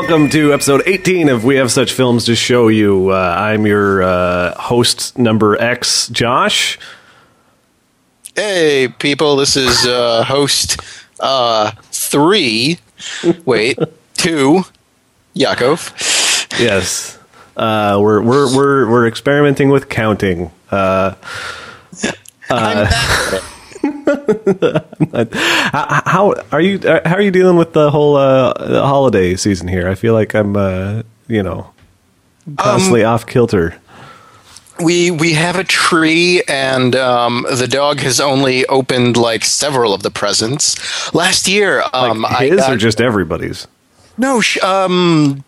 welcome to episode 18 of We Have Such Films to Show You. Uh, I'm your uh, host, number X, Josh. Hey, people, this is uh, host uh, three. Wait, two, Yakov. Yes. Uh, we're, we're, we're, we're experimenting with counting. Uh, I'm bad at it. How, how are you? uh, How are you dealing with the whole uh, holiday season here? I feel like I'm, uh, you know, constantly off kilter. We we have a tree, and um, the dog has only opened like several of the presents. Last year, um, Like I his got, or just everybody's? no, sh- um,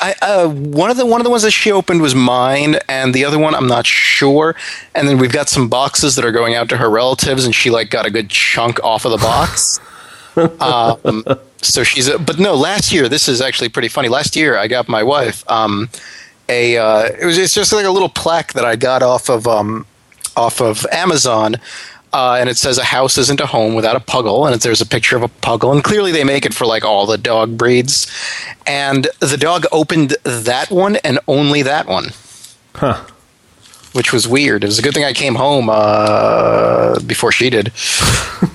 I, uh, one of the one of the ones that she opened was mine, and the other one I'm not sure. And then we've got some boxes that are going out to her relatives, and she like got a good chunk off of the box. um, so she's, a, but no, last year this is actually pretty funny. Last year I got my wife um, a, uh, it was it's just like a little plaque that I got off of um, off of Amazon. Uh, and it says a house isn't a home without a puggle, and there's a picture of a puggle, and clearly they make it for like all the dog breeds. And the dog opened that one and only that one, Huh. which was weird. It was a good thing I came home uh, before she did.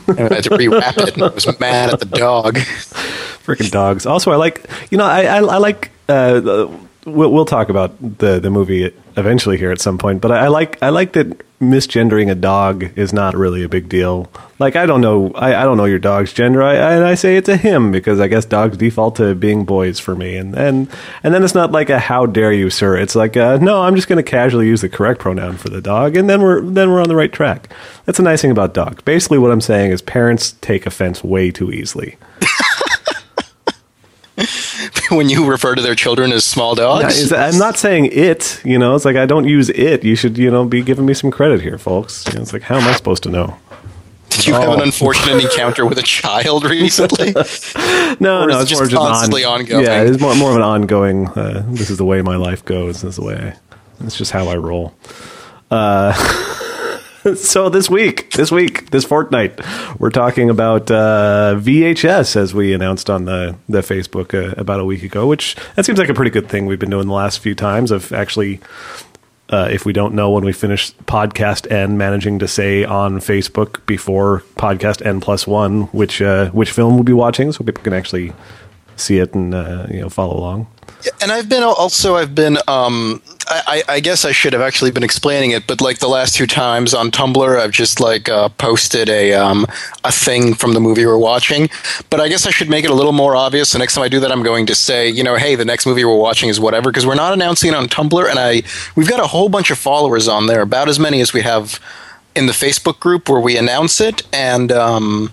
and I had to rewrap it, and I was mad at the dog. Freaking dogs. Also, I like you know I I, I like uh, we'll we'll talk about the the movie eventually here at some point, but I, I like I like that misgendering a dog is not really a big deal. Like I don't know I, I don't know your dog's gender. I, I I say it's a him because I guess dogs default to being boys for me, and and and then it's not like a how dare you sir. It's like a, no, I'm just going to casually use the correct pronoun for the dog, and then we're then we're on the right track. That's a nice thing about dogs. Basically, what I'm saying is parents take offense way too easily. when you refer to their children as small dogs. Yeah, I'm not saying it. You know, it's like I don't use it. You should, you know, be giving me some credit here, folks. You know, it's like how am I supposed to know? Did you have Oh. an unfortunate encounter with a child recently? No, no, it's just more just constantly on, ongoing? Yeah, it's more more of an ongoing. Uh, this is the way my life goes. This is the way. I, it's just how I roll. Uh, so this week, this week, this fortnight, we're talking about uh, VHS as we announced on the the Facebook uh, about a week ago. Which that seems like a pretty good thing we've been doing the last few times of actually uh, if we don't know when we finish podcast N, managing to say on Facebook before podcast N plus one which uh, which film we'll be watching, so people can actually see it and uh, you know follow along. Yeah, and I've been also I've been um I, I guess I should have actually been explaining it, but like the last two times on Tumblr, I've just like uh, posted a um a thing from the movie we're watching. But I guess I should make it a little more obvious. The next time I do that, I'm going to say, you know, hey, the next movie we're watching is whatever, because we're not announcing it on Tumblr, and I we've got a whole bunch of followers on there, about as many as we have in the Facebook group where we announce it, and um,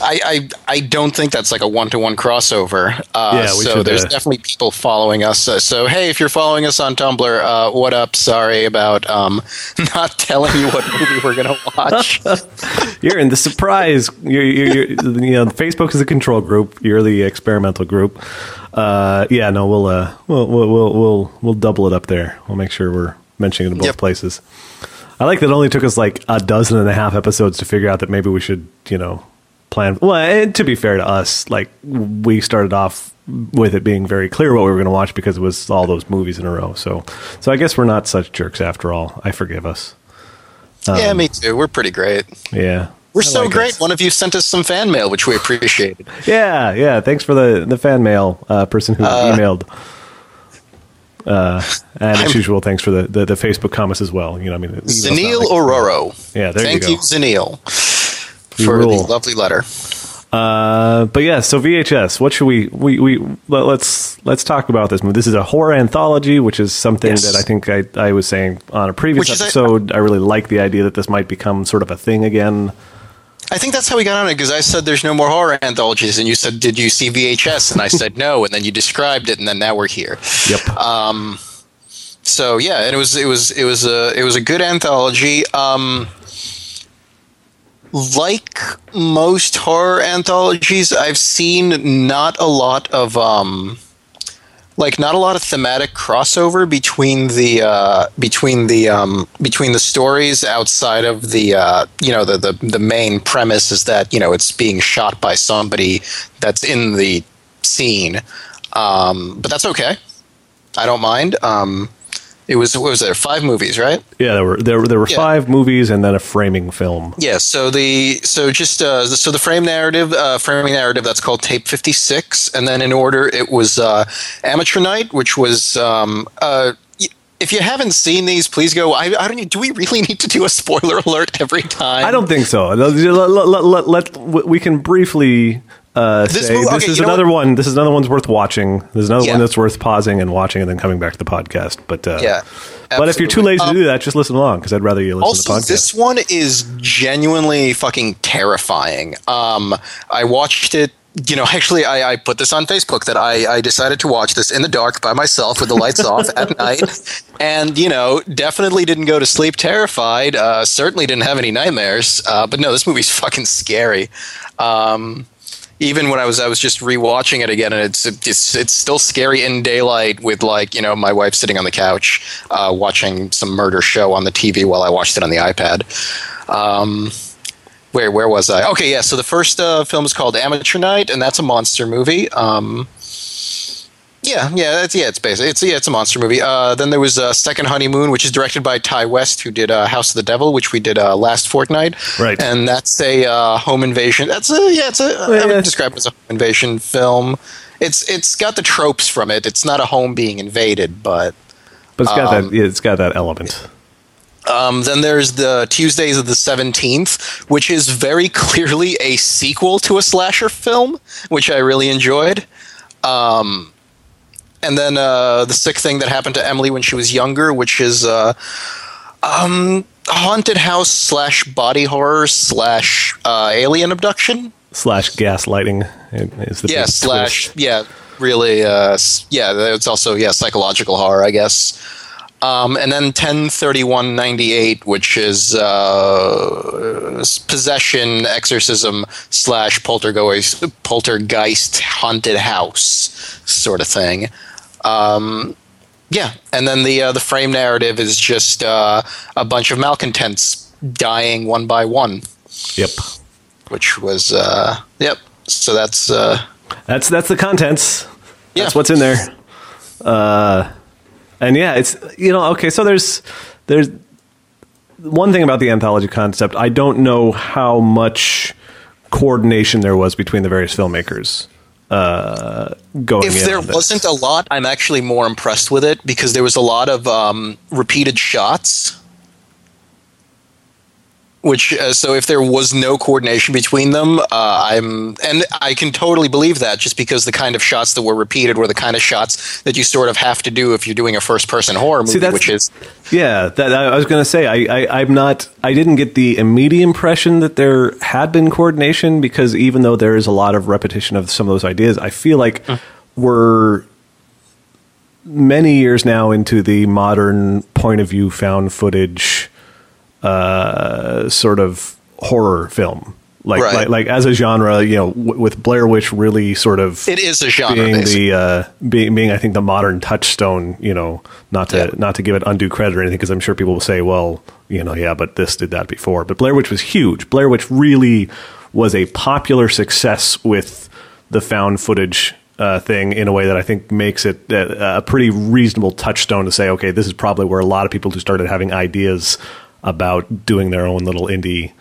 I, I I don't think that's like a one to one crossover. Uh, Yeah, we so should, there's uh, definitely people following us. Uh, so hey, if you're following us on Tumblr, uh, what up? Sorry about um, not telling you what movie we're gonna watch. You're in the surprise. You're, you're, you're, you know, Facebook is a control group. You're the experimental group. Uh, yeah, no, we'll, uh, we'll we'll we'll we'll we'll double it up there. We'll make sure we're mentioning it in both Yep. places. I like that it only took us like a dozen and a half episodes to figure out that maybe we should, you know, plan. Well, and to be fair to us, like we started off with it being very clear what we were going to watch because it was all those movies in a row. So, so I guess we're not such jerks after all. I forgive us. yeah, me too. We're pretty great. Yeah, We're I so like great. us. One of you sent us some fan mail, which we appreciated. Yeah, yeah. Thanks for the the fan mail uh, person who emailed. Uh, and as I'm- usual, thanks for the, the, the Facebook comments as well. You know, I mean, Zanil like- Ororo. Yeah, there Thank you you. Zanil, You for rule. the lovely letter. Uh, but yeah, so VHS. What should we we we let, let's let's talk about this movie. This is a horror anthology, which is something Yes. that I think I I was saying on a previous Which episode. I really like the idea that this might become sort of a thing again. I think that's how we got on it because I said there's no more horror anthologies, and you said, "Did you see VHS?" And I said no, and then you described it, and then now we're here. Yep. Um, so yeah, and it was it was it was a it was a good anthology. Um, like most horror anthologies, I've seen not a lot of um, like not a lot of thematic crossover between the uh, between the um, between the stories outside of the uh, you know the, the the main premise is that you know it's being shot by somebody that's in the scene. Um, but that's okay. I don't mind. Um, it was what was there five movies, right? Yeah, there were there were there were Yeah. five movies and then a framing film. Yeah. So the so just uh, so the frame narrative, uh, framing narrative that's called Tape Fifty Six, and then in order it was uh, Amateur Night, which was. Um, uh, if you haven't seen these, please go. I, I don't. Do we really need to do a spoiler alert every time? I don't think so. Let, let- let- let- let- we can briefly uh, This say movie- this okay, is another one. This is another one's worth watching. There's another Yeah. one that's worth pausing and watching and then coming back to the podcast. But uh, Yeah, but if you're too lazy Um, to do that, just listen along because I'd rather you listen Also, to the podcast. this one is genuinely fucking terrifying. Um, I watched it. You know, actually, I, I put this on Facebook that I, I decided to watch this in the dark by myself with the lights off at night, and you know, definitely didn't go to sleep terrified. Uh, certainly didn't have any nightmares. Uh, but no, this movie's fucking scary. Um, even when I was I was just rewatching it again, and it's it's it's still scary in daylight with like you know my wife sitting on the couch uh, watching some murder show on the TV while I watched it on the iPad. Um, where where was I? Okay, yeah. So the first uh, film is called Amateur Night, and that's a monster movie. Um, yeah, yeah, that's, yeah. It's basically it's yeah, it's a monster movie. Uh, then there was uh, Second Honeymoon, which is directed by Ti West, who did uh, House of the Devil, which we did uh, last fortnight. Right. and that's a uh, home invasion. That's a yeah, it's a I Yeah. would describe it as a home invasion film. It's it's got the tropes from it. It's not a home being invaded, but but it's got um, that. It's got that element. um, then there's the Tuesdays of the 17th, which is very clearly a sequel to a slasher film, which I really enjoyed. Um, and then uh, the sick thing that happened to Emily when she was younger, which is uh, um, haunted house slash body horror slash uh, alien abduction. Slash gaslighting is the yeah, slash twist. yeah, really uh, yeah. It's also yeah psychological horror, I guess. Um, and then ten thirty one ninety eight, which is uh, possession, exorcism slash poltergeist, poltergeist haunted house sort of thing. Um, yeah, and then the uh, the frame narrative is just uh, a bunch of malcontents dying one by one, Yep. which was uh, yep. So that's uh, That's that's the contents. Yeah. That's what's in there. Uh, and yeah, it's you know okay. So there's there's one thing about the anthology concept. I don't know how much coordination there was between the various filmmakers uh, going. if there wasn't a lot, I'm actually more impressed with it because there was a lot of um, repeated shots. Which uh, so if there was no coordination between them, uh, I'm and I can totally believe that just because the kind of shots that were repeated were the kind of shots that you sort of have to do if you're doing a first-person horror movie, that's- which is Yeah, that I was going to say I, I I'm not I didn't get the immediate impression that there had been coordination because even though there is a lot of repetition of some of those ideas, I feel like we're many years now into the modern point of view found footage uh, sort of horror film. Like, Right. like, like as a genre, you know, w- with Blair Witch really sort of it is a genre. being basically. the uh, being, being I think the modern touchstone. You know, not to Yeah. not to give it undue credit or anything, because I'm sure people will say, well, you know, yeah, but this did that before. But Blair Witch was huge. Blair Witch really was a popular success with the found footage. Uh, thing in a way that I think makes it a, a pretty reasonable touchstone to say, okay, this is probably where a lot of people who started having ideas about doing their own little indie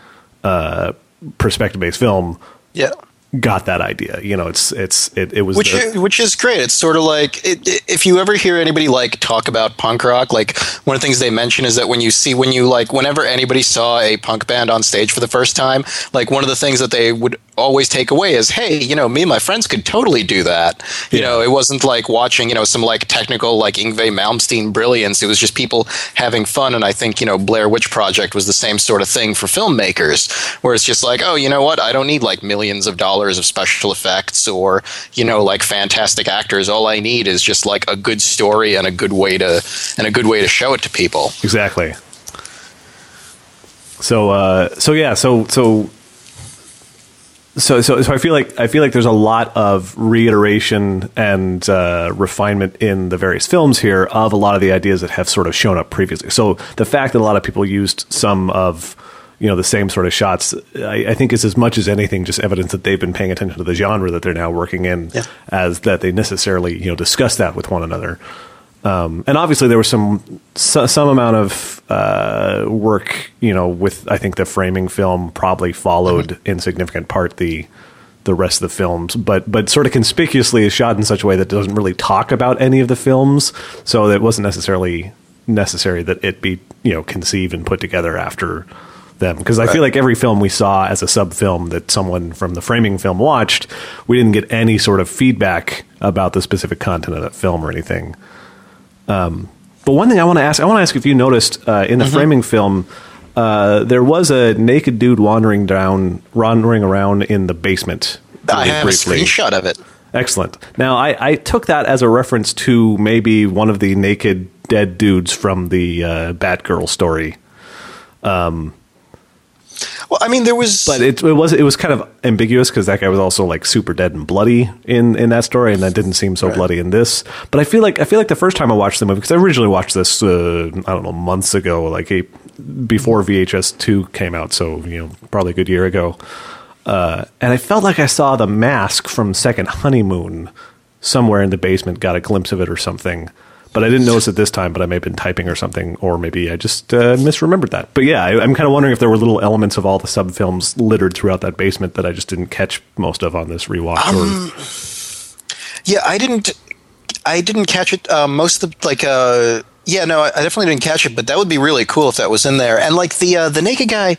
uh, perspective based film yeah. got that idea. You know, it's it's it, it was which the- is, which is great. It's sort of like it, it- if you ever hear anybody like talk about punk rock, like one of the things they mention is that when you see when you like whenever anybody saw a punk band on stage for the first time, like one of the things that they would always take away is, hey, you know, me and my friends could totally do that. You Yeah. know, it wasn't like watching you know some like technical like Yngwie Malmsteen brilliance. It was just people having fun, and I think you know Blair Witch Project was the same sort of thing for filmmakers, where it's just like, oh, you know what, I don't need like millions of dollars of special effects or you know like fantastic actors. All I need is just like a good story and a good way to and a good way to show it to people. Exactly. So uh, so yeah, so so so so so I feel like I feel like there's a lot of reiteration and uh, refinement in the various films here of a lot of the ideas that have sort of shown up previously. So the fact that a lot of people used some of you know the same sort of shots. I, I think is as much as anything just evidence that they've been paying attention to the genre that they're now working in, Yeah. as that they necessarily you know discuss that with one another. Um, and obviously, there was some so, some amount of uh, work, you know, with I think the framing film probably followed in significant part the the rest of the films, but but sort of conspicuously is shot in such a way that doesn't really talk about any of the films, so it wasn't necessarily necessary that it be you know conceived and put together after them. Because I feel like every film we saw as a sub film that someone from the framing film watched, we didn't get any sort of feedback about the specific content of that film or anything. Um, but one thing I want to ask, I want to ask if you noticed uh, in the framing film, uh, there was a naked dude wandering down, wandering around in the basement. I really have a screenshot of it. Excellent. Now, I, I took that as a reference to maybe one of the naked dead dudes from the uh, Batgirl story. Well, I mean, there was. But it, it was it was kind of ambiguous because that guy was also like super dead and bloody in, in that story, and that didn't seem so bloody in this. But I feel like I feel like the first time I watched the movie because I originally watched this uh, I don't know months ago, like a, before VHS two came out, so you know probably a good year ago. Uh, and I felt like I saw the mask from Second Honeymoon somewhere in the basement, got a glimpse of it or something. But I didn't notice it this time, but I may have been typing or something, or maybe I just uh, misremembered that. But yeah, I, I'm kind of wondering if there were little elements of all the sub films littered throughout that basement that I just didn't catch most of on this rewatch. or, Yeah, I didn't. I didn't catch it. Uh, most of the like. Uh, yeah, no, I I definitely didn't catch it. But that would be really cool if that was in there. And like the uh, the naked guy,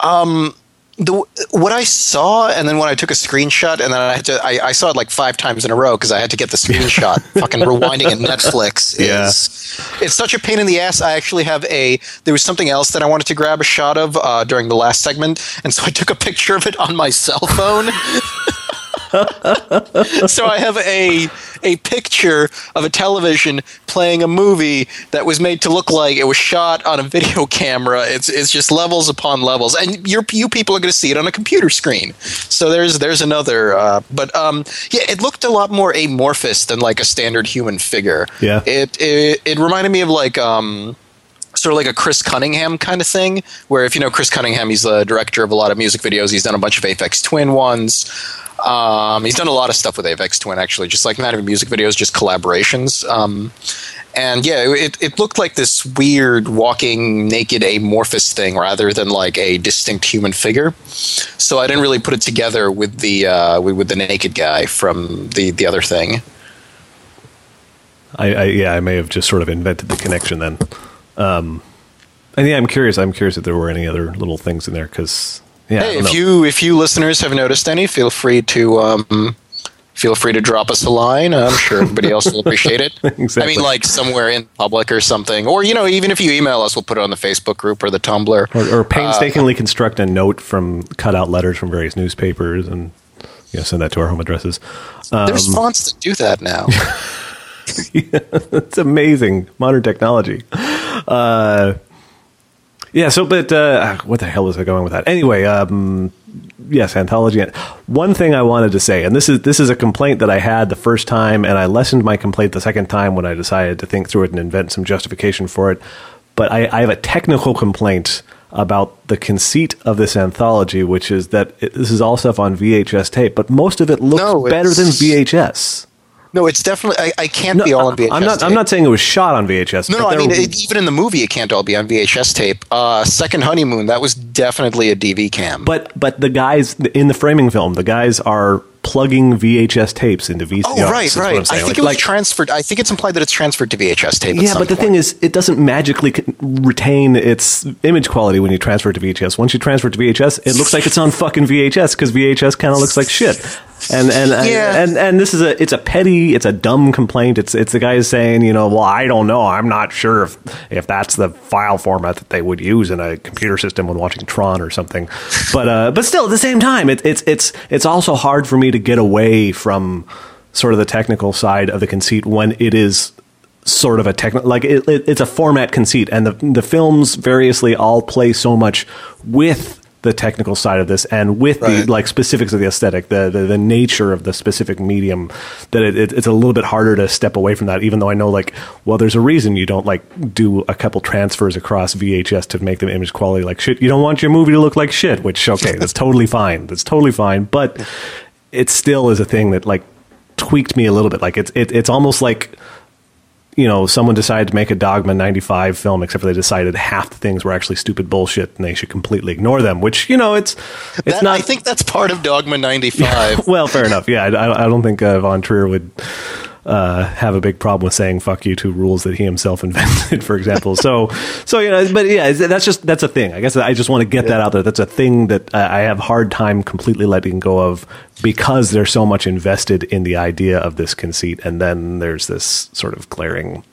um, the what I saw, and then when I took a screenshot, and then I had to, I, I saw it like five times in a row because I had to get the screenshot. Fucking rewinding in Netflix Yeah. is it's such a pain in the ass. I actually have a there was something else that I wanted to grab a shot of uh, during the last segment, and so I took a picture of it on my cell phone. so I have a a picture of a television playing a movie that was made to look like it was shot on a video camera. It's it's just levels upon levels, and you you people are going to see it on a computer screen. So there's there's another, uh, but um, yeah, it looked a lot more amorphous than like a standard human figure. Yeah. it it, it reminded me of like um sort of like a Chris Cunningham kind of thing, where if you know Chris Cunningham, he's the director of a lot of music videos. He's done a bunch of Aphex Twin ones. Um, he's done a lot of stuff with Aphex Twin, actually, just like not even music videos, just collaborations. Um, and yeah, it, it looked like this weird walking naked amorphous thing rather than like a distinct human figure. So I didn't really put it together with the uh, with, with the naked guy from the the other thing. I, I yeah, I may have just sort of invented the connection then. Um, and yeah, I'm curious. I'm curious if there were any other little things in there because yeah, Hey, if know. you if you listeners have noticed any, feel free to um, feel free to drop us a line. I'm sure everybody else will appreciate it. Exactly. I mean, like somewhere in public or something, or you know, even if you email us, we'll put it on the Facebook group or the Tumblr. or, or painstakingly construct a note from cut out letters from various newspapers and you know, send that to our home addresses. Um, There's fonts that do that now. it's amazing modern technology. Uh, yeah. So, but uh, what the hell was I going with that? Anyway, um, yes, anthology. One thing I wanted to say, and this is this is a complaint that I had the first time, and I lessened my complaint the second time when I decided to think through it and invent some justification for it. But I, I have a technical complaint about the conceit of this anthology, which is that it, this is all stuff on VHS tape, but most of it looks No, better than VHS. No, it's definitely. I, I can't be all on VHS. I'm not. I'm not saying it was shot on VHS. No, but no. I mean, it, even in the movie, it can't all be on VHS tape. Uh, Second honeymoon, that was definitely a DV cam. But but the guys in the framing film, the guys are plugging VHS tapes into VCRs. oh, right, right. I think Like- it was like- transferred. I think it's implied that it's transferred to VHS tape. Yeah, but the thing is, it doesn't magically retain its image quality when you transfer it to VHS. Once you transfer it to VHS, it looks like it's on fucking VHS because VHS kind of looks like shit. And and Yeah. and and this is a it's a petty, it's a dumb complaint. It's it's the guys saying, you know, well, I don't know, I'm not sure if if that's the file format that they would use in a computer system when watching Tron or something. But uh, but still, at the same time, it, it's it's it's also hard for me to get away from sort of the technical side of the conceit when it is sort of a technical like it, it, it's a format conceit and the the films variously all play so much with the technical side of this and with Right. the like specifics of the aesthetic, the the, the nature of the specific medium, that it, it, it's a little bit harder to step away from that. Even though I know like, well, there's a reason you don't like do a couple transfers across VHS to make the image quality like shit. You don't want your movie to look like shit, which okay, that's totally fine. That's totally fine, but it still is a thing that like tweaked me a little bit. Like it's it, it's almost like you know someone decided to make a Dogma '95 film, except for they decided half the things were actually stupid bullshit, and they should completely ignore them. Which you know it's it's That- not. I think that's part of Dogma 95. well, fair enough. Yeah, I, I don't think uh, Von Trier would uh, have a big problem with saying "fuck you" to rules that he himself invented, for example. So, so you know, but yeah, that's just that's a thing. I guess I just want to get that out there. That's a thing that I have hard time completely letting go of because there's so much invested in the idea of this conceit, and then there's this sort of glaring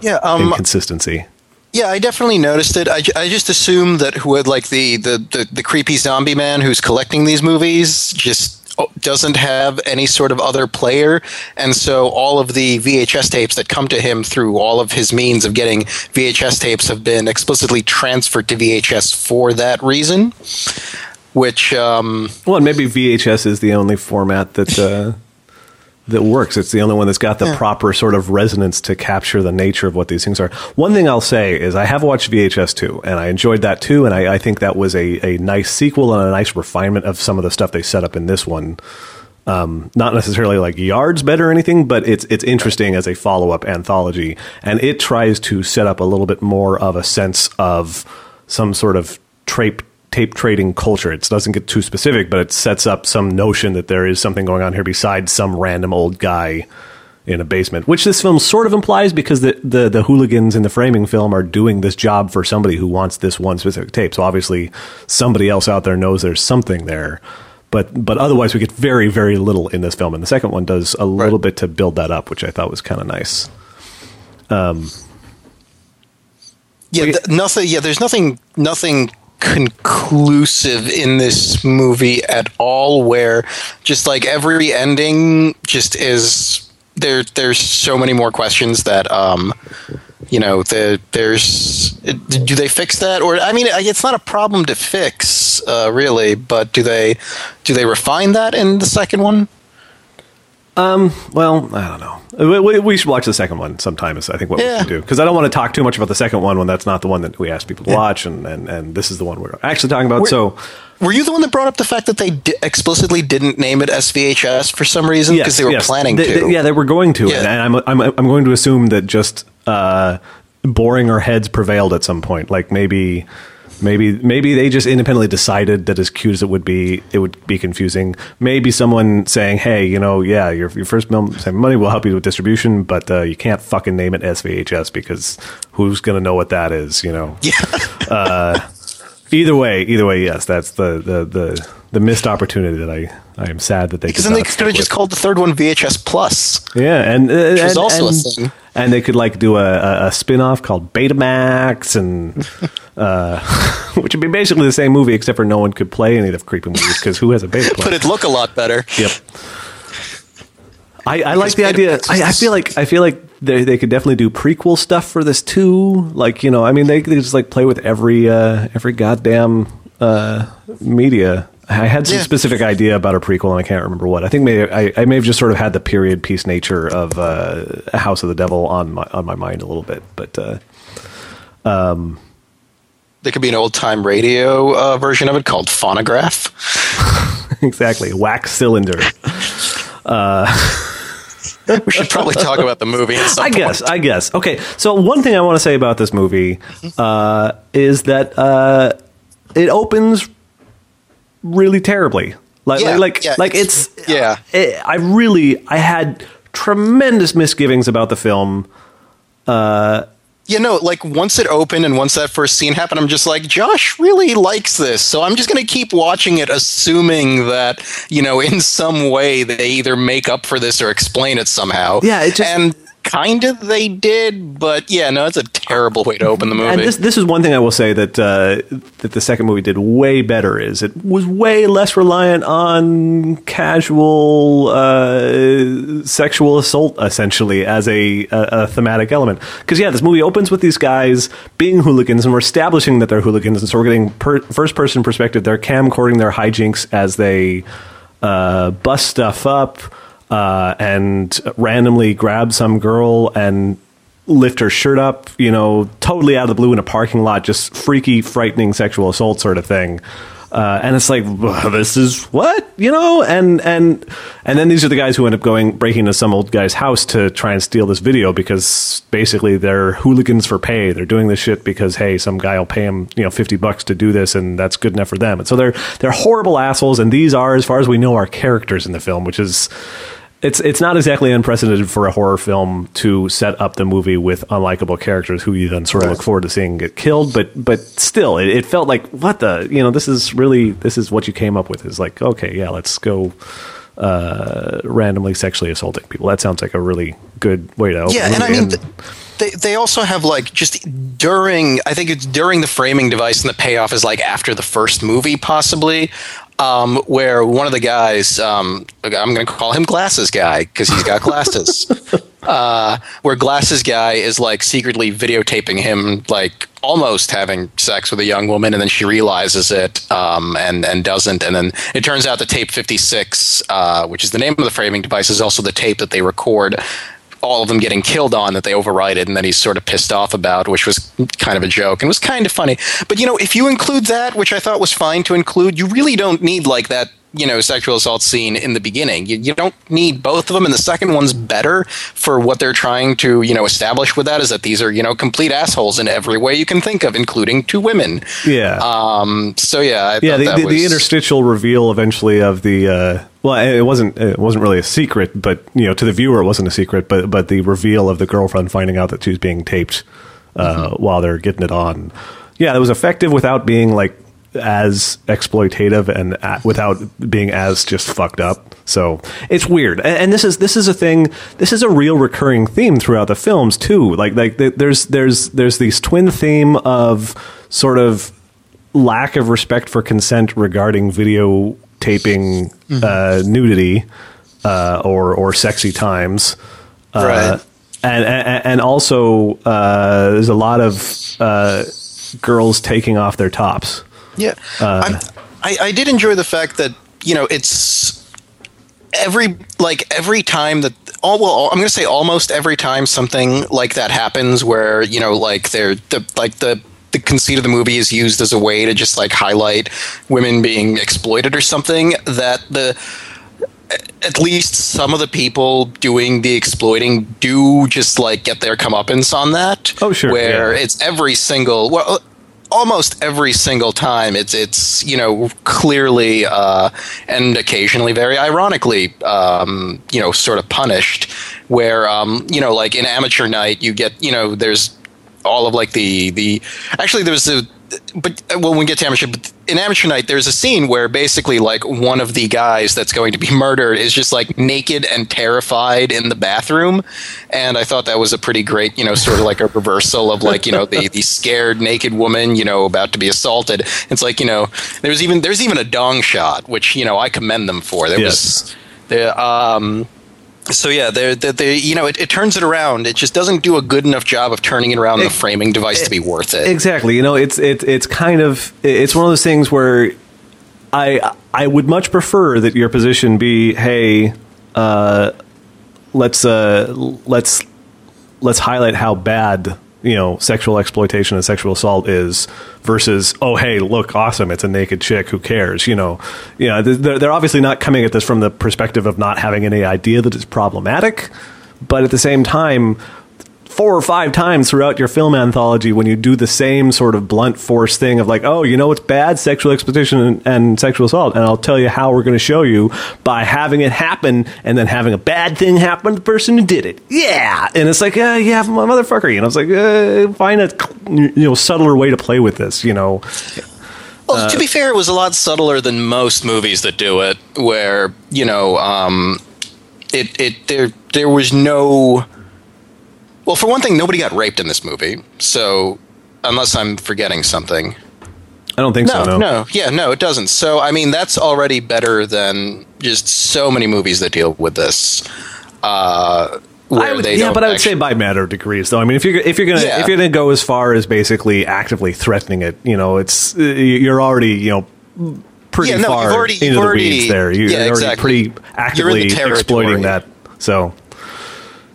yeah, um, inconsistency. Yeah, I definitely noticed it. I, I just assumed that who had like the, the, the, the creepy zombie man who's collecting these movies just doesn't have any sort of other player, and so all of the VHS tapes that come to him through all of his means of getting VHS tapes have been explicitly transferred to VHS for that reason. Which um, Well, and maybe VHS is the only format that uh, that works. It's the only one that's got the proper sort of resonance to capture the nature of what these things are. One thing I'll say is I have watched VHS too, and I enjoyed that too, and I, I think that was a, a nice sequel and a nice refinement of some of the stuff they set up in this one. Um, not necessarily like yards better or anything, but it's it's interesting as a follow up anthology, and it tries to set up a little bit more of a sense of some sort of tape tape trading culture. It doesn't get too specific, but it sets up some notion that there is something going on here besides some random old guy in a basement, which this film sort of implies because the, the, the hooligans in the framing film are doing this job for somebody who wants this one specific tape. So obviously somebody else out there knows there's something there. But but otherwise we get very, very little in this film. And the second one does a little bit to build that up, which I thought was kind of nice. Um, yeah, th- nothing. Yeah, there's nothing. Nothing conclusive in this movie at all. Where just like every ending just is there. There's so many more questions that um, you know. The, there's do they fix that or I mean it's not a problem to fix uh, really, but do they do they refine that in the second one? Well, I don't know. We, we, we should watch the second one sometime. Is I think what we should do because I don't want to talk too much about the second one when that's not the one that we asked people to watch, and, and, and this is the one we're actually talking about. We're- so, Were you the one that brought up the fact that they di- explicitly didn't name it SVHS for some reason because yes, they were yes. planning They- to? they- yeah, they were going to, Yeah. and I'm, I'm I'm going to assume that just uh, boring our heads prevailed at some point. Like maybe. Maybe maybe they just independently decided that as cute as it would be, it would be confusing. Maybe someone saying, "Hey, you know, yeah, your your first saving money will help you with distribution, but uh, you can't fucking name it SVHS because who's going to know what that is?" You know. yeah. Either way, either way, yes, that's the the the, the missed opportunity that I I am sad that they Because then they could have just called the third one VHS Plus. yeah, and uh, and, also a thing. and they could like do a, a, a spin off called Betamax, and uh, which would be basically the same movie except for no one could play any of the creepy movies because who has a beta But it'd look a lot better. Yep. I, I like the idea. I, I feel like I feel like they they could definitely do prequel stuff for this too. Like you know, I mean, they could just like play with every uh, every goddamn uh, media. I had some Yeah. specific idea about a prequel, and I can't remember what. I think may I, I may have just sort of had the period piece nature of uh, House of the Devil on my on my mind a little bit, but. Uh, There could be an old time radio uh, version of it called Phonograph. exactly, wax cylinder. We should probably talk about the movie. At some I point. guess. I guess. Okay. So one thing I want to say about this movie uh, is that uh, it opens really terribly. Like, Yeah, like, yeah, like it's- it's. yeah. it- I really, I had tremendous misgivings about the film. You know, like once it opened and once that first scene happened, I'm just like, Josh really likes this. So I'm just going to keep watching it, assuming that, you know, in some way they either make up for this or explain it somehow. Yeah, it just- And kind of they did, but yeah, no, it's a terrible way to open the movie. And this this is one thing I will say that uh, that the second movie did way better is it was way less reliant on casual uh, sexual assault essentially as a, a, a thematic element. Because yeah, this movie opens with these guys being hooligans and we're establishing that they're hooligans, and so we're getting per- first person perspective. They're camcording their hijinks as they uh, bust stuff up uh, and randomly grab some girl and lift her shirt up, you know, totally out of the blue in a parking lot, just freaky, frightening sexual assault sort of thing. Uh, and it's like this is what you know, and and and then these are the guys who end up going breaking into some old guy's house to try and steal this video because basically they're hooligans for pay. They're doing this shit because hey, some guy will pay them you know fifty bucks to do this, and that's good enough for them. And so they're they're horrible assholes, and these are, as far as we know, our characters in the film, which is it's it's not exactly unprecedented for a horror film to set up the movie with unlikable characters who you then sort of look forward to seeing get killed. But but still, it, it, felt like what the you know this is really this is what you came up with is like okay yeah let's go uh, randomly sexually assaulting people. That sounds like a really good way to yeah. And I mean. Th- they, they also have like just during I think it's during the framing device and the payoff is like after the first movie possibly um, where one of the guys, um, I'm going to call him Glasses Guy because he's got glasses. uh, where Glasses Guy is like secretly videotaping him, like almost having sex with a young woman, and then she realizes it um, and and doesn't, and then it turns out the tape 56, uh, which is the name of the framing device, is also the tape that they record all of them getting killed on that they override it and that he's sort of pissed off about, which was kind of a joke and was kind of funny. But you know, if you include that, which I thought was fine to include, you really don't need like that you know sexual assault scene in the beginning. You, you don't need both of them, and the second one's better for what they're trying to you know establish with that is that these are you know complete assholes in every way you can think of, including two women. Yeah. Um. So yeah. I yeah. The, the, was... the, interstitial reveal eventually of the. Uh, well, it wasn't. It wasn't really a secret, but you know, to the viewer, it wasn't a secret. But but the reveal of the girlfriend finding out that she's being taped uh, mm-hmm. while they're getting it on. Yeah, it was effective without being like as exploitative and without being as just fucked up. So it's weird, and, and, this is this is a thing. This is a real recurring theme throughout the films too. Like like there's there's there's these twin theme of sort of lack of respect for consent regarding videotaping mm-hmm. uh, nudity uh, or or sexy times. Uh, right. And, and, and also, uh, there's a lot of uh, girls taking off their tops. Yeah, uh, I, I did enjoy the fact that you know it's every like every time that all well I'm going to say almost every time something like that happens where you know like they're the like the the conceit of the movie is used as a way to just like highlight women being exploited or something that the at least some of the people doing the exploiting do just like get their comeuppance on that. Oh, sure. Where yeah. it's every single well, almost every single time it's it's you know clearly uh, and occasionally very ironically um, you know sort of punished where um, you know like in amateur night you get you know there's all of like the the actually there's a but uh, when we get to amateur, but in amateur night, there's a scene where basically like one of the guys that's going to be murdered is just like naked and terrified in the bathroom, and I thought that was a pretty great, you know, sort of like a reversal of like you know the the scared naked woman, you know, about to be assaulted. It's like you know there's even there's even a dong shot, which you know I commend them for. There yes. was the um so yeah, they they you know it, it, turns it around. It just doesn't do a good enough job of turning it around it, the framing device it, to be worth it. Exactly. You know, it's it's it's kind of it's one of those things where I I would much prefer that your position be, hey, uh, let's uh, let's let's highlight how bad you know sexual exploitation and sexual assault is versus oh hey look awesome it's a naked chick who cares you know? You know they're, they're obviously not coming at this from the perspective of not having any idea that it's problematic but at the same time four or five times throughout your film anthology when you do the same sort of blunt force thing of like, oh, you know what's bad? Sexual exploitation and, and sexual assault. And I'll tell you how we're going to show you by having it happen and then having a bad thing happen to the person who did it. Yeah. And it's like, uh, yeah, motherfucker. You know, it's like, uh, find a, you know, subtler way to play with this, you know. Well, uh, to be fair, it was a lot subtler than most movies that do it, where you know, um, it it there there was no Well, for one thing, nobody got raped in this movie, so unless I'm forgetting something. I don't think No, so. no, no, yeah, no, it doesn't. So, I mean, that's already better than just so many movies that deal with this. Uh, where would, they yeah, but I would actually- say by matter of degrees, though. I mean, if you're if you're gonna Yeah. if you're gonna go as far as basically actively threatening it, you know, it's uh, you're already you know pretty Yeah, no, far already- into the already- weeds there. You're yeah, exactly. pretty You're in the actively exploiting that. So.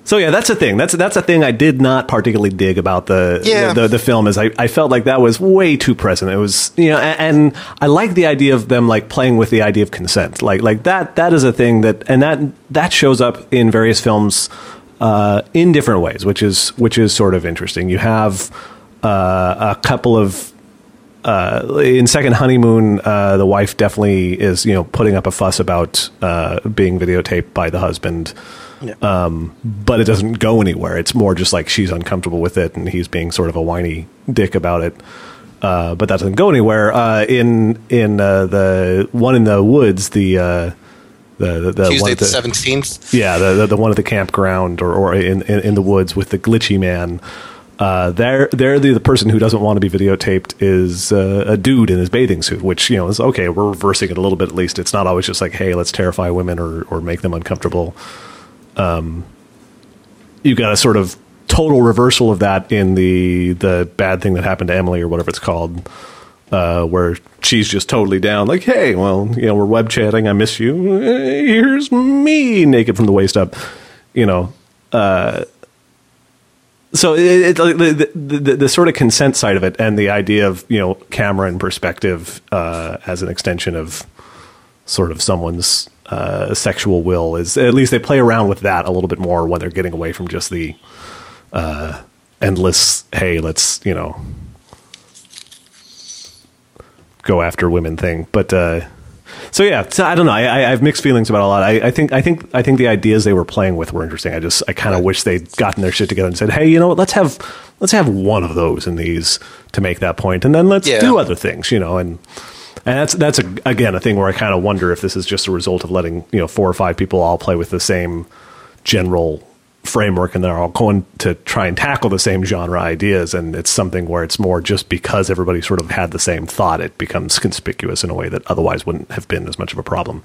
So yeah, that's a thing. That's that's a thing I did not particularly dig about the Yeah. the, the, the film. Is I, I felt like that was way too present. It was you know, and, and I like the idea of them like playing with the idea of consent. Like like that that is a thing that and that that shows up in various films uh, in different ways, which is which is sort of interesting. You have uh, a couple of uh, in second honeymoon, uh, the wife definitely is you know putting up a fuss about uh, being videotaped by the husband. Um, but it doesn't go anywhere. It's more just like she's uncomfortable with it, and he's being sort of a whiny dick about it. Uh, but that doesn't go anywhere. Uh, in in uh, the one in the woods, the uh, the the, the Tuesday the seventeenth. yeah, the, the the one at the campground or, or in, in in the woods with the glitchy man. Uh, there, there, the, the person who doesn't want to be videotaped is uh, a dude in his bathing suit, which you know is okay. We're reversing it a little bit at least. It's not always just like, hey, let's terrify women or or make them uncomfortable. Um, you got a sort of total reversal of that in the the bad thing that happened to Emily or whatever it's called, uh, where she's just totally down. Like, hey, well, you know, we're web chatting. I miss you. Here's me naked from the waist up. You know, uh, so it, it, the, the, the the sort of consent side of it and the idea of you know camera and perspective uh, as an extension of sort of someone's uh, sexual will is at least they play around with that a little bit more when they're getting away from just the uh, endless hey let's you know go after women thing. But uh, so yeah so i don't know. I, I have mixed feelings about a lot. I, I think i think i think the ideas they were playing with were interesting. I just i kind of wish they'd gotten their shit together and said hey you know what? Let's have let's have one of those in these to make that point and then let's Yeah. do other things you know and and that's that's a, again a thing where I kind of wonder if this is just a result of letting you know four or five people all play with the same general framework and they're all going to try and tackle the same genre ideas and it's something where it's more just because everybody sort of had the same thought it becomes conspicuous in a way that otherwise wouldn't have been as much of a problem.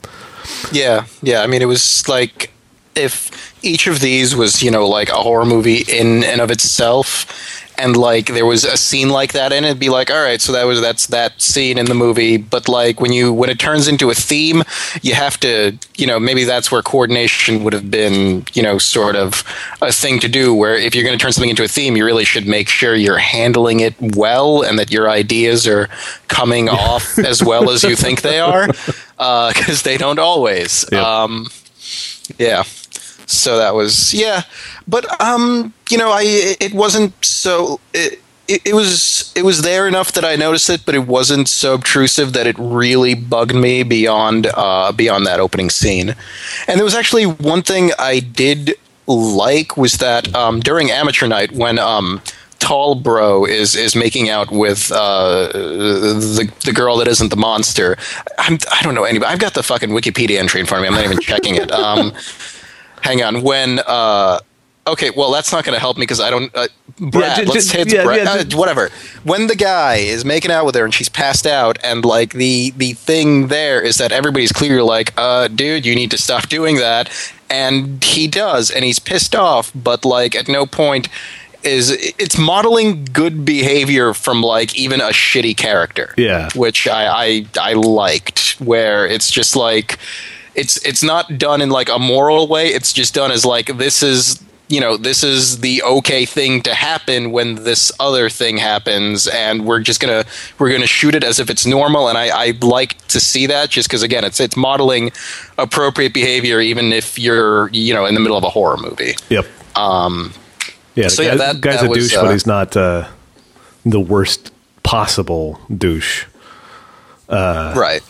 Yeah, yeah. I mean, it was like if each of these was, you know, like a horror movie in and of itself, and like there was a scene like that in it, it'd be like, all right, so that was that's that scene in the movie. But like when you when it turns into a theme, you have to, you know, maybe that's where coordination would have been, you know, sort of a thing to do. Where if you're going to turn something into a theme, you really should make sure you're handling it well and that your ideas are coming off as well as you think they are, because they don't always. Yep. Um, yeah. So that was yeah, but um, you know, I it wasn't so it, it, it was it was there enough that I noticed it, but it wasn't so obtrusive that it really bugged me beyond uh, beyond that opening scene. And there was actually one thing I did like was that um, during amateur night when um, tall bro is is making out with uh, the the girl that isn't the monster. I'm, I don't know anybody. I've got the fucking Wikipedia entry in front of me. I'm not even checking it. Um, hang on. When uh, okay, well that's not going to help me because I don't. Uh, Brad, ju- ju- let's say it's yeah, Brad. yeah, uh, whatever. When the guy is making out with her and she's passed out, and like the the thing there is that everybody's clearly like, uh, dude, you need to stop doing that, and he does, and he's pissed off, but like at no point is it's modeling good behavior from like even a shitty character. Yeah. which I I, I liked, where it's just like it's it's not done in like a moral way. It's just done as like this is you know this is the okay thing to happen when this other thing happens, and we're just gonna we're gonna shoot it as if it's normal. And I I like to see that just because again it's it's modeling appropriate behavior even if you're you know in the middle of a horror movie. Yep. Um, yeah. The so yeah, that- guy's that a was, douche, uh, but he's not uh, the worst possible douche. right.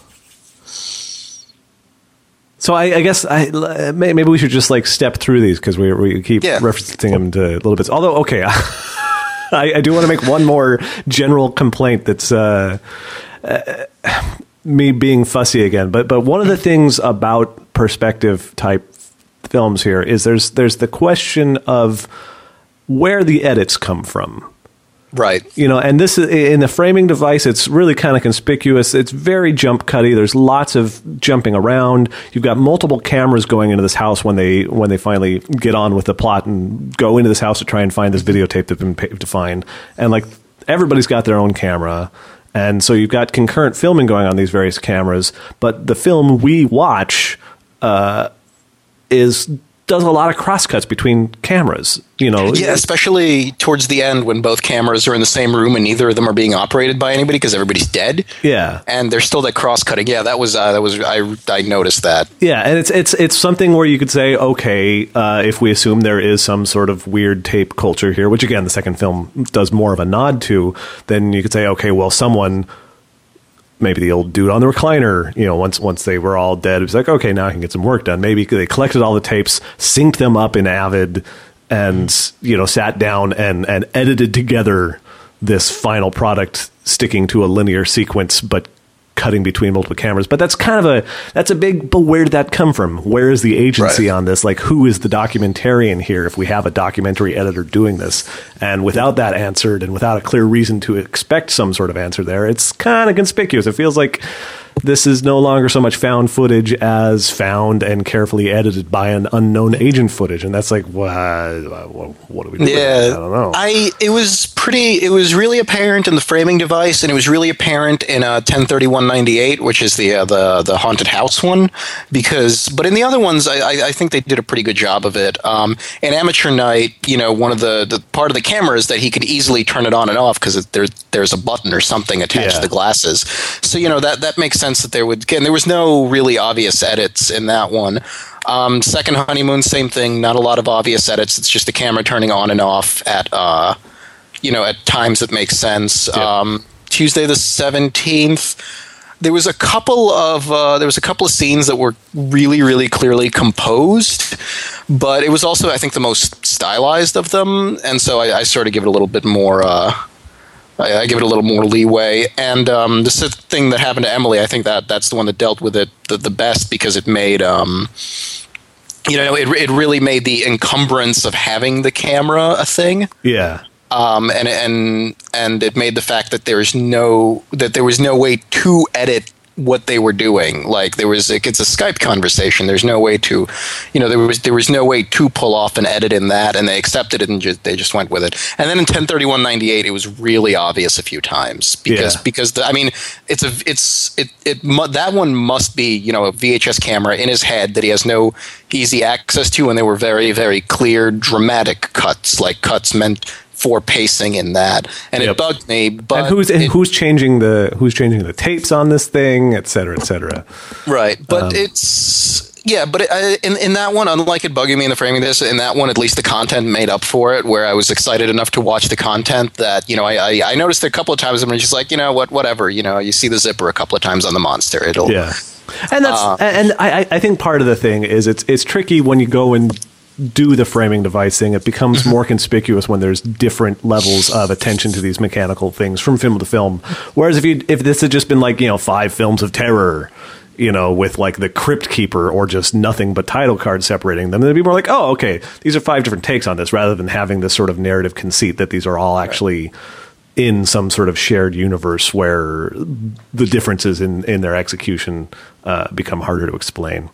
So I, I guess I uh, maybe we should just like step through these because we we keep Yeah. referencing them to little bits. Although okay, I, I do want to make one more general complaint. That's uh, uh, me being fussy again. But but one of the things about perspective type films here is there's there's the question of where the edits come from. Right. You know, and this is in the framing device. It's really kind of conspicuous. It's very jump cutty. There's lots of jumping around. You've got multiple cameras going into this house when they when they finally get on with the plot and go into this house to try and find this videotape they've been paid to find. And like everybody's got their own camera. And so you've got concurrent filming going on these various cameras, but the film we watch uh, is does a lot of crosscuts between cameras. You know, Yeah, especially towards the end when both cameras are in the same room and neither of them are being operated by anybody because everybody's dead. yeah, And there's still that cross cutting. Yeah, that was uh, that was I I noticed that. yeah, and it's it's it's something where you could say, okay, uh, if we assume there is some sort of weird tape culture here, which again the second film does more of a nod to, then you could say, okay, well, someone. Maybe the old dude on the recliner, you know, once once they were all dead, it was like, okay, now I can get some work done. Maybe they collected all the tapes, synced them up in Avid, and you know, sat down and and edited together this final product, sticking to a linear sequence, but cutting between multiple cameras. But that's kind of a that's a big. But where did that come from? Where is the agency Right. on this? Like, who is the documentarian here? If we have a documentary editor doing this, and without that answered, and without a clear reason to expect some sort of answer there, it's kind of conspicuous. It feels like this is no longer so much found footage as found and carefully edited by an unknown agent footage, and that's like, what? What do we do? Yeah. I don't know. I it was pretty. It was really apparent in the framing device, and it was really apparent in uh, 103198, which is the uh, the the haunted house one. Because, but in the other ones, I, I, think they did a pretty good job of it. Um, in Amateur Night, you know, one of the, the part of the camera is that he could easily turn it on and off because there's there's a button or something attached Yeah. to the glasses. So you know that that makes sense that there would again there was no really obvious edits in that one. Um, second honeymoon, same thing. Not a lot of obvious edits. It's just the camera turning on and off at uh, you know at times that make sense. Um, Tuesday the seventeenth. There was a couple of uh, there was a couple of scenes that were really really clearly composed, but it was also I think the most stylized of them, and so I, I sort of give it a little bit more. Uh, I, I give it a little more leeway. And um, this is the thing that happened to Emily. I think that that's the one that dealt with it the, the best because it made, um, you know, it, it really made the encumbrance of having the camera a thing. yeah. Um, and and and it made the fact that there is no that there was no way to edit what they were doing. Like there was, like, it's a Skype conversation. There's no way to, you know, there was there was no way to pull off an edit in that, and they accepted it and just, they just went with it. And then in 1031.98, it was really obvious a few times because Yeah. because the, I mean, it's a it's it it mu- that one must be you know a VHS camera in his head that he has no easy access to, and they were very very clear dramatic cuts, like cuts meant for pacing in that, and Yep. it bugged me. But and who's and it- who's changing the who's changing the tapes on this thing, et cetera, et cetera. Right, but Um, it's yeah, but it, I, in in that one, unlike it bugging me in the framing of this, in that one, at least the content made up for it. Where I was excited enough to watch the content that you know I I, I noticed a couple of times I'm just like you know what whatever you know you see the zipper a couple of times on the monster it'll Yeah, and that's Uh, and I I- I think part of the thing is it's it's tricky when you go and do the framing device thing. It becomes Mm-hmm. more conspicuous when there's different levels of attention to these mechanical things from film to film. Whereas if you if this had just been like you know five films of terror. You know, with like the Crypt Keeper or just nothing but title cards separating them, they'd be more like, oh, okay, these are five different takes on this, rather than having this sort of narrative conceit that these are all actually in some sort of shared universe where the differences in, in their execution uh, become harder to explain.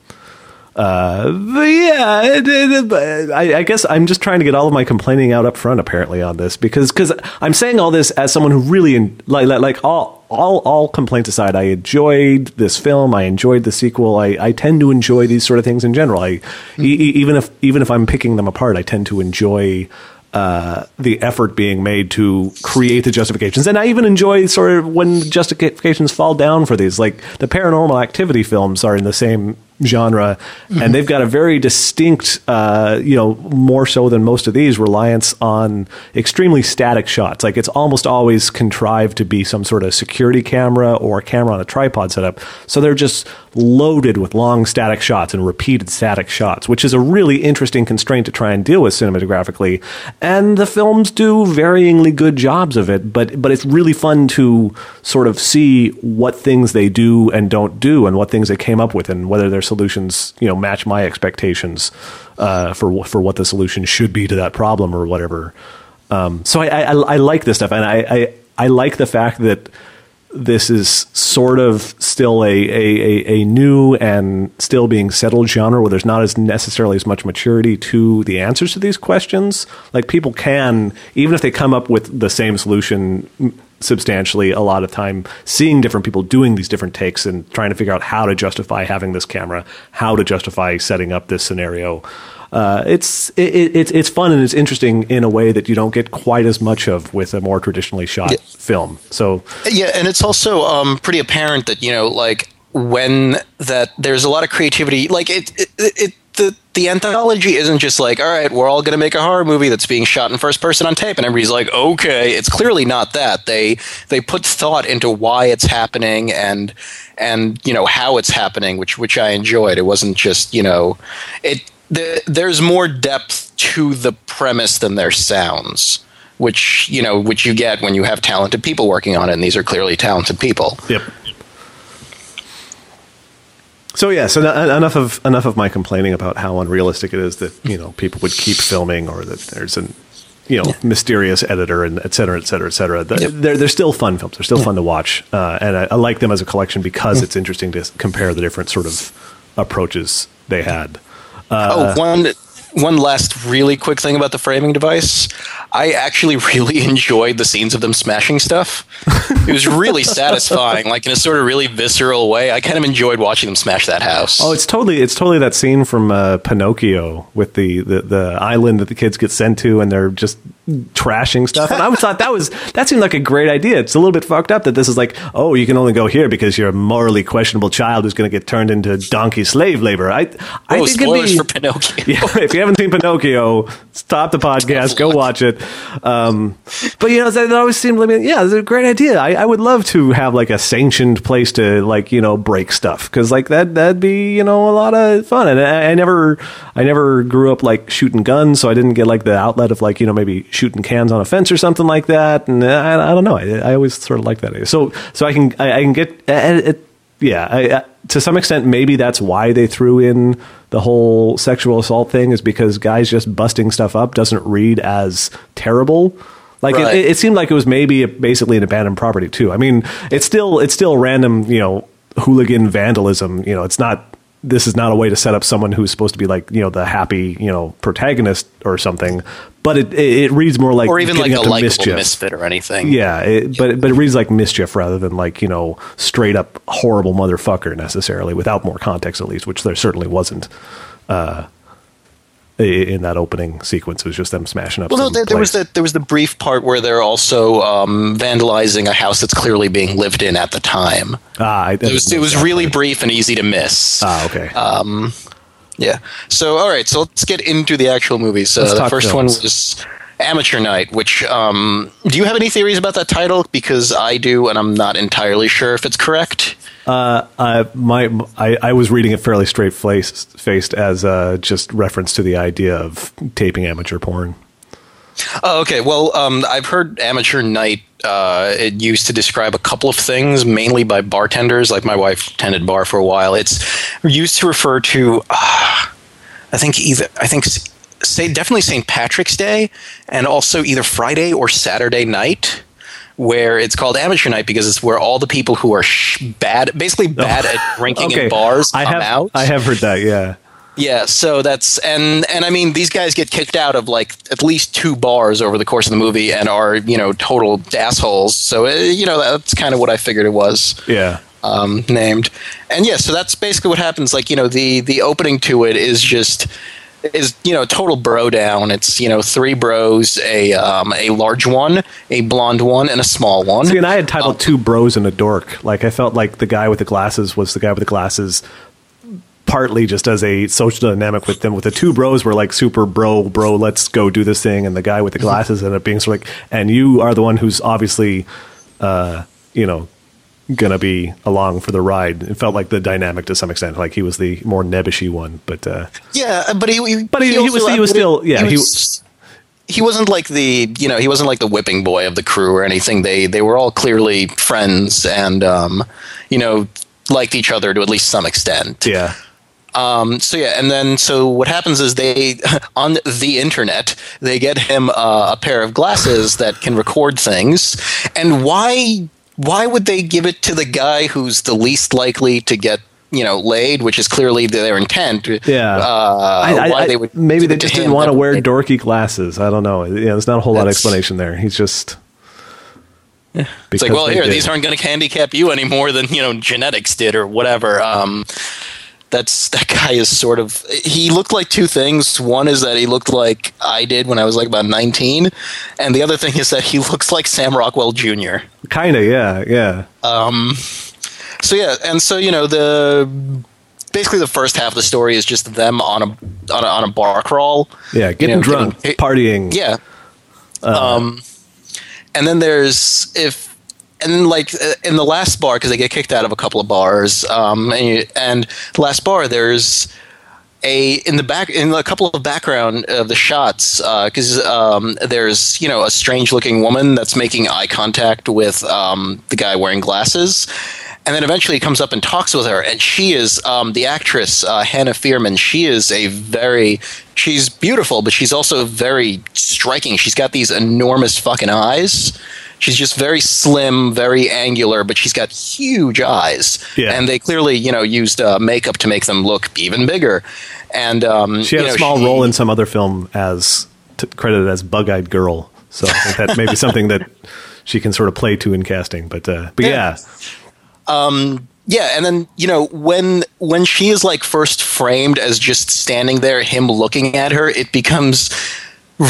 Uh, yeah, it, it, it- I, I guess I'm just trying to get all of my complaining out up front, apparently, on this because because I'm saying all this as someone who really like like, all all all complaints aside, I enjoyed this film. I enjoyed the sequel. I, I tend to enjoy these sort of things in general. I e- e- even if even if I'm picking them apart, I tend to enjoy uh, the effort being made to create the justifications. And I even enjoy sort of when justifications fall down for these. Like the paranormal activity films are in the same genre, and they've got a very distinct, uh, you know, more so than most of these, reliance on extremely static shots. Like it's almost always contrived to be some sort of security camera or camera on a tripod setup. So they're just loaded with long static shots and repeated static shots, which is a really interesting constraint to try and deal with cinematographically. And the films do varyingly good jobs of it, but but it's really fun to sort of see what things they do and don't do and what things they came up with and whether there's solutions you know match my expectations uh, for for what the solution should be to that problem or whatever. Um, so I, I, I like this stuff, and I, I I like the fact that this is sort of still a, a, a, new and still being settled genre where there's not as necessarily as much maturity to the answers to these questions. Like people can, even if they come up with the same solution substantially a lot of time seeing different people doing these different takes and trying to figure out how to justify having this camera, how to justify setting up this scenario. Uh, it's it, it's it's fun and it's interesting in a way that you don't get quite as much of with a more traditionally shot yeah. film. So yeah, and it's also um, pretty apparent that you know like when that there's a lot of creativity. Like it, it, it the anthology isn't just like, all right, we're all going to make a horror movie that's being shot in first person on tape, and everybody's like, okay. It's clearly not that. They they put thought into why it's happening and and you know how it's happening, which which I enjoyed. It wasn't just you know it the, there's more depth to the premise than there sounds which you know which you get when you have talented people working on it and these are clearly talented people yep so yeah so enough of enough of my complaining about how unrealistic it is that you know people would keep filming or that there's an you know yeah. mysterious editor and et cetera et cetera et cetera the, yep. they're, they're still fun films they're still yeah. fun to watch uh, and I, I, like them as a collection because yeah. it's interesting to compare the different sort of approaches they had uh, oh, one one last really quick thing about the framing device. I actually really enjoyed the scenes of them smashing stuff. It was really satisfying, like in a sort of really visceral way. I kind of enjoyed watching them smash that house. Oh, it's totally it's totally that scene from uh, Pinocchio with the, the the island that the kids get sent to, and they're just trashing stuff. And I thought that was that seemed like a great idea. It's a little bit fucked up that this is like, oh, you can only go here because you're a morally questionable child who's going to get turned into donkey slave labor. I, I oh, think spoilers it'd be, for Pinocchio. Yeah, if you haven't seen Pinocchio, stop the podcast, go watch it. Um, but you know, that always seemed like, yeah, it's a great idea. I, I, would love to have like a sanctioned place to like you know break stuff because like that that'd be you know a lot of fun. And I, I never I never grew up like shooting guns, so I didn't get like the outlet of like you know maybe shooting cans on a fence or something like that. And uh, I, I don't know. I, I, always sort of like that. So so I can I, I can get it, it, yeah. I, to some extent, maybe that's why they threw in the whole sexual assault thing is because guys just busting stuff up doesn't read as terrible. Like right. it, it, seemed like it was maybe a, basically an abandoned property too. I mean, it's still it's still random, you know, hooligan vandalism. You know, it's not this is not a way to set up someone who's supposed to be like you know the happy you know protagonist or something but it it, reads more like or even like a likable misfit or anything. Yeah it, but but it reads like mischief rather than like you know straight up horrible motherfucker necessarily without more context at least which there certainly wasn't uh, in that opening sequence. It was just them smashing up. Well, no, there, there, was the there was the brief part where they're also um, vandalizing a house that's clearly being lived in at the time. Ah, I, it was, it was really part. brief and easy to miss. Ah, okay. Um, yeah. So, all right. So let's get into the actual movies. So the first films. one was Amateur Night. Which um, do you have any theories about that title? Because I do, and I'm not entirely sure if it's correct. Uh, I, my, I, I, was reading it fairly straight faced as uh, just reference to the idea of taping amateur porn. Oh, okay. Well, um, I've heard amateur night. Uh, it used to describe a couple of things, mainly by bartenders. Like my wife tended bar for a while. It's used to refer to, uh, I think either I think say definitely St. Patrick's Day, and also either Friday or Saturday night where it's called amateur night because it's where all the people who are sh- bad, basically oh. bad at drinking okay. in bars, I come have, out. I have heard that. Yeah. Yeah, so that's and and I mean these guys get kicked out of like at least two bars over the course of the movie and are you know total assholes. So uh, you know that's kind of what I figured it was. Yeah. Um, named and yeah, so that's basically what happens. Like you know the the opening to it is just is you know total bro down. It's you know three bros, a um, a large one, a blonde one, and a small one. See, and I had titled um, two bros and a dork. Like I felt like the guy with the glasses was the guy with the glasses. Partly just as a social dynamic with them, with the two bros were like super bro, bro, let's go do this thing, and the guy with the glasses ended up being sort of like, and you are the one who's obviously, uh, you know, gonna be along for the ride. It felt like the dynamic to some extent, like he was the more nebbishy one. But uh, yeah, but he, he but he, he, he was he was still yeah he was, he wasn't like the you know he wasn't like the whipping boy of the crew or anything. They they were all clearly friends and um, you know liked each other to at least some extent. Yeah. Um, so yeah, and then so what happens is they on the internet they get him uh, a pair of glasses that can record things. And why why would they give it to the guy who's the least likely to get you know laid, which is clearly their intent? Yeah, uh, I, I, why they would maybe they just didn't want to wear dorky glasses. I don't know. Yeah, there's not a whole lot of explanation there. He's just. Yeah. It's like, well, here, these aren't going to handicap you any more than you know genetics did or whatever. Um, that's that guy is sort of he looked like two things. One is that he looked like I did when I was like about nineteen, and the other thing is that he looks like Sam Rockwell Jr. kind of yeah yeah. Um, So yeah, and so you know the basically the first half of the story is just them on a on a, on a bar crawl. Yeah, getting know, drunk, getting- partying. Yeah. um, and then there's if and like uh, in the last bar because they get kicked out of a couple of bars. Um, and, you, and the last bar there's a in the back in a couple of background of the shots because um, there's you know a strange looking woman that's making eye contact with um, the guy wearing glasses and then eventually he comes up and talks with her and she is um, the actress uh, hannah Fierman. she is a very she's beautiful but she's also very striking she's got these enormous fucking eyes she's just very slim very angular but she's got huge eyes Yeah. and they clearly you know used uh, makeup to make them look even bigger and um, She had you know, a small she- role in some other film as t- credited as Bug-Eyed Girl. So I think that may be something that she can sort of play to in casting. But uh, but yeah. Yeah. yeah and then you know when when she is like first framed as just standing there him looking at her it becomes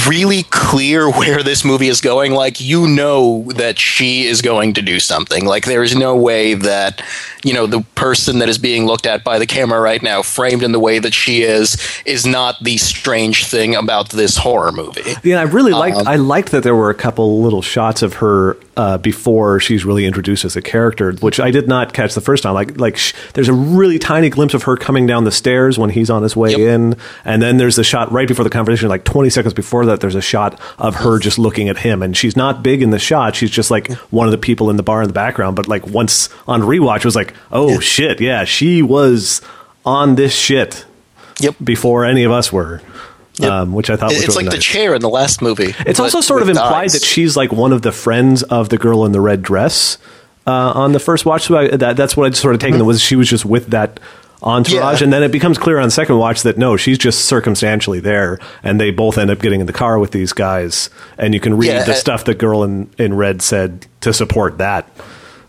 really clear where this movie is going like you know that she is going to do something like there is no way that you know the person that is being looked at by the camera right now framed in the way that she is is not the strange thing about this horror movie Yeah, I really liked. Um, I liked that there were a couple little shots of her uh, before she's really introduced as a character, which I did not catch the first time. Like, like sh- there's a really tiny glimpse of her coming down the stairs when he's on his way Yep. in, and then there's the shot right before the conversation, like 20 seconds before that. There's a shot of her just looking at him, and she's not big in the shot. She's just like one of the people in the bar in the background. But like once on rewatch, it was like, oh shit, yeah, she was on this shit yep before any of us were. Yep. Um, which I thought was it's really like the chair in the last movie It's also sort of implied eyes. that she's like one of the friends of the girl in the red dress uh, on the first watch. So I, that, that's what I'd sort of taken was she was just with that entourage. Yeah. and then it becomes clear on second watch that no, she's just circumstantially there, and they both end up getting in the car with these guys, and you can read Yeah, the uh, stuff the girl in in red said to support that.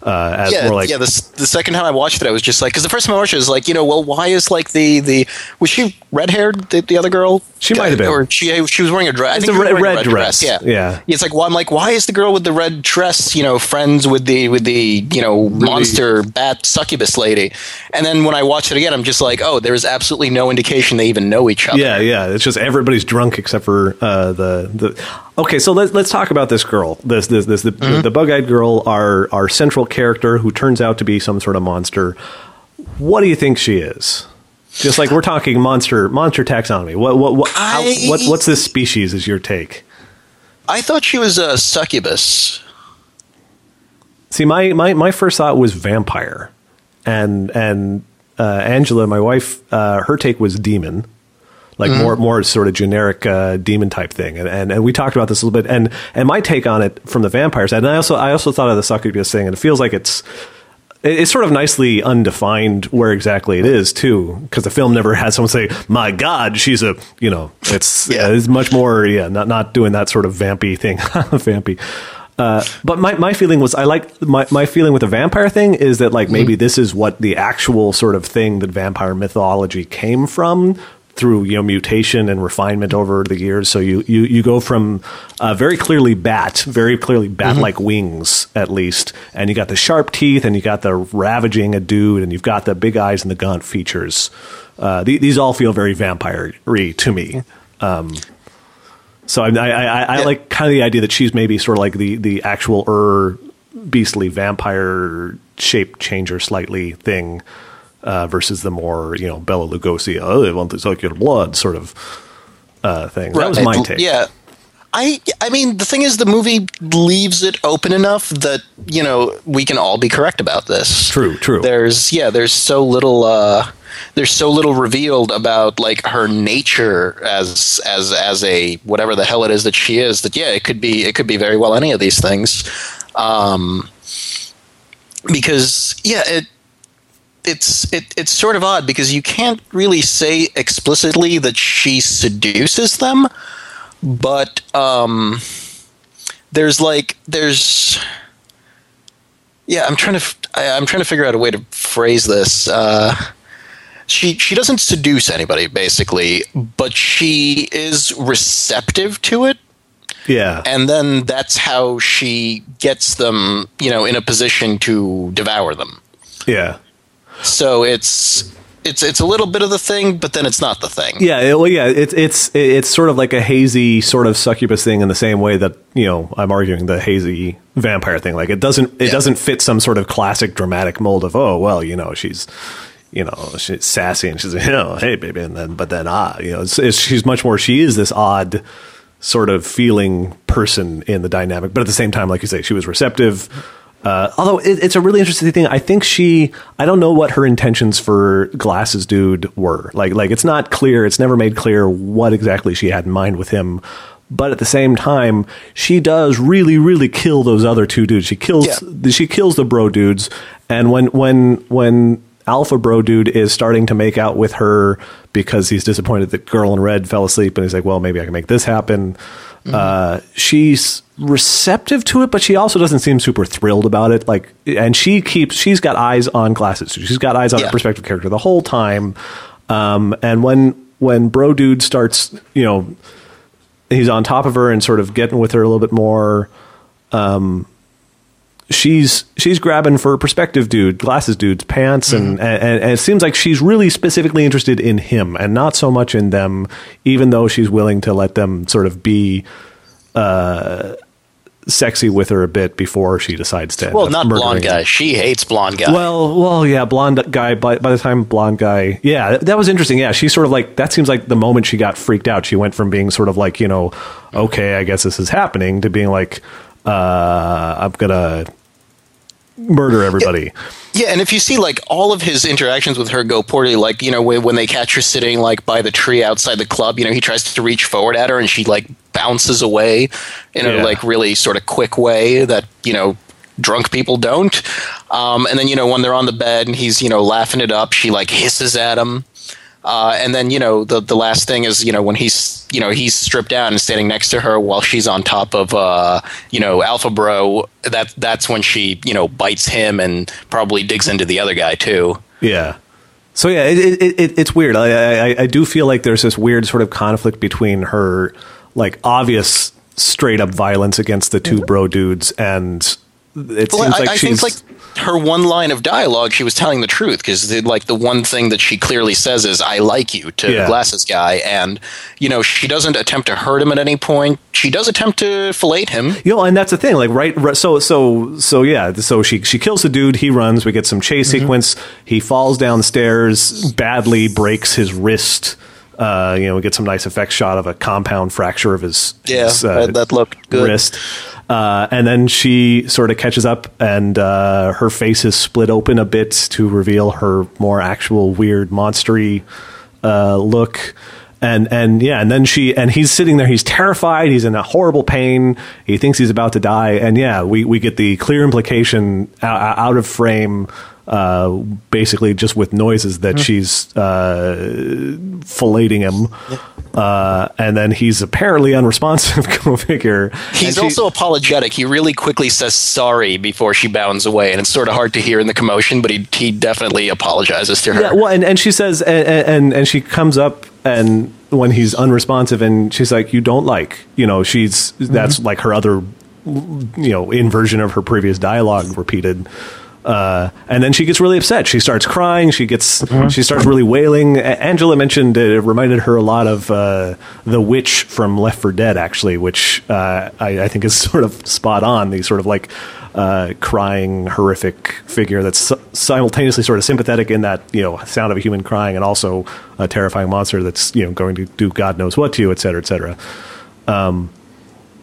Uh, as yeah, more like yeah. The, the second time I watched it, I was just like, because the first time I watched it, I was like, you know, well, why is like the the was she red haired the, the other girl? She might have been. or she she was wearing a dress. It's a red- red dress. Yeah, Yeah. It's like, well, I'm like, why is the girl with the red dress, you know, friends with the with the you know monster bat succubus lady? And then when I watched it again, I'm just like, oh, there is absolutely no indication they even know each other. Yeah, yeah. It's just everybody's drunk except for uh, the the. Okay, so let's let's talk about this girl. This this this the, Mm-hmm. the bug eyed girl, our our central character who turns out to be some sort of monster. What do you think she is? Just like we're talking monster monster taxonomy. What what what how, I- what what's this species? Is your take? I thought she was a succubus. See, my, my, my first thought was vampire, and and uh, Angela, my wife, uh, her take was demon, like more more sort of generic uh, demon type thing, and, and and we talked about this a little bit, and and my take on it from the vampire side, and I also I also thought of the succubus thing, and it feels like it's it's sort of nicely undefined where exactly it is too, because the film never had someone say, "My God, she's a," you know, it's Yeah. it's much more, yeah, not not doing that sort of vampy thing, vampy. Uh, but my, my feeling was I like my, my feeling with the vampire thing is that like maybe this is what the actual sort of thing that vampire mythology came from through you know mutation and refinement over the years. So you you, you go from uh, very clearly bat, very clearly bat like wings at least, and you got the sharp teeth, and you got the ravaging a dude, and you've got the big eyes and the gaunt features. Uh, the, these all feel very vampire-y to me. Um, so I, I, I, I Yeah. like kind of the idea that she's maybe sort of like the the actual er beastly vampire shape changer slightly thing uh, versus the more you know Bela Lugosi oh they want to suck your blood sort of uh, thing. That was my Right. take. Yeah. I I mean the thing is the movie leaves it open enough that you know we can all be correct about this. True, true. There's yeah, there's so little uh there's so little revealed about like her nature as as as a whatever the hell it is that she is that yeah, it could be it could be very well any of these things. Um because yeah, it it's it, it's sort of odd because you can't really say explicitly that she seduces them, but um, there's like there's yeah I'm trying to I'm trying to figure out a way to phrase this. Uh, she she doesn't seduce anybody basically, but she is receptive to it yeah. and then that's how she gets them, you know, in a position to devour them. yeah. So it's it's it's a little bit of the thing, but then it's not the thing. Yeah, it- well, yeah, it's it's it's sort of like a hazy sort of succubus thing in the same way that you know I'm arguing the hazy vampire thing. Like it doesn't it Yeah. doesn't fit some sort of classic dramatic mold of oh well you know she's you know she's sassy and she's you know hey baby and then but then ah you know it's, it's, she's much more she is this odd sort of feeling person in the dynamic, but at the same time, like you say, she was receptive. Uh, although it, it's a really interesting thing, I think she, I don't know what her intentions for Glasses Dude were. Like, like it's not clear. It's never made clear what exactly she had in mind with him. But at the same time, she does really, really kill those other two dudes. She kills, Yeah. she kills the bro dudes. And when, when, when Alpha Bro Dude is starting to make out with her because he's disappointed that Girl in Red fell asleep, and he's like, "Well, maybe I can make this happen." Uh, she's receptive to it, but she also doesn't seem super thrilled about it. Like, and she keeps she's got eyes on glasses. She's got eyes on Yeah. perspective character the whole time. Um, and when when Bro Dude starts, you know, he's on top of her and sort of getting with her a little bit more she's she's grabbing for perspective dude glasses dude's pants and, and and it seems like she's really specifically interested in him and not so much in them even though she's willing to let them sort of be uh sexy with her a bit before she decides to Well, not blonde murdering him. guy. She hates blonde guy. Well, well, yeah, blonde guy. By by the time blonde guy, yeah, that, that was interesting. Yeah, she sort of like that seems like the moment she got freaked out. She went from being sort of like you know, okay, I guess this is happening, to being like, uh, I'm gonna murder everybody. Yeah, and if you see like all of his interactions with her go poorly, like you know when, when they catch her sitting like by the tree outside the club, you know he tries to reach forward at her and she like bounces away in Yeah. a like really sort of quick way that you know drunk people don't. Um, and then you know when they're on the bed and he's you know laughing it up, she like hisses at him. Uh, and then you know the the last thing is you know when he's you know he's stripped down and standing next to her while she's on top of uh, you know Alpha Bro. That that's when she you know bites him and probably digs into the other guy too. Yeah. So yeah, it, it, it, it's weird. I, I I do feel like there's this weird sort of conflict between her like obvious straight up violence against the two bro dudes and it Well, seems I, like I she's think like her one line of dialogue, she was telling the truth because like the one thing that she clearly says is "I like you" to Yeah. glasses guy, and you know she doesn't attempt to hurt him at any point. She does attempt to fillet him. You know, and that's the thing. Like, right, right. So, so, so, yeah. So she she kills the dude. He runs. We get some chase Mm-hmm. sequence. He falls downstairs, badly breaks his wrist. Uh, you know, we get some nice effect shot of a compound fracture of his, Yeah, his, uh, that, that looked good. wrist. Uh, and then she sort of catches up, and uh, her face is split open a bit to reveal her more actual weird monstery uh, look. And and yeah, and then she and he's sitting there. He's terrified. He's in a horrible pain. He thinks he's about to die. And yeah, we we get the clear implication out, out of frame, uh, basically just with noises that she's uh, filleting him. Uh, and then he's apparently unresponsive. Go figure. He's she- also apologetic. He really quickly says sorry before she bounds away, and it's sort of hard to hear in the commotion, but he he definitely apologizes to her. Yeah, well, and, and she says, and, and and she comes up, and when he's unresponsive, and she's like, "You don't like," you know, she's that's like her other, you know, inversion of her previous dialogue repeated. Uh, and then she gets really upset. She starts crying. She gets she starts really wailing. A- Angela mentioned it reminded her a lot of uh, the witch from Left 4 Dead, actually, which uh, I, I think is sort of spot on. The sort of like uh, crying, horrific figure that's simultaneously sort of sympathetic in that you know sound of a human crying, and also a terrifying monster that's you know going to do God knows what to you, et cetera, et cetera. Um,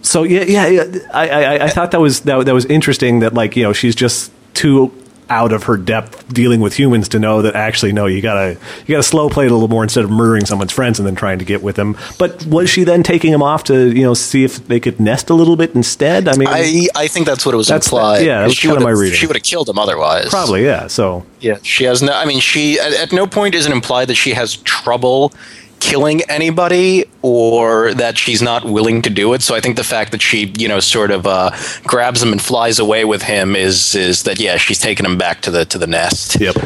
so yeah, yeah, yeah. I, I, I thought that was that, that was interesting. That like you know she's just too out of her depth dealing with humans to know that actually no, you gotta you gotta slow play it a little more instead of murdering someone's friends and then trying to get with them. But was she then taking him off to you know see if they could nest a little bit instead? I mean, I I think that's what it was That's- implied. yeah, that was she kinda would've- reading. She would have killed him otherwise. probably yeah. So Yeah, she has no. I mean, she at, at no point is it implied that she has trouble killing anybody or that she's not willing to do it. So I think the fact that she, you know, sort of uh, grabs him and flies away with him is is that yeah, she's taking him back to the to the nest. yep.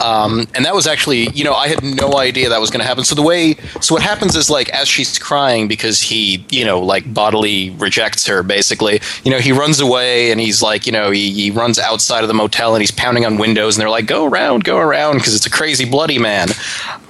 Um, and that was actually, you know, I had no idea that was going to happen. So the way, so what happens is like as she's crying because he, you know, like bodily rejects her, basically, you know, he runs away and he's like, you know, he, he runs outside of the motel and he's pounding on windows and they're like, go around, go around, because it's a crazy bloody man.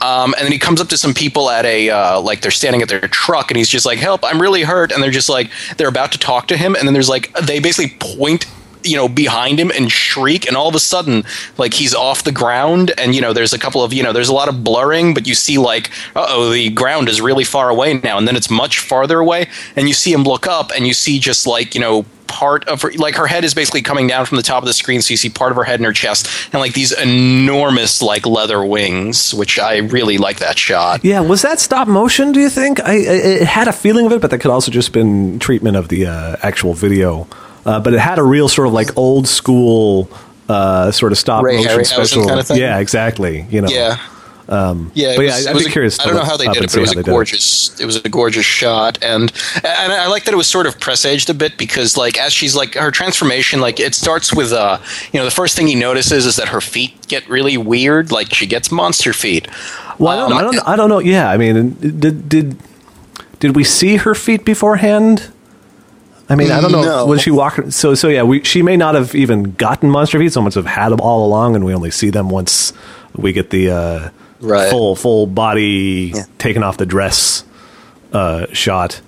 Um, and then he comes up to some people at a, uh, like they're standing at their truck and he's just like, help, I'm really hurt. And they're just like, they're about to talk to him. And then there's like, they basically point you know behind him and shriek and all of a sudden like he's off the ground and you know there's a couple of you know there's a lot of blurring but you see like uh-oh the ground is really far away now and then it's much farther away and you see him look up and you see just like you know part of her like her head is basically coming down from the top of the screen so you see part of her head and her chest and like these enormous like leather wings which i really like that shot Yeah, was that stop motion? Do you think? I, I it had a feeling of it, but that could also just been treatment of the uh, actual video. Uh, but it had a real sort of like old school uh, sort of stop Ray motion special. kind of thing? Yeah, exactly. You know. Yeah. Um, Yeah, but yeah, it I'd was be a- curious. I don't know how they did it, but it was a gorgeous. It was a gorgeous shot, and and I like that it was sort of presaged a bit because like as she's like her transformation, like it starts with uh you know the first thing he notices is that her feet get really weird, like she gets monster feet. Well, I don't, Um, I don't, I don't know. Yeah, I mean, did did did we see her feet beforehand? I mean, I don't know. No. Was she walking? So, so yeah, we, she may not have even gotten monster feet. Someone have had them all along, and we only see them once we get the uh, Right. full full body Yeah. taken off the dress uh, shot.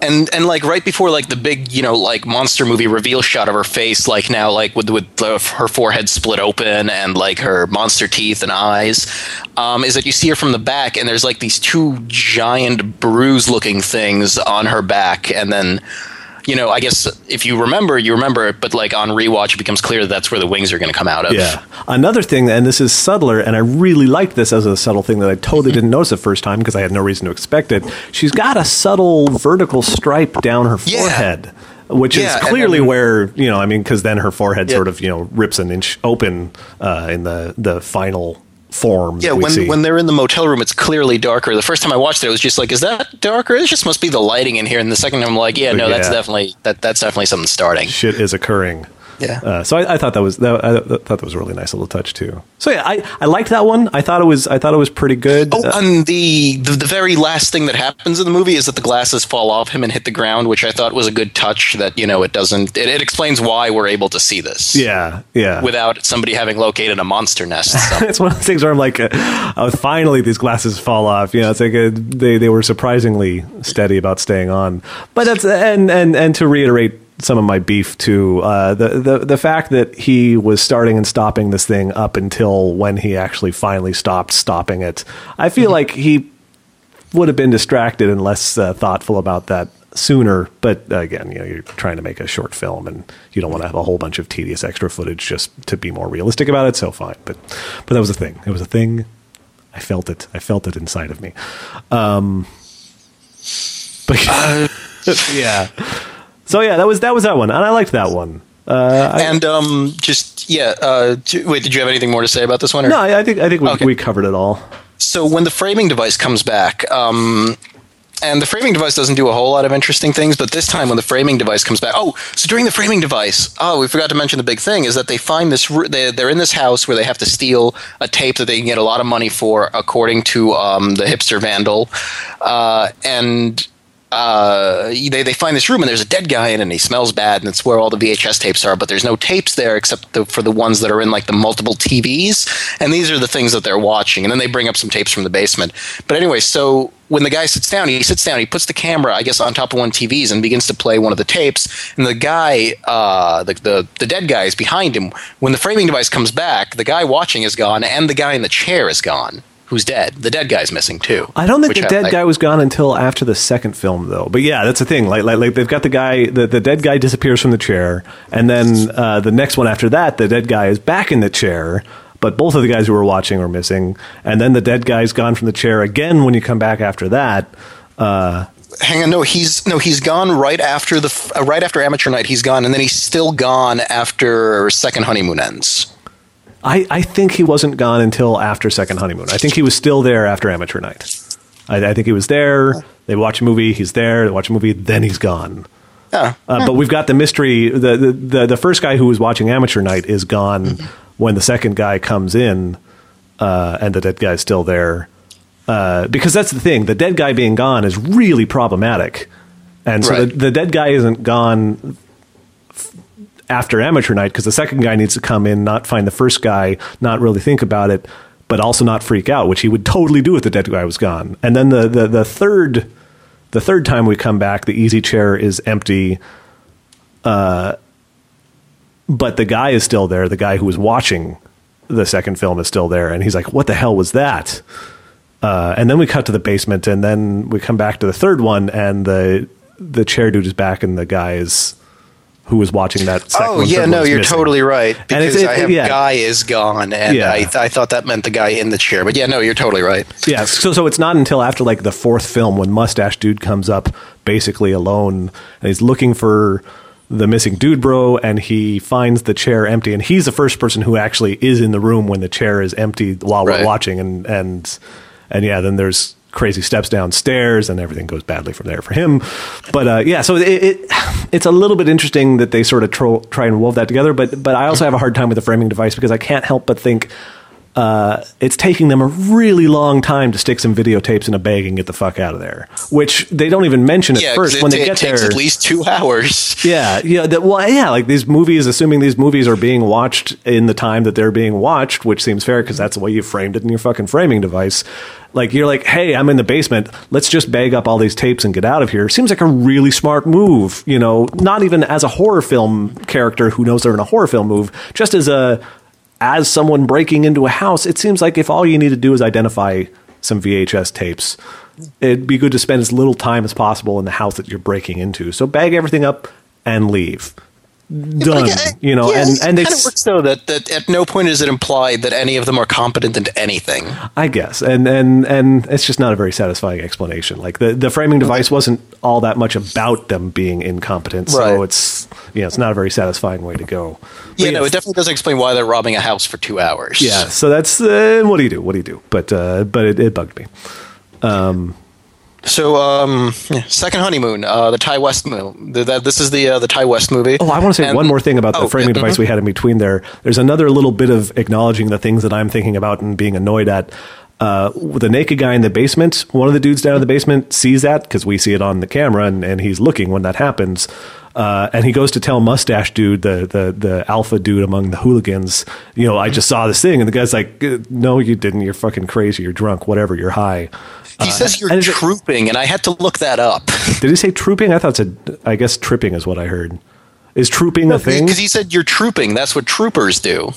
And and like right before like the big you know like monster movie reveal shot of her face like now like with with the, her forehead split open and like her monster teeth and eyes um, is that you see her from the back and there's like these two giant bruise looking things on her back and then you know i guess if you remember you remember it but like on rewatch it becomes clear that that's where the wings are going to come out of Yeah. Another thing, and this is subtler, and I really liked this as a subtle thing that I totally didn't notice the first time because I had no reason to expect it. She's got a subtle vertical stripe down her Yeah. forehead, which Yeah, is clearly then- where you know. I mean, because then her forehead Yeah. sort of you know rips an inch open uh, in the the final form. Yeah, when see. when they're in the motel room, it's clearly darker. The first time I watched it, it was just like, "Is that darker? It just must be the lighting in here." And the second time, I'm like, "Yeah, no, that's definitely that that's definitely something starting." shit is occurring. Yeah. Uh, so I, I thought that was that, I thought that was a really nice little touch too. So yeah, I, I liked that one. I thought it was I thought it was pretty good. Oh, Uh, and the, the the very last thing that happens in the movie is that the glasses fall off him and hit the ground, which I thought was a good touch. That you know, it doesn't. It, it explains why we're able to see this. yeah, yeah. Without somebody having located a monster nest. So. it's one of those things where I'm like, uh, oh, finally these glasses fall off. You know, it's like uh they they were surprisingly steady about staying on. But that's and and and to reiterate some of my beef too, uh, the the the fact that he was starting and stopping this thing up until when he actually finally stopped stopping it. I feel like he would have been distracted and less uh, thoughtful about that sooner. But uh, again, you know, you're trying to make a short film, and you don't want to have a whole bunch of tedious extra footage just to be more realistic about it. So fine, but but that was a thing. It was a thing. I felt it. I felt it inside of me. Um, but yeah. So yeah, that was that was that one, and I liked that one. Uh, I, and um, just yeah. Uh, wait, did you have anything more to say about this one? Or? no, I I think I think we, Okay. we covered it all. so when the framing device comes back um, and the framing device doesn't do a whole lot of interesting things but this time when the framing device comes back oh so during the framing device oh we forgot to mention the big thing is that they find this they, they're in this house where they have to steal a tape that they can get a lot of money for according to um, the hipster vandal uh, and uh, they, they find this room and there's a dead guy in it and he smells bad and it's where all the VHS tapes are, but there's no tapes there except the, for the ones that are in like the multiple TVs. And these are the things that they're watching. And then they bring up some tapes from the basement. But anyway, so when the guy sits down, he sits down, he puts the camera, I guess, on top of one TVs and begins to play one of the tapes. And the guy, uh, the, the, the dead guy is behind him. When the framing device comes back, the guy watching is gone and the guy in the chair is gone. Who's dead. The dead guy's missing too. I don't think the I- dead I- guy was gone until after the second film, though. But yeah, that's the thing. Like, like, like they've got the guy, the, the dead guy disappears from the chair, and then uh, the next one after that, the dead guy is back in the chair. But both of the guys who were watching are missing, and then the dead guy's gone from the chair again. When you come back after that, uh, Hang on, no, he's no, he's gone right after the uh, right after amateur night. He's gone, and then he's still gone after second honeymoon ends. I, I think he wasn't gone until after second honeymoon. I think he was still there after amateur night. I, I think he was there. They watch a movie. He's there. They watch a movie. Then he's gone. Yeah, Uh, But we've got the mystery. The, the the the first guy who was watching amateur night is gone when the second guy comes in, uh, and the dead guy's still there. Uh, because that's the thing. The dead guy being gone is really problematic, and so Right. the, the dead guy isn't gone f- after amateur night because the second guy needs to come in, not find the first guy, not really think about it, but also not freak out, which he would totally do if the dead guy was gone. And then the the, the third the third time we come back, the easy chair is empty. Uh, but the guy is still there. The guy who was watching the second film is still there, and he's like, "What the hell was that?" Uh, and then we cut to the basement, and then we come back to the third one, and the the chair dude is back, and the guy is who was watching that. Oh, second Oh yeah, no, you're missing. totally right. Because it- I have yeah. guy is gone, and Yeah. I I thought that meant the guy in the chair. But yeah, no, you're totally right. Yeah, so so it's not until after like the fourth film when Mustache Dude comes up basically alone and he's looking for the missing dude bro and he finds the chair empty and he's the first person who actually is in the room when the chair is empty while we're watching and and and yeah, then there's crazy steps downstairs and everything goes badly from there for him. But uh, yeah, so it, it it's a little bit interesting that they sort of tro- try and wove that together. But but I also have a hard time with the framing device because I can't help but think uh, it's taking them a really long time to stick some videotapes in a bag and get the fuck out of there. Which they don't even mention at Yeah, first it, when they it get takes there. at least two hours. Yeah, yeah. That, well, yeah. Like these movies, assuming these movies are being watched in the time that they're being watched, which seems fair because that's the way you framed it in your fucking framing device. Like you're like, hey, I'm in the basement. Let's just bag up all these tapes and get out of here. Seems like a really smart move. You know, not even as a horror film character who knows they're in a horror film move, just as a as someone breaking into a house. It seems like if all you need to do is identify some VHS tapes. It'd be good to spend as little time as possible in the house that you're breaking into. So bag everything up and leave. Done. Like, uh, you know, yeah, and and they, kind of works though that, that at no point is it implied that any of them are competent in anything. I guess, and and and it's just not a very satisfying explanation. Like the the framing device wasn't all that much about them being incompetent, so Right. it's you know it's not a very satisfying way to go. But Yeah, no, it definitely doesn't explain why they're robbing a house for two hours. Yeah, so that's uh, what do you do? What do you do? But uh, but it, it bugged me. So, um, yeah, second honeymoon, uh, the Ti West movie. The, that, this is the uh, the Ti West movie. Oh, I want to say And- one more thing about the Oh, framing yeah, device mhm. we had in between there. There's another little bit of acknowledging the things that I'm thinking about and being annoyed at. Uh, the naked guy in the basement, one of the dudes down in the basement sees that because we see it on the camera and, and he's looking when that happens. Uh, and he goes to tell Mustache Dude, the, the, the alpha dude among the hooligans, you know, I just saw this thing. And the guy's like, "Uh, no, you didn't. You're fucking crazy. You're drunk. Whatever. You're high. He uh, says you're and is it- trooping, and I had to look that up. Did he say trooping? I thought it said, I guess tripping is what I heard. Is trooping a thing? Because he said you're trooping. That's what troopers do.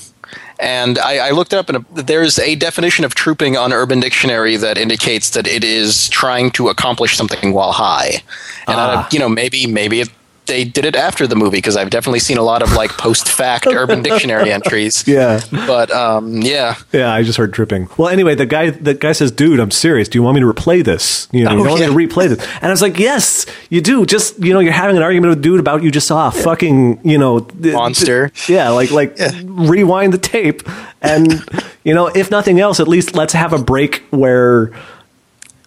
And I, I looked it up, and uh, there's a definition of trooping on Urban Dictionary that indicates that it is trying to accomplish something while high. And uh, Ah. I, you know, maybe maybe it, they did it after the movie because I've definitely seen a lot of like post fact Urban Dictionary entries. Yeah. But um, yeah, Yeah, I just heard dripping. Well, anyway, the guy the guy says, "Dude, I'm serious. Do you want me to replay this? You know, you Oh, want me to replay this?" And I was like, "Yes, you do. Just you know, you're having an argument with a dude about you just saw a fucking you know Monster. th- yeah, like like rewind the tape, and you know, if nothing else, at least let's have a break where."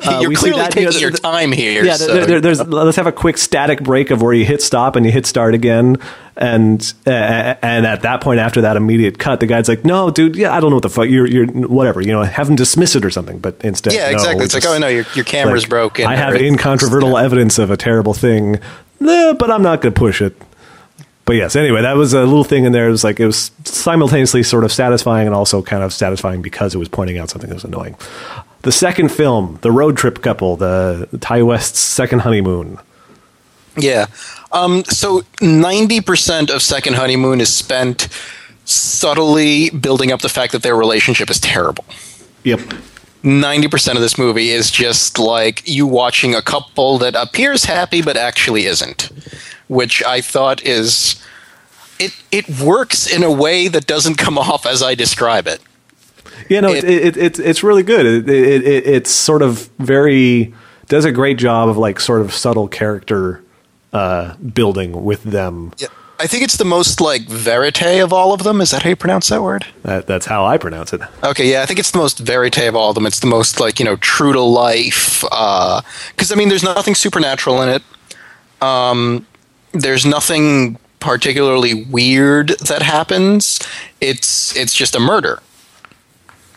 Uh, you're clearly that, you know, taking your time here. Yeah, so- there, there, there's let's have a quick static break of where you hit stop and you hit start again, and uh, and at that point after that immediate cut, the guy's like, "No, dude, yeah, I don't know what the fuck you're you're whatever, you know, have him dismiss it or something." But instead, yeah, exactly. we It's like, oh no, your, your camera's like, broken. I have incontrovertible evidence of a terrible thing, eh, but I'm not going to push it. But yes, anyway, that was a little thing in there. It was like it was simultaneously sort of satisfying and also kind of satisfying because it was pointing out something that was annoying. The second film, the road trip couple, the Ti West's second honeymoon. Yeah. Um, so 90% of Second Honeymoon is spent subtly building up the fact that their relationship is terrible. Yep. 90% of this movie is just like you watching a couple that appears happy but actually isn't, which I thought is it it works in a way that doesn't come off as I describe it. Yeah, no, it, it, it, it's it's really good. It, it, it's sort of very does a great job of like sort of subtle character uh, building with them. Yeah. I think it's the most like verite of all of them. Is that how you pronounce that word? That, that's how I pronounce it. Okay, yeah, I think it's the most verite of all of them. It's the most like you know true to life. Because I mean, there's nothing supernatural in it. Um, there's nothing particularly weird that happens. It's it's just a murder.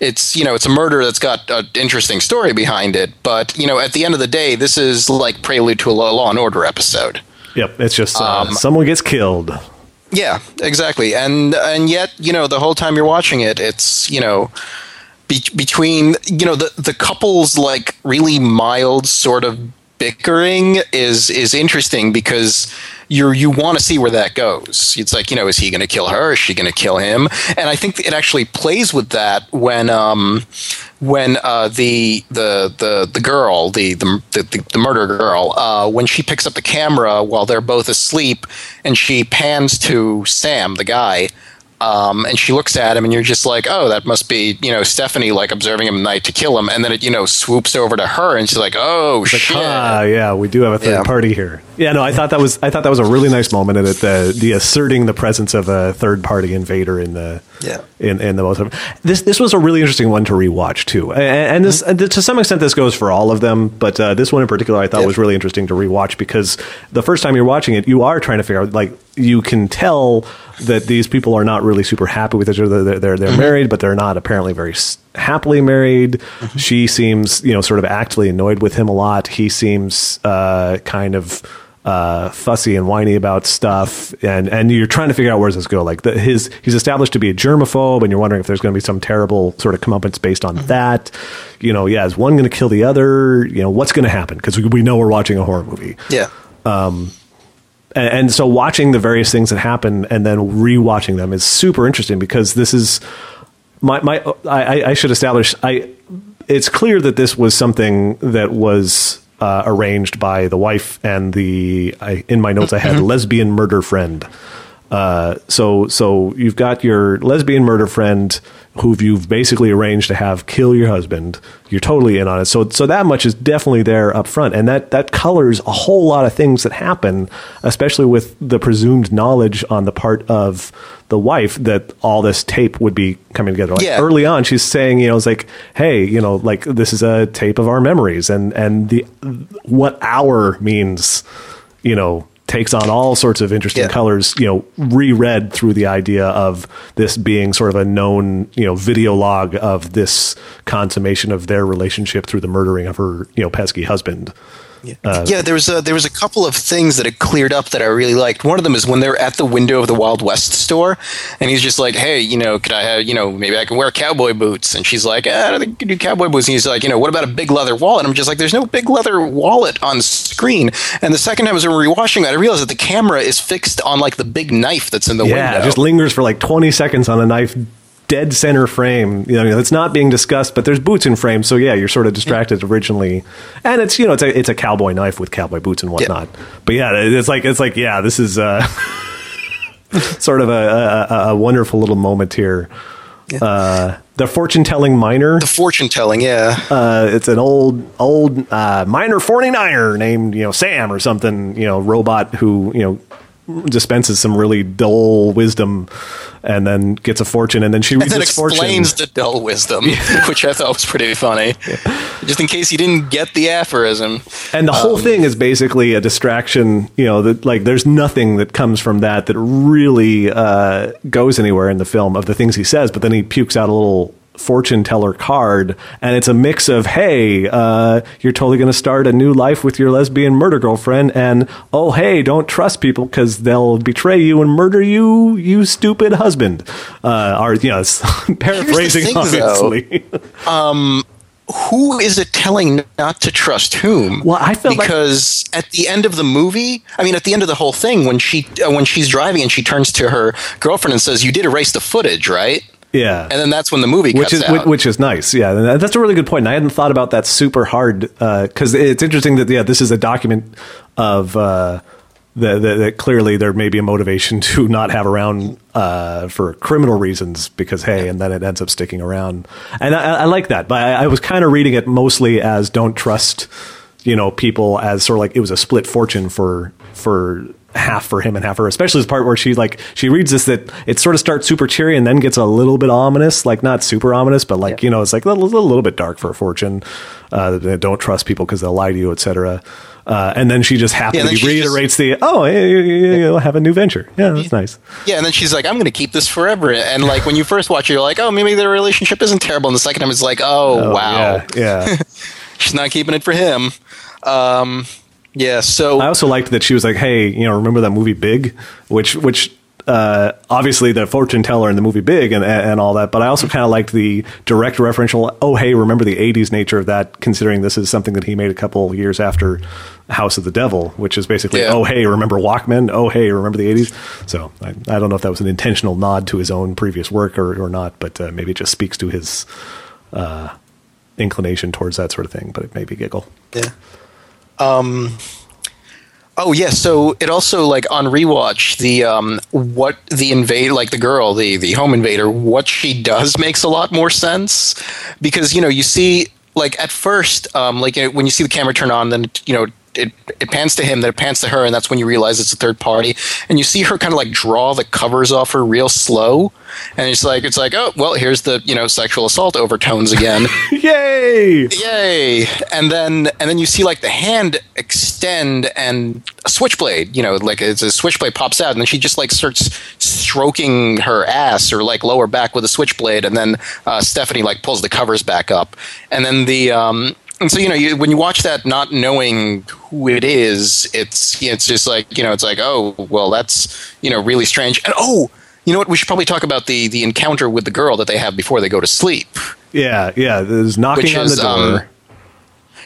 It's you know it's a murder that's got an interesting story behind it, but you know at the end of the day, this is like prelude to a Law and Order episode. Yep, it's just uh, um, someone gets killed. Yeah, exactly, and and yet you know the whole time you're watching it, it's you know be- between you know the the couple's like really mild sort of bickering is is interesting because you you want to see where that goes. It's like you know, is he going to kill her? Is she going to kill him? And I think it actually plays with that when um, when uh, the the the the girl, the the the, the murder girl, uh, when she picks up the camera while they're both asleep, and she pans to Sam, the guy. Um, and she looks at him, and you're just like, oh, that must be, you know, Stephanie like observing him at night to kill him. And then it, you know, swoops over to her, and she's like, oh, shit. Ah, yeah, we do have a third yeah. party here. Yeah, no, I thought that was I thought that was a really nice moment, and that the the asserting the presence of a third party invader in the yeah in, in the most of this this was a really interesting one to rewatch too, and, and this mm-hmm. to some extent this goes for all of them, but uh, this one in particular I thought was really interesting to rewatch because the first time you're watching it, you are trying to figure out like you can tell that these people are not really super happy with each other. They're they're, they're mm-hmm. married, but they're not apparently very happily married. Mm-hmm. She seems you know sort of actively annoyed with him a lot. He seems uh, kind of uh, fussy and whiny about stuff, and and you're trying to figure out where does this go. Like the, his he's established to be a germaphobe, and you're wondering if there's going to be some terrible sort of comeuppance based on mm-hmm. that. You know, yeah, is one going to kill the other? You know, what's going to happen? Because we, we know we're watching a horror movie. Yeah. Um, and, and so watching the various things that happen and then rewatching them is super interesting because this is my my I, I should establish I it's clear that this was something that was uh, arranged by the wife and the. I, in my notes, I had mm-hmm. lesbian murder friend. Uh, so so you've got your lesbian murder friend who you've basically arranged to have kill your husband. You're totally in on it. So so that much is definitely there up front, and that that colors a whole lot of things that happen, especially with the presumed knowledge on the part of the wife that all this tape would be coming together. Like yeah. early on, she's saying, you know, it's like, hey, you know, like this is a tape of our memories, and and the what hour means, you know, takes on all sorts of interesting yeah. colors, you know, reread through the idea of this being sort of a known, you know, video log of this consummation of their relationship through the murdering of her, you know, pesky husband. Yeah, uh, yeah. There was a there was a couple of things that had cleared up that I really liked. One of them is when they're at the window of the Wild West store, and he's just like, "Hey, you know, could I have, you know, maybe I can wear cowboy boots?" And she's like, ah, "I don't think you can do cowboy boots." And he's like, "You know, what about a big leather wallet?" And I'm just like, "There's no big leather wallet on screen." And the second time as we were rewatching that, I realized that the camera is fixed on like the big knife that's in the yeah, window. Yeah, just lingers for like 20 seconds on a knife dead center frame. You know, it's not being discussed, but there's boots in frame. So yeah, you're sort of distracted originally, and it's you know it's a it's a cowboy knife with cowboy boots and whatnot. Yeah. But yeah, it's like it's like yeah, this is uh, sort of a, a, a, wonderful little moment here. Yeah. Uh, the fortune telling miner. The fortune telling, yeah. Uh, it's an old old uh, miner 49er named you know Sam or something. You know, robot who you know dispenses some really dull wisdom and then gets a fortune and then she reads and then explains fortune. the dull wisdom which i thought was pretty funny yeah. just in case you didn't get the aphorism and the um, whole thing is basically a distraction you know that like there's nothing that comes from that that really uh, goes anywhere in the film of the things he says but then he pukes out a little fortune teller card, and it's a mix of hey, uh, you're totally going to start a new life with your lesbian murder girlfriend, and oh hey, don't trust people because they'll betray you and murder you, you stupid husband. Uh, or you know, paraphrasing thing, obviously. Though, um, who is it telling not to trust whom? Well, I felt because like- at the end of the movie, I mean, at the end of the whole thing, when she uh, when she's driving and she turns to her girlfriend and says, "You did erase the footage, right?" Yeah. and then that's when the movie which cuts is out. which, is nice. Yeah, that's a really good point. And I hadn't thought about that super hard because it's interesting that yeah, this is a document of uh, that, that, that clearly there may be a motivation to not have around uh, for criminal reasons because hey, and then it ends up sticking around. And I, I like that, but I, I was kind of reading it mostly as don't trust you know people as sort of like it was a split fortune for for half for him and half for her especially the part where she like she reads this that it sort of starts super cheery and then gets a little bit ominous like not super ominous but like you know it's like a little, a little bit dark for a fortune uh they don't trust people because they'll lie to you etc uh, and then she just Yeah, happily and then she reiterates the oh you, you, you- you'll have a new venture yeah that's nice Yeah, and then she's like, "I'm going to keep this forever." And like when you first watch it, you're like, "Oh, maybe their relationship isn't terrible." And the second time, it's like, "Oh, Oh, wow, yeah, yeah. she's not keeping it for him." Um, yeah, so I also liked that she was like, "Hey, you know, remember that movie Big?" Which, which, uh, obviously the fortune teller in the movie Big and and all that. But I also kind of liked the direct referential. Oh, hey, remember the '80s nature of that? Considering this is something that he made a couple years after House of the Devil, which is basically, Yeah. oh, hey, remember Walkman? Oh, hey, remember the '80s? So I, I don't know if that was an intentional nod to his own previous work or or not, but uh, maybe it just speaks to his uh, inclination towards that sort of thing. But it made me giggle. Yeah. Um. Oh yeah. So it also like on rewatch the um what the invade like the girl the the home invader what she does makes a lot more sense because you know you see like at first um like when you see the camera turn on then you know it, it pans to him then it pans to her and that's when you realize it's a third party. And you see her kind of like draw the covers off her real slow and it's like it's like oh well here's the you know sexual assault overtones again. Yay! yay! And then and then you see like the hand extend and a switchblade you know like it's a switchblade pops out and then she just like starts stroking her ass or like lower back with a switchblade and then uh, stephanie like pulls the covers back up. And then the um and so you know you, when you watch that not knowing who it is it's it's just like you know it's like oh well that's you know really strange and oh you know what we should probably talk about the the encounter with the girl that they have before they go to sleep Yeah, yeah. There's knocking on the door. um,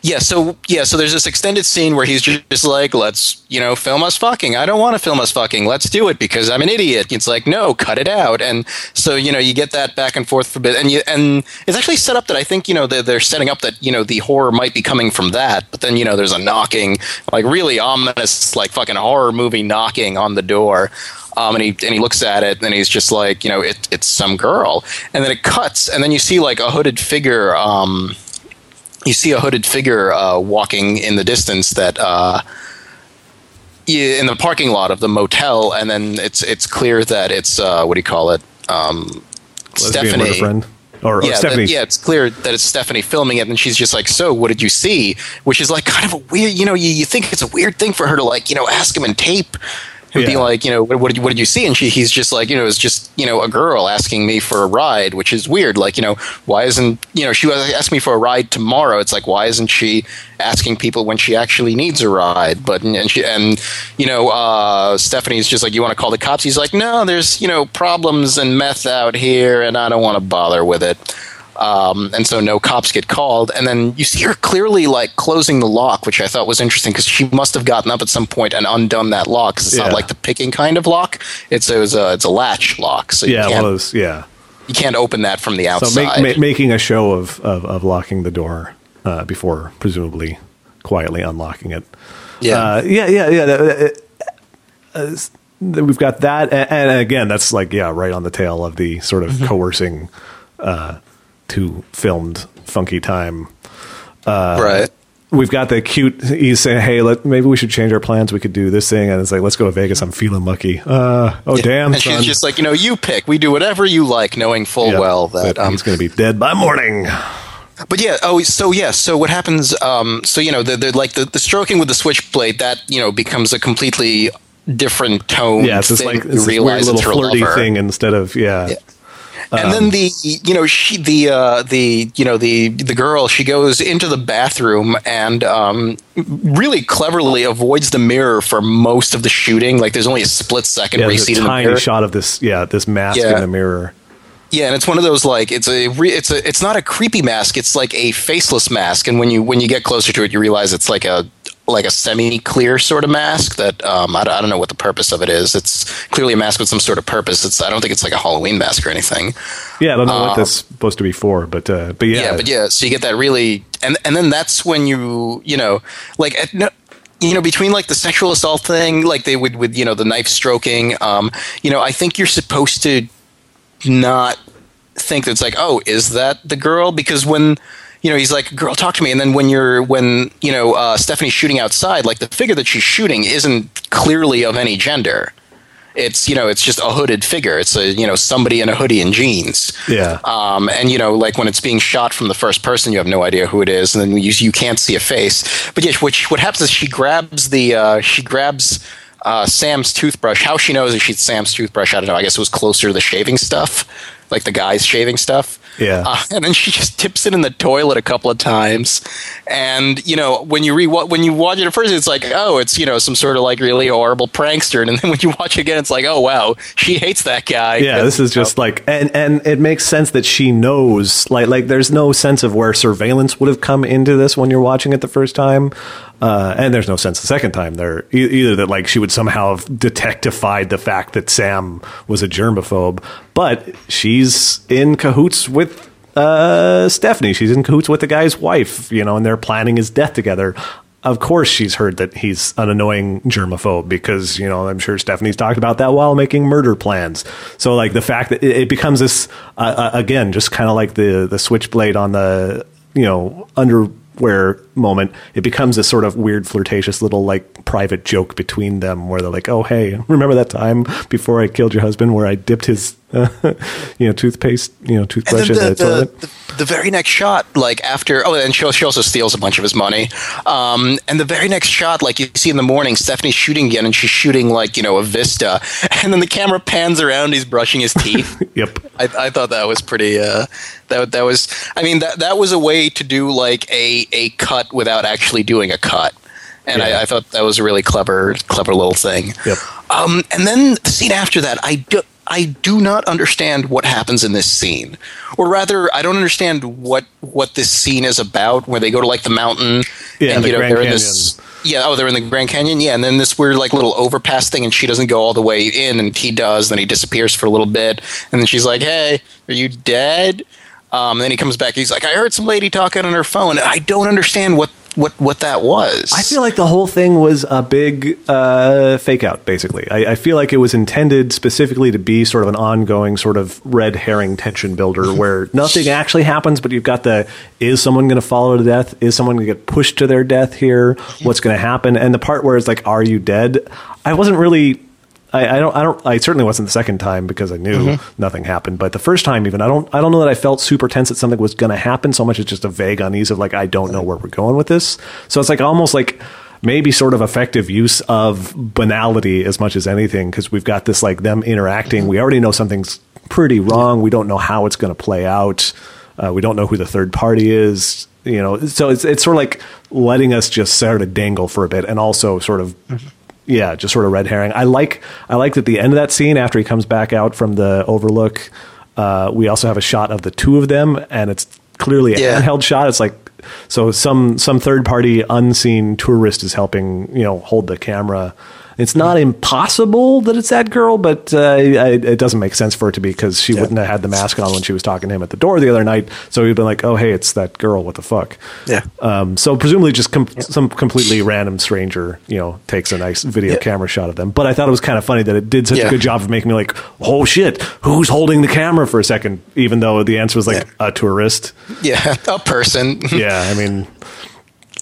Yeah, so yeah, so there's this extended scene where he's just, like, "Let's, you know, film us fucking. I don't want to film us fucking. Let's do it because I'm an idiot." It's like, "No, cut it out." And so you know, you get that back and forth for a bit, and you and it's actually set up that I think you know they're, they're setting up that you know the horror might be coming from that, but then you know there's a knocking, like really ominous, like fucking horror movie knocking on the door. Um, and he and he looks at it, and he's just like, you know, it, it's some girl, and then it cuts, and then you see like a hooded figure. Um, you see a hooded figure uh, walking in the distance that uh, in the parking lot of the motel, and then it's it's clear that it's uh, what do you call it? Um, Stephanie. boyfriend. Or, or Yeah, Stephanie. that- yeah, it's clear that it's Stephanie filming it, and she's just like, "So, what did you see?" Which is like kind of a weird, you know, you, you think it's a weird thing for her to like, you know, ask him in tape and be Yeah. like, you know, what, what did you, what did you see? And she, he's just like, you know, it's just you know a girl asking me for a ride, which is weird. Like, you know, why isn't you know she was asked me for a ride tomorrow? It's like, why isn't she asking people when she actually needs a ride? But and she and you know, uh, Stephanie's just like, you want to call the cops? He's like, no, there's you know problems and meth out here, and I don't want to bother with it. Um, and so no cops get called. And then you see her clearly like closing the lock, which I thought was interesting because she must have gotten up at some point and undone that lock because it's Yeah. not like the picking kind of lock. It's it was a it's a latch lock, so yeah, you one can't of those. Yeah. you can't open that from the So outside. make, ma- making a show of, of, of locking the door uh, before presumably quietly unlocking it. yeah, Uh, yeah, yeah, yeah. uh, uh, uh, we've got that, and, and again, that's like yeah, right on the tail of the sort of coercing uh, to filmed funky time. right. We've got the cute. He's saying, "Hey, let maybe we should change our plans. We could do this thing." And it's like, "Let's go to Vegas. I'm feeling lucky." Uh, oh damn, and son. she's just like, you know, you pick. We do whatever you like, knowing full Yeah, well that um, he's going to be dead by morning. But yeah, oh, so yeah, so what happens? Um, so you know, the, the like the, the stroking with the switchblade that you know becomes a completely different tone. Yeah, it's just thing. like You this weird little it's flirty lover. thing instead of yeah. Yeah. And then the you know she the uh, the you know the the girl she goes into the bathroom and um, really cleverly avoids the mirror for most of the shooting. Like there's only a split second Yeah, where you see a it the tiny mirror. shot of this, yeah, this mask Yeah. in the mirror. Yeah, and it's one of those like it's a re, it's a it's not a creepy mask. It's like a faceless mask, and when you when you get closer to it, you realize it's like a like a semi-clear sort of mask that um, I, don't- I don't know what the purpose of it is. It's clearly a mask with some sort of purpose. It's I don't think it's like a Halloween mask or anything. Yeah, I don't know what this is supposed to be for, but uh, but yeah, Yeah, but yeah, so you get that really, and and then that's when you you know like at no, you know between like the sexual assault thing, like they would with you know the knife stroking, um, you know I think you're supposed to not think that it's like oh is that the girl because when you know he's like girl talk to me and then when you're when you know uh, Stephanie's shooting outside like the figure that she's shooting isn't clearly of any gender. It's you know it's just a hooded figure. It's a you know somebody in a hoodie and jeans. yeah, Um, and you know, like when it's being shot from the first person, you have no idea who it is, and then you you can't see a face. But yeah, which what happens is she grabs the uh, she grabs uh, Sam's toothbrush. How she knows that she's Sam's toothbrush, I don't know. I guess it was closer to the shaving stuff, like the guy's shaving stuff. Yeah. Uh, and then she just tips it in the toilet a couple of times, and you know when you re when you watch it at first, it's like oh, it's you know some sort of like really horrible prankster, and then when you watch it again, it's like oh wow, she hates that guy. yeah. This is just like, and and it makes sense that she knows. Like like, there's no sense of where surveillance would have come into this when you're watching it the first time, uh, and there's no sense the second time. There either that like she would somehow have detectified the fact that Sam was a germaphobe, but she's in cahoots with uh, Stephanie. She's in cahoots with the guy's wife, you know, and they're planning his death together. Of course, she's heard that he's an annoying germaphobe because, you know, I'm sure Stephanie's talked about that while making murder plans. So, like, the fact that it, it becomes this, uh, uh, again, just kind of like the, the switchblade on the, you know, underwear moment, it becomes this sort of weird, flirtatious little, like, private joke between them where they're like, oh, hey, remember that time before I killed your husband where I dipped his, uh, you know, toothpaste, you know, toothbrush in the, the toilet? the, the very next shot, like after, oh, and she, she also steals a bunch of his money. Um, and the very next shot, like you see in the morning, Stephanie's shooting again, and she's shooting like you know a vista, and then the camera pans around, he's brushing his teeth. Yep. I, I thought that was pretty. Uh, that that was. I mean, that that was a way to do like a a cut without actually doing a cut, and Yeah. I, I thought that was a really clever clever little thing. Yep. Um, and then the scene after that, I do, I do not understand what happens in this scene, or rather, I don't understand what what this scene is about. Where they go to like the mountain, Yeah, and the you know Grand they're in this. Yeah, oh, they're in the Grand Canyon. Yeah, and then this weird like little overpass thing, and she doesn't go all the way in, and he does. Then he disappears for a little bit, and then she's like, "Hey, are you dead?" Um, and then he comes back. He's like, "I heard some lady talking on her phone." I don't understand what what what that was. I feel like the whole thing was a big uh, fake out, basically. I, I feel like it was intended specifically to be sort of an ongoing sort of red herring tension builder where nothing actually happens, but you've got the is someone going to follow to death? Is someone going to get pushed to their death here? What's going to happen? And the part where it's like, are you dead? I wasn't really. I, I don't. I don't. I certainly wasn't the second time because I knew mm-hmm. nothing happened. But the first time, even I don't. I don't know that I felt super tense that something was going to happen. So much as just a vague unease of like I don't know where we're going with this. So it's like almost like maybe sort of effective use of banality as much as anything because we've got this like them interacting. Mm-hmm. We already know something's pretty wrong. We don't know how it's going to play out. Uh, we don't know who the third party is. You know, so it's it's sort of like letting us just sort of dangle for a bit, and also sort of mm-hmm. Yeah, just sort of red herring. I like I like that the end of that scene after he comes back out from the overlook, uh, we also have a shot of the two of them, and it's clearly a Yeah. handheld shot. It's like so some some third party unseen tourist is helping you know hold the camera. It's not impossible that it's that girl, but uh, I, it doesn't make sense for it to be because she wouldn't have had the mask on when she was talking to him at the door the other night. So he'd been like, "Oh, hey, it's that girl. What the fuck?" Yeah. Um, so presumably, just com- some completely random stranger, you know, takes a nice video Yeah. camera shot of them. But I thought it was kind of funny that it did such a good job of making me like, "Oh shit, who's holding the camera?" For a second, even though the answer was like Yeah. a tourist. yeah, a person. Yeah, I mean,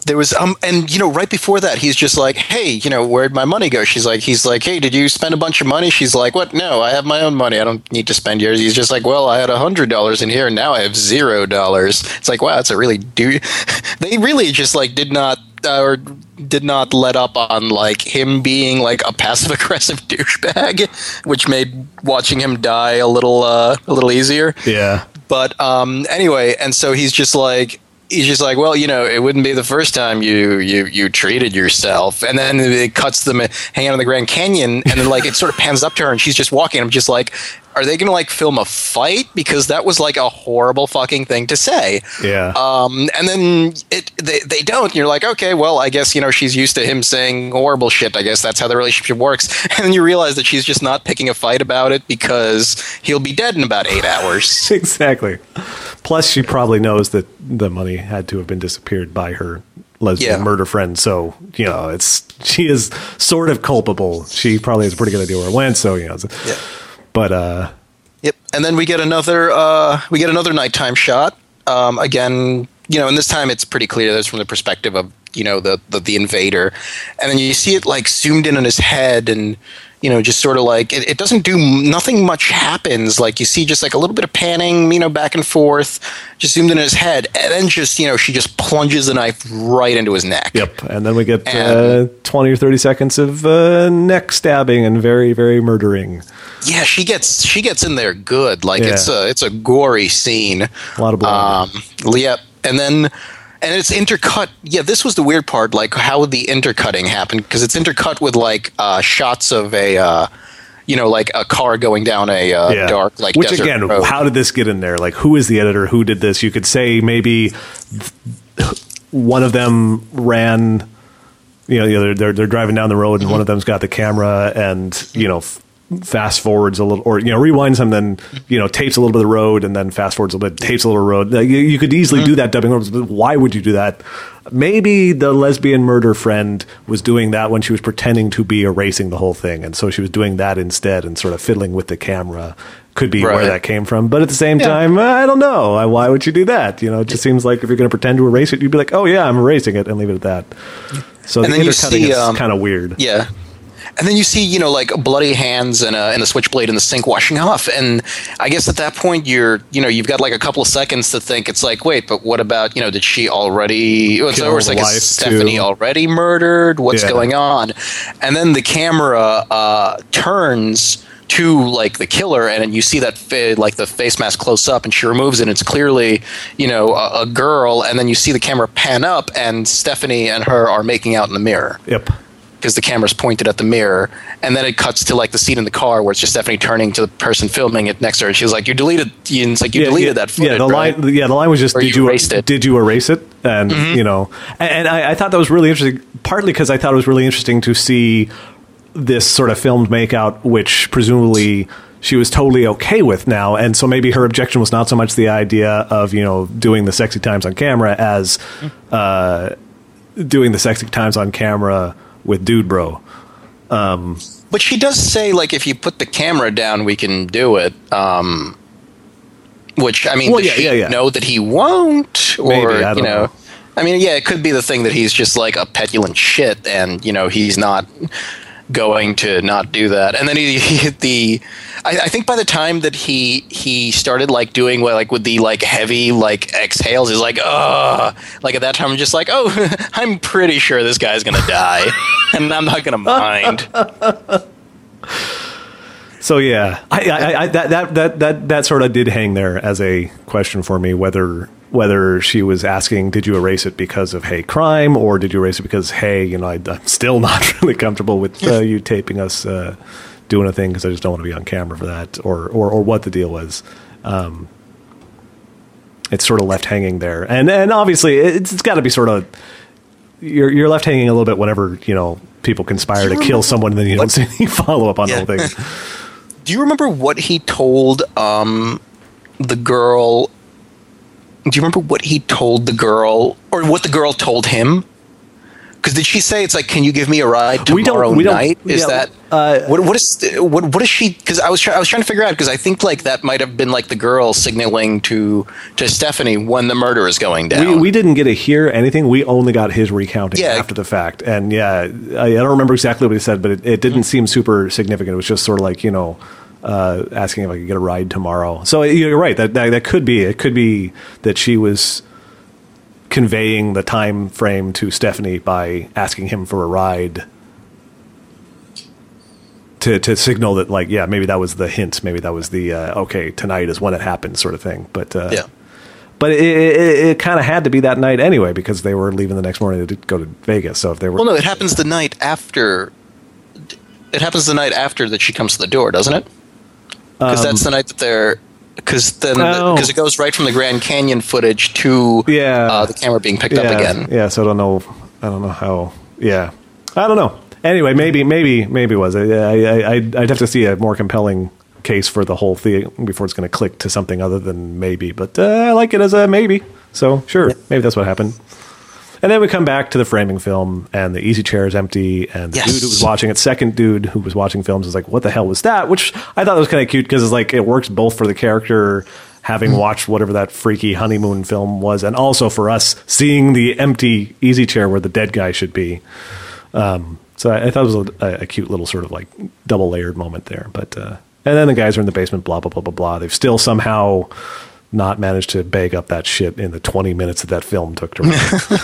there was um and you know right before that he's just like hey you know where'd my money go? She's like he's like hey did you spend a bunch of money? She's like what? No i have my own money. I don't need to spend yours. He's just like well i had a hundred dollars in here and now i have zero dollars. It's like wow that's a really do they really just like did not uh, or did not let up on like him being like a passive aggressive douchebag which made watching him die a little uh a little easier. Yeah, but um, anyway, and so he's just like he's just like, well, you know, it wouldn't be the first time you you you treated yourself. And then it cuts them hanging out in the Grand Canyon, and then like it sort of pans up to her, and she's just walking. I'm just like, are they going to like film a fight because that was like a horrible fucking thing to say. Yeah. Um, and then it they, they don't. And you're like, okay, well, I guess you know she's used to him saying horrible shit. I guess that's how the relationship works. And then you realize that she's just not picking a fight about it because he'll be dead in about eight hours. exactly. Plus, she probably knows that the money had to have been disappeared by her lesbian Yeah. murder friend. So you know, it's she is sort of culpable. She probably has a pretty good idea where it went. So you know, it's- Yeah. But uh, Yep. And then we get another uh, we get another nighttime shot. Um, again, you know, and this time it's pretty clear that's from the perspective of you know the, the the invader, and then you see it like zoomed in on his head and. You know, just sort of like it, it doesn't do nothing much happens. Like you see, just like a little bit of panning, you know, back and forth, just zoomed in his head, and then just you know, she just plunges the knife right into his neck. Yep, and then we get uh, twenty or thirty seconds of uh, neck stabbing and very, very murdering. Yeah, she gets she gets in there good. Like Yeah. it's a it's a gory scene. A lot of blood. Um, yep, and then and it's intercut. Yeah, this was the weird part. Like how the intercutting happened because it's intercut with like uh, shots of a. Uh, you know, like a car going down a uh, yeah. dark, like which again, road. how did this get in there? Like, who is the editor? Who did this? You could say maybe one of them ran. You know, you know, they're, they're they're driving down the road, and one of them's got the camera, and you know, f- fast forwards a little, or you know, rewinds them, then you know, tapes a little bit of the road, and then fast forwards a little bit, tapes a little road. You, you could easily do that dubbing, but why would you do that? Maybe the lesbian murder friend was doing that when she was pretending to be erasing the whole thing, and so she was doing that instead, and sort of fiddling with the camera. Could be where that came from, but at the same time, I don't know. Why would you do that? You know, it just seems like if you're going to pretend to erase it, you'd be like, "Oh yeah, I'm erasing it," and leave it at that. So And the intercutting see, is um, kind of weird. Yeah. And then you see, you know, like bloody hands and a, and a switchblade in the sink washing off. And I guess at that point, you're, you know, you've got like a couple of seconds to think. It's like, wait, but what about, you know, did she already, Kill or like, is Stephanie too? already murdered? What's Yeah. going on? And then the camera uh, turns to like the killer and you see that fa- like the face mask close up and she removes it and it's clearly you know a, a girl and then you see the camera pan up and stephanie and her are making out in the mirror Yep. Because the camera's pointed at the mirror, and then it cuts to like the scene in the car where it's just Stephanie turning to the person filming it next to her, and she's like, "You deleted," and it's like you deleted that footage. Yeah, the right? line. Yeah, the line was just, Or "Did you you, erased it. did you erase it?" And Mm-hmm. you know, and, and I, I thought that was really interesting. Partly because I thought it was really interesting to see this sort of filmed makeout, which presumably she was totally okay with now, and so maybe her objection was not so much the idea of you know doing the sexy times on camera as uh, doing the sexy times on camera with Dude Bro. But she does say like, if you put the camera down, we can do it. Um, which I mean, Well, does yeah, she yeah, yeah. know that he won't, or Maybe, I don't you know. know. I mean, yeah, it could be the thing that he's just like a petulant shit, and you know he's not going to not do that. And then he, he hit the. I, I think by the time that he he started like doing what like with the like heavy like exhales, he's like, ugh. Like at that time, I'm just like, oh, I'm pretty sure this guy's gonna die, and I'm not gonna mind. So yeah, I, I, I, that, that that that that sort of did hang there as a question for me whether whether she was asking, did you erase it because of hey crime, or did you erase it because hey, you know, I, I'm still not really comfortable with uh, you taping us uh, doing a thing because I just don't want to be on camera for that, or or or what the deal was. Um, it's sort of left hanging there, and and obviously it's, it's got to be sort of you're you're left hanging a little bit whenever you know people conspire to kill someone and then you don't see any follow up on Yeah. the whole thing. Do you remember what he told um, the girl? Do you remember what he told the girl, or what the girl told him? Because did she say it's like, "Can you give me a ride We don't- tomorrow we don't- night"? Is yeah, that uh, what? What is what? What is she? Because I was try, I was trying to figure out because I think like that might have been like the girl signaling to to Stephanie when the murder is going down. We, we didn't get to hear anything. We only got his recounting Yeah. after the fact. And yeah, I, I don't remember exactly what he said, but it, it didn't seem super significant. It was just sort of like, you know, uh, asking if I could get a ride tomorrow. So you're right. That, that, that could be. It could be that she was conveying the time frame to Stephanie by asking him for a ride. To, to signal that like yeah maybe that was the hint maybe that was the uh, okay tonight is when it happens sort of thing but uh, yeah. but it, it, it kind of had to be that night anyway because they were leaving the next morning to go to Vegas. So if they were, Well, no, it happens the night after. It happens the night after that she comes to the door, doesn't it? because that's the night that they're. Because then, Oh. because it goes right from the Grand Canyon footage to Yeah. uh, the camera being picked yeah, up again. Yeah, so I don't know. I don't know how. Yeah, I don't know. Anyway, maybe, maybe, maybe it was. I, I, I, I'd have to see a more compelling case for the whole thing before it's going to click to something other than maybe. But uh, I like it as a maybe. So sure, maybe that's what happened. And then we come back to the framing film, and the easy chair is empty, and the Yes. dude who was watching it, second dude who was watching films, is like, "What the hell was that?" Which I thought was kind of cute because it's like it works both for the character having watched whatever that freaky honeymoon film was, and also for us seeing the empty easy chair where the dead guy should be. Um, so I, I thought it was a, a cute little sort of like double layered moment there. But uh, and then the guys are in the basement, blah blah blah blah blah. They've still somehow not managed to bag up that shit in the twenty minutes that that film took to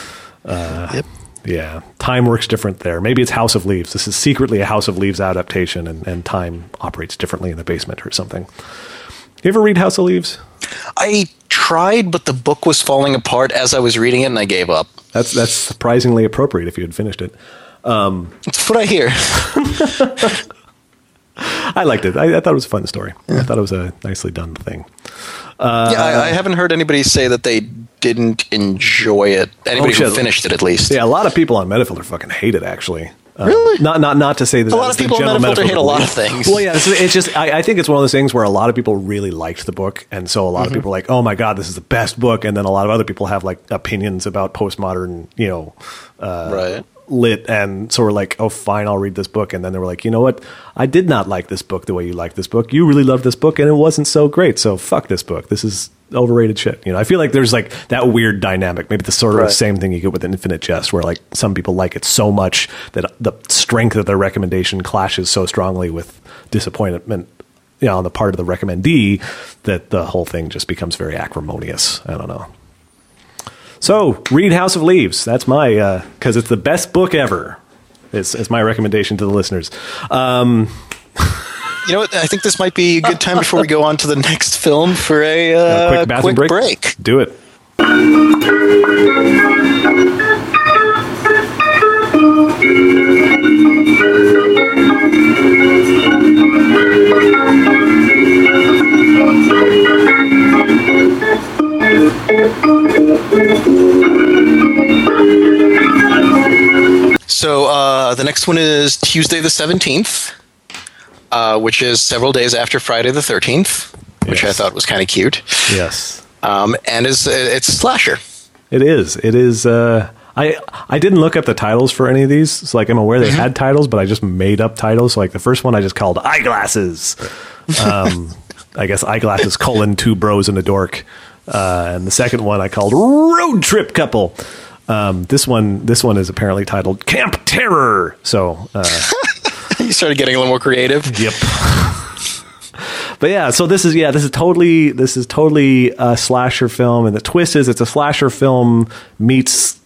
run. Yep. Yeah, time works different there. Maybe it's House of Leaves. This is secretly a House of Leaves adaptation, and, and time operates differently in the basement or something. You ever read House of Leaves? I tried, but the book was falling apart as I was reading it, and I gave up. That's that's surprisingly appropriate if you had finished it. Um, that's what I hear. I liked it. I, I thought it was a fun story. I thought it was a nicely done thing. Yeah, I, I haven't heard anybody say that they didn't enjoy it. Anybody Oh, who finished it, at least. Yeah, a lot of people on Metafilter fucking hate it. Actually, Uh, Really? Not not not to say that A lot of people on Metafilter hate a lot of things. Well, yeah, it's, it's just I, I think it's one of those things where a lot of people really liked the book, and so a lot of people are like, "Oh my god, this is the best book," and then a lot of other people have like opinions about postmodern, you know, uh, Right. Lit, and so we're like, "Oh, fine, I'll read this book," and then they were like, "You know what? I did not like this book the way you like this book. You really loved this book, and it wasn't so great. So fuck this book. This is." Overrated shit. You know, I feel like there's like that weird dynamic. Maybe the sort of Right. same thing you get with Infinite Jest, where like some people like it so much that the strength of their recommendation clashes so strongly with disappointment, you know, on the part of the recommendee that the whole thing just becomes very acrimonious. I don't know. So read House of Leaves. That's my because it's the best book ever. It's, it's my recommendation to the listeners. Um, You know what? I think this might be a good time before we go on to the next film for a, uh, a quick bathroom break. break. Do it. So uh, the next one is Tuesday the 17th, uh, which is several days after Friday the 13th, which Yes. I thought was kind of cute. Yes. Um, and is it's slasher. It is. It is. Uh, I I didn't look up the titles for any of these. So like I'm aware they had titles, but I just made up titles. So like the first one I just called eyeglasses. Um, I guess eyeglasses colon two bros and a dork. Uh, and the second one I called road trip couple. Um, this one this one is apparently titled Camp Terror. So uh, you started getting a little more creative. Yep. but yeah, so this is yeah, this is totally this is totally a slasher film, and the twist is it's a slasher film meets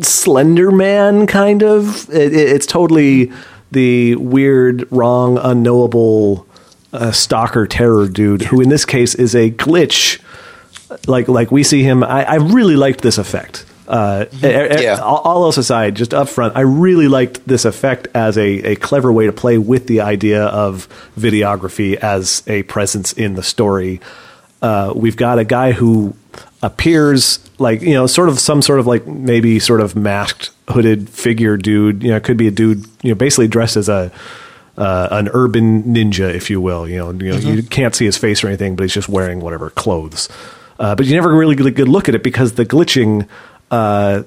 Slender Man, kind of. It, it- it's totally the weird, wrong, unknowable uh, stalker terror dude, who in this case is a glitch. Like like we see him. I, I really liked this effect. Uh, e- Yeah. all, all else aside, just up front, I really liked this effect as a, a clever way to play with the idea of videography as a presence in the story. Uh, we've got a guy who appears like you know, sort of some sort of like maybe sort of masked, hooded figure dude. You know, it could be a dude, you know, basically dressed as a uh, an urban ninja, if you will. You know, you know, you can't see his face or anything, but he's just wearing whatever clothes. Uh, but you never really get a good look at it because the glitching uh,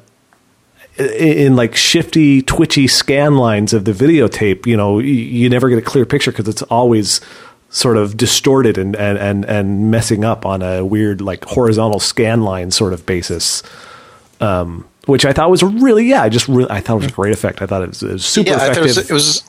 in, in like shifty, twitchy scan lines of the videotape, you know, you, you never get a clear picture because it's always sort of distorted and, and, and, and messing up on a weird, like horizontal scan line sort of basis. Um, which I thought was really, yeah, I just really, I thought it was a great effect. I thought it was, it was super yeah, I effective. it was, it was.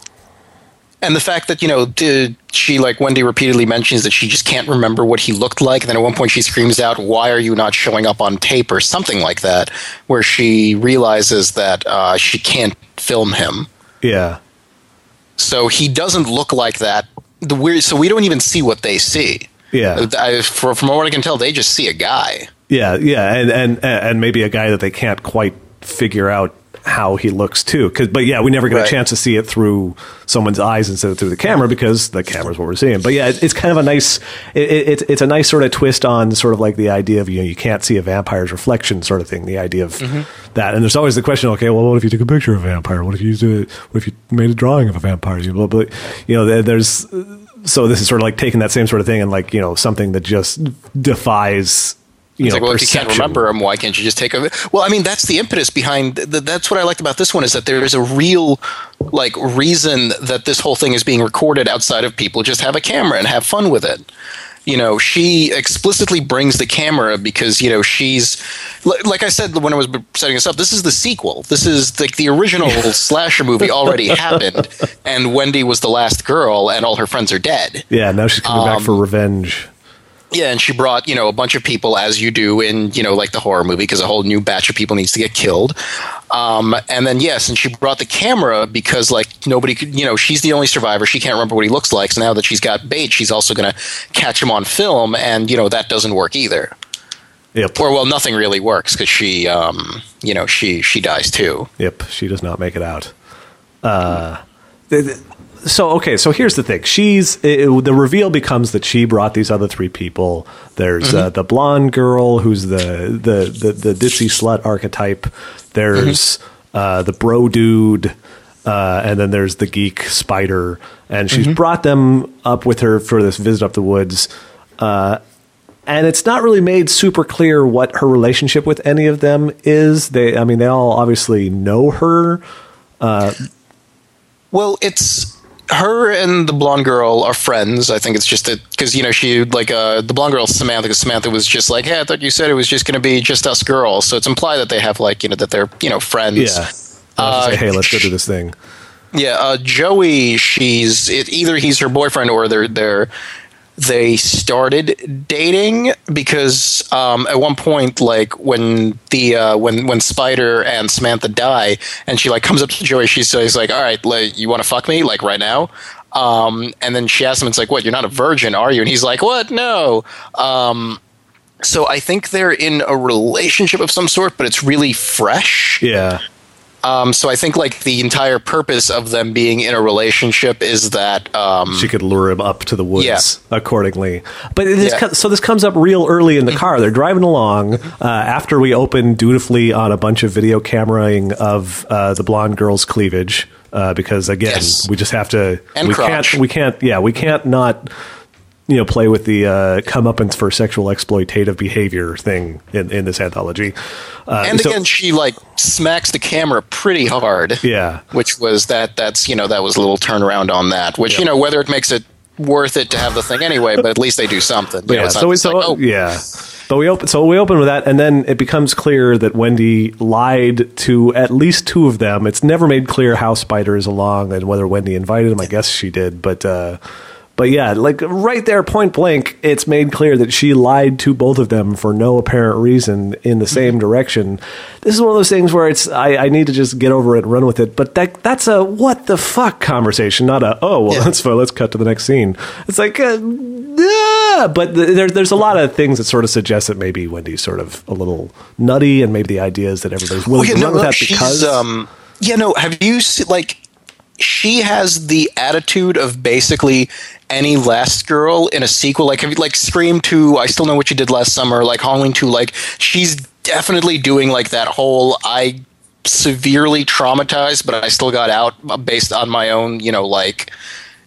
And the fact that you know, did she like Wendy repeatedly mentions that she just can't remember what he looked like, and then at one point she screams out, "Why are you not showing up on tape?" or something like that, where she realizes that uh, she can't film him. yeah. So he doesn't look like that. The weird. So we don't even see what they see. Yeah. I, for, from what I can tell, they just see a guy. Yeah, yeah, and and and maybe a guy that they can't quite figure out how he looks too. 'Cause- but yeah, we never get Right. a chance to see it through someone's eyes instead of through the camera because the camera's what we're seeing. But yeah, it, it's kind of a nice, it, it, it's it's a nice sort of twist on sort of like the idea of you know you can't see a vampire's reflection sort of thing. The idea of mm-hmm. that, and there's always the question, okay, well, what if you took a picture of a vampire? What if you do it? What if you made a drawing of a vampire? You you know, there- there's so this is sort of like taking that same sort of thing and like you know something that just defies. You It's know, like, well, if you can't remember him, why can't you just take a? Well, I mean, that's the impetus behind. The, that's what I liked about this one is that there is a real, like, reason that this whole thing is being recorded outside of people just have a camera and have fun with it. You know, she explicitly brings the camera because you know she's, like I said when I was setting this up. This is the sequel. This is like the original slasher movie already happened, and Wendy was the last girl, and all her friends are dead. Yeah, now she's coming back Um, for revenge. Yeah, and she brought you know a bunch of people as you do in you know like the horror movie because a whole new batch of people needs to get killed. Um, and then yes, and she brought the camera because like nobody could you know she's the only survivor. She can't remember what he looks like. So now that she's got bait, she's also going to catch him on film, and you know that doesn't work either. Yep. Or well, nothing really works because she um, you know she she dies too. Yep, she does not make it out. Uh, th- th- so okay, so here's the thing: she's it, the reveal becomes that she brought these other three people. There's uh, the blonde girl who's the the the, the ditzy slut archetype. There's uh, the bro dude. Uh, and then there's the geek spider, and she's brought them up with her for this visit up the woods. Uh, and it's not really made super clear what her relationship with any of them is. They, I mean, they all obviously know her. Well, it's her and the blonde girl are friends. I think it's just that because you know she like uh, the blonde girl Samantha. Because Samantha was just like, "Hey, I thought you said it was just going to be just us girls." So it's implied that they have like you know that they're you know friends. Yeah. Say, hey, let's go do this thing. Yeah, uh, Joey. She's it, either he's her boyfriend or they're they're they started dating because um, at one point, like when the uh, when when Spider and Samantha die, and she like comes up to Joey, she says like, "All right, like you want to fuck me like right now." Um, and then she asks him, "It's like, what? You're not a virgin, are you?" And he's like, "What? No." Um, so I think they're in a relationship of some sort, but it's really fresh. Yeah. Um, so I think like the entire purpose of them being in a relationship is that um, She could lure him up to the woods Yeah. accordingly. But this Yeah. co- so this comes up real early in the car. They're driving along uh, after we open dutifully on a bunch of video cameraing of uh, the blonde girl's cleavage. Uh, because again, Yes. we just have to. And we crotch. can't. We can't. Yeah, we can't not. You know, play with the uh, comeuppance for sexual exploitative behavior thing in, in this anthology. Uh, and so- again she like smacks the camera pretty hard. Yeah. which was that that's you know that was a little turnaround on that. Which you know whether it makes it worth it to have the thing anyway, but at least they do something. You know, yeah, not so we so like, oh, yeah. But we open so we open with that, and then it becomes clear that Wendy lied to at least two of them. It's never made clear how Spider is along and whether Wendy invited him. I guess she did, but uh, but yeah, like right there, point blank, it's made clear that she lied to both of them for no apparent reason in the Mm-hmm. same direction. This is one of those things where it's I, I need to just get over it and run with it. But that that's a what the fuck conversation, not a oh well Yeah. let's let's cut to the next scene. It's like. Uh, yeah, but th- there, there's a lot of things that sort of suggest that maybe Wendy's sort of a little nutty, and maybe the idea is that everybody's willing yeah, to no, run with that because um, yeah, no. Have you seen like she has the attitude of basically any last girl in a sequel? Like, have you like Scream Two? I still know what you did last summer. Like Halloween Two. Like she's definitely doing like that whole I severely traumatized, but I still got out based on my own, you know, like.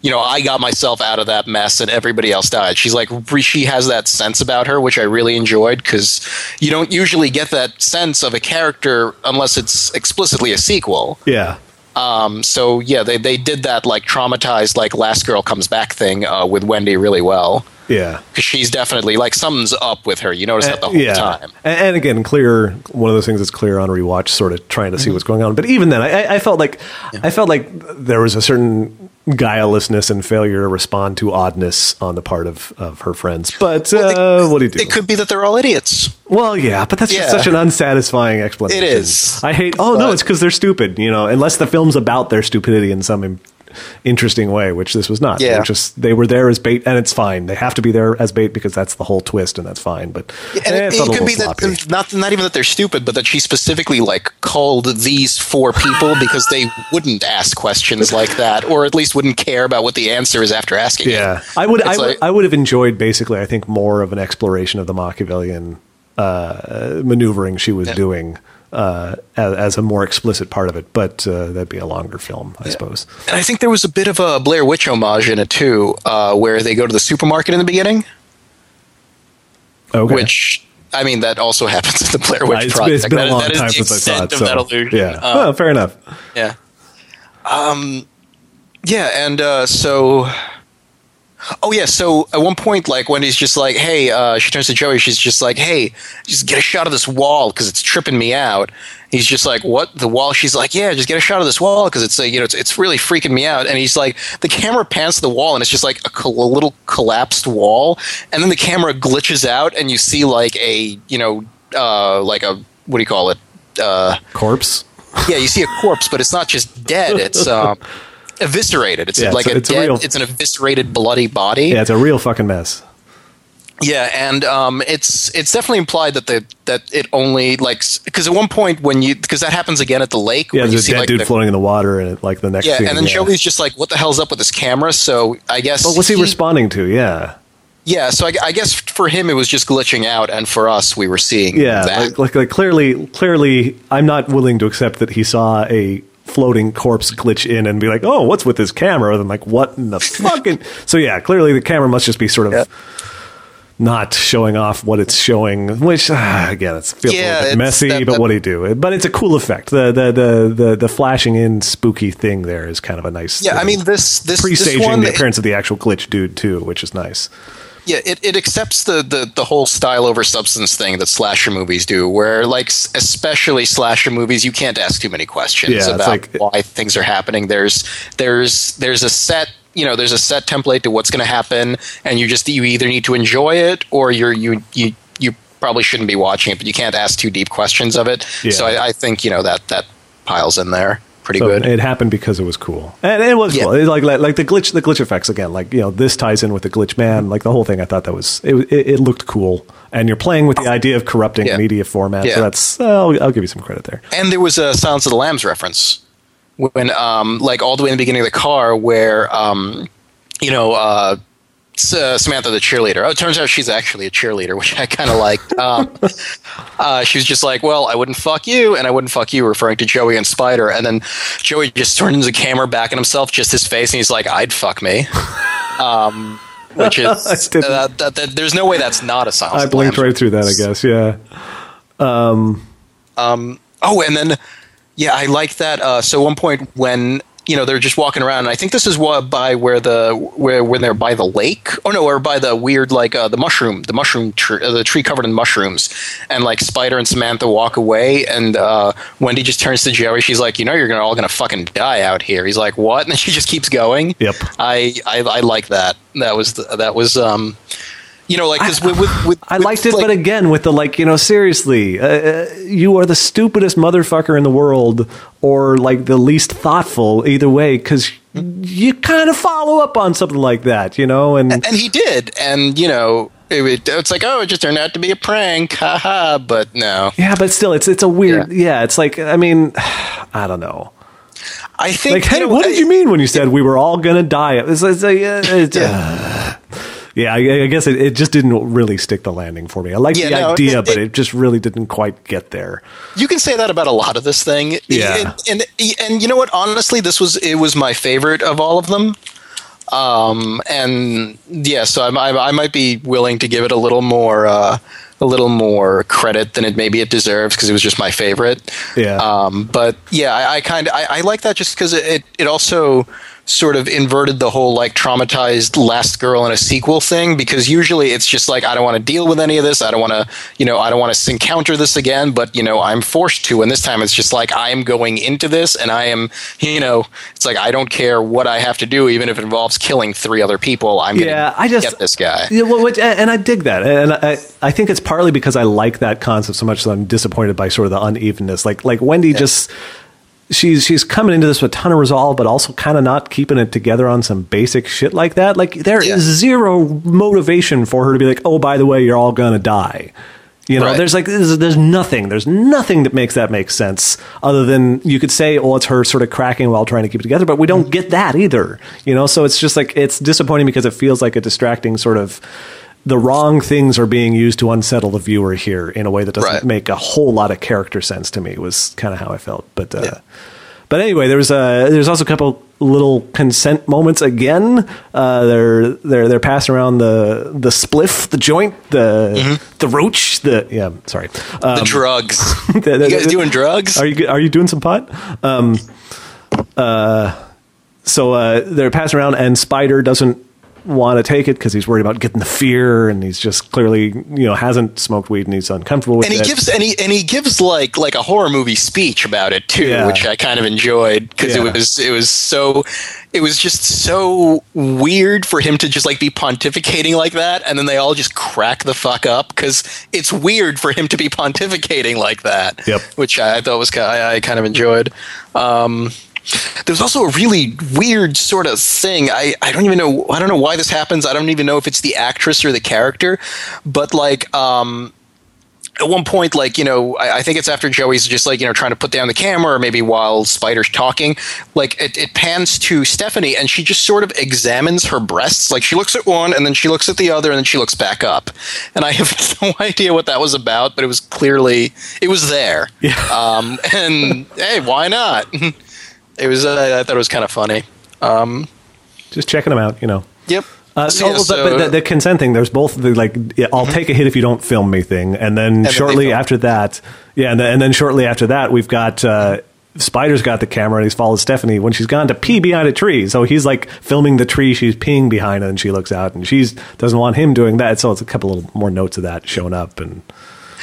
You know, I got myself out of that mess, and everybody else died. She's like, she has that sense about her, which I really enjoyed because you don't usually get that sense of a character unless it's explicitly a sequel. yeah, Um, so yeah, they they did that like traumatized like last girl comes back thing uh, with Wendy really well yeah, because she's definitely like something's up with her. You notice that the whole Uh, yeah. time. And, and again, clear one of those things that's clear on rewatch, sort of trying to Mm-hmm. see what's going on. But even then, I, I felt like I felt like there was a certain guilelessness and failure to respond to oddness on the part of, of her friends. But uh, what do you do? It could be that they're all idiots. Well, yeah, but that's just Yeah. such an unsatisfying explanation. It is. I hate. Oh no, it's because they're stupid. You know, unless the film's about their stupidity in some interesting way, which this was not. They Yeah. were just they were there as bait, and it's fine. They have to be there as bait because that's the whole twist, and that's fine. But And eh, it, it could be sloppy. that not not even that they're stupid, but that she specifically like called these four people because they wouldn't ask questions like that, or at least wouldn't care about what the answer is after asking. it. Yeah, I would. I It's would. I would have enjoyed basically. I think more of an exploration of the Machiavellian uh, maneuvering she was doing uh, as, as a more explicit part of it. But uh, that'd be a longer film, I suppose. And I think there was a bit of a Blair Witch homage in it too, uh, where they go to the supermarket in the beginning, Okay. which. I mean, that also happens in the Blair Witch it's, Project. it's been That- a long time since I saw it. So, that illusion. yeah, Uh, well, fair enough. Yeah. Um, yeah, and uh, so. Oh yeah, so at one point, like Wendy's just like, "Hey," uh, she turns to Joey. She's just like, "Hey, just get a shot of this wall because it's tripping me out." He's just like, "What? The wall?" She's like, "Yeah, just get a shot of this wall because it's uh, you know it's, it's really freaking me out." And he's like, the camera pans to the wall and it's just like a, col- a little collapsed wall, and then the camera glitches out and you see like a you know uh, like a what do you call it? Uh, Corpse. yeah, you see a corpse, but it's not just dead. It's um, eviscerated. It's Yeah, like it's a- a, it's a dead. real- it's an eviscerated, bloody body. Yeah, it's a real fucking mess. Yeah, and um, it's it's definitely implied that the that it only like because at one point when you because that happens again at the lake. Yeah, there's a see, dead like, dude the- floating in the water, and like the next Yeah, scene. and then yeah. Joey's just like, "What the hell's up with this camera?" So I guess. But what's he, responding to? Yeah, Yeah, so I, I guess for him it was just glitching out, and for us we were seeing yeah. that. Like, like, like clearly, clearly, I'm not willing to accept that he saw a floating corpse glitch in and be like, "Oh, what's with this camera?" And like, "What in the fucking?" so yeah, clearly the camera must just be sort of. Yeah. Not showing off what it's showing, which ah, again, it's feels Yeah, a little bit messy. that- but that- what do you do? But it's a cool effect. The, the the the the flashing in spooky thing there is kind of a nice. yeah, I mean this this this presaging one the appearance of the actual glitch dude too, which is nice. Yeah, it, it accepts the, the, the whole style over substance thing that slasher movies do, where like especially slasher movies, you can't ask too many questions Yeah, about like- why things are happening. There's there's there's a set you know there's a set template to what's going to happen, and you just you either need to enjoy it or you're you you you probably shouldn't be watching it, but you can't ask too deep questions of it. Yeah. So I, I think you know that that piles in there pretty So good. it happened because it was cool, and it was Yeah. cool. It, like, like like the glitch, the glitch effects again. Like you know, this ties in with the glitch man. Like the whole thing, I thought that was it. It, it looked cool, and you're playing with the idea of corrupting Yeah. media format. Yeah. So that's I'll, I'll give you some credit there. And there was a Silence of the Lambs reference when, um, like, all the way in the beginning of the car, where, um, you know, uh, uh, Samantha the cheerleader. Oh, it turns out she's actually a cheerleader, which I kind of liked. Um, uh, she was just like, "Well, I wouldn't fuck you, and I wouldn't fuck you," referring to Joey and Spider. And then Joey just turns the camera back on himself, just his face, and he's like, "I'd fuck me," um, which is uh, that, that, there's no way that's not a Silence. I blinked right through that. I guess. Yeah. Oh, and then yeah, I like that. Uh, so one point when you know they're just walking around, and I think this is what by where the where when they're by the lake. Oh no, or by the weird like uh, the mushroom, the mushroom tree, uh, the tree covered in mushrooms, and like Spider and Samantha walk away, and uh, Wendy just turns to Jerry. She's like, you know, you're gonna all gonna fucking die out here. He's like, what? And then she just keeps going. Yep. I I, I like that. That was the, that was um. You know, like because with, with, with I liked it, like- but again, with the like, you know, seriously, uh, uh, you are the stupidest motherfucker in the world, or like the least thoughtful, either way, because you kind of follow up on something like that, you know, and and he did and you know it, it- it's like oh it just turned out to be a prank haha but no yeah, but still, it's it's a weird, yeah, it's like, I mean, I don't know. i think Like, hey, know, what did you mean when you said we were all gonna die? It's, it's like, uh, it's, uh, yeah, I, I guess it, it just didn't really stick the landing for me. I like Yeah, the no, idea, it- but it- just really didn't quite get there. you can say that about a lot of this thing Yeah. and, and and you know what honestly this was it was my favorite of all of them um and yeah so I, I, I might be willing to give it a little more uh a little more credit than it maybe it deserves because it was just my favorite Yeah. Um, but yeah, I, I kind of I, I like that just because it it also sort of inverted the whole like traumatized last girl in a sequel thing because usually it's just like I don't want to deal with any of this. I don't want to you know I don't want to encounter this again. But you know I'm forced to, and this time it's just like I am going into this, and I am you know it's like I don't care what I have to do, even if it involves killing three other people. I'm gonna Yeah, I just get this guy. Yeah, well, which, and I dig that, and I, I think it's partly because I like that concept so much that I'm disappointed by sort of the unevenness. Like, like Wendy just she's she's coming into this with a ton of resolve, but also kind of not keeping it together on some basic shit like that. Like there is Yeah. zero motivation for her to be like, oh, by the way, you're all gonna die. You know, Right. there's like there's, there's nothing. There's nothing that makes that make sense other than you could say, oh, it's her sort of cracking while trying to keep it together, but we don't mm-hmm. get that either. You know, so it's just like it's disappointing because it feels like a distracting sort of the wrong things are being used to unsettle the viewer here in a way that doesn't Right. make a whole lot of character sense to me. Was kind of how I felt, but. Uh, Yeah. But anyway, there was a there's also a couple little consent moments again. Uh, they're they're they're passing around the the spliff, the joint, the the roach, the yeah. Sorry, um, The drugs. the- the- you guys the- doing drugs? Are you are you doing some pot? Um, uh, so uh, they're passing around, and Spider doesn't want to take it because he's worried about getting the fear, and he's just clearly you know hasn't smoked weed and he's uncomfortable with and he it. gives and he and he gives like like a horror movie speech about it too, Yeah. which I kind of enjoyed because Yeah. it was it was so it was just so weird for him to just like be pontificating like that, and then they all just crack the fuck up because it's weird for him to be pontificating like that. Yep. which I thought was I, I kind of enjoyed. Um, there's also a really weird sort of thing. I, I don't even know I don't know why this happens. I don't even know if it's the actress or the character, but like um at one point, like you know, I, I think it's after Joey's just like you know trying to put down the camera, or maybe while Spider's talking. Like it, it pans to Stephanie, and she just sort of examines her breasts. Like she looks at one, and then she looks at the other, and then she looks back up. And I have no idea what that was about, but it was clearly it was there. Yeah. Um, and hey, why not? It was. Uh, I thought it was kind of funny. Um, just checking them out, you know. yep. Uh, So, yeah, so- but the, the consent thing. There's both the like. yeah, I'll take a hit if you don't film me thing, and then they shortly film. after that, yeah, and then, and then shortly after that, we've got uh, Spider's got the camera and he's followed Stephanie when she's gone to pee behind a tree. So he's like filming the tree she's peeing behind, and she looks out and she's doesn't want him doing that. So it's a couple little more notes of that showing up, and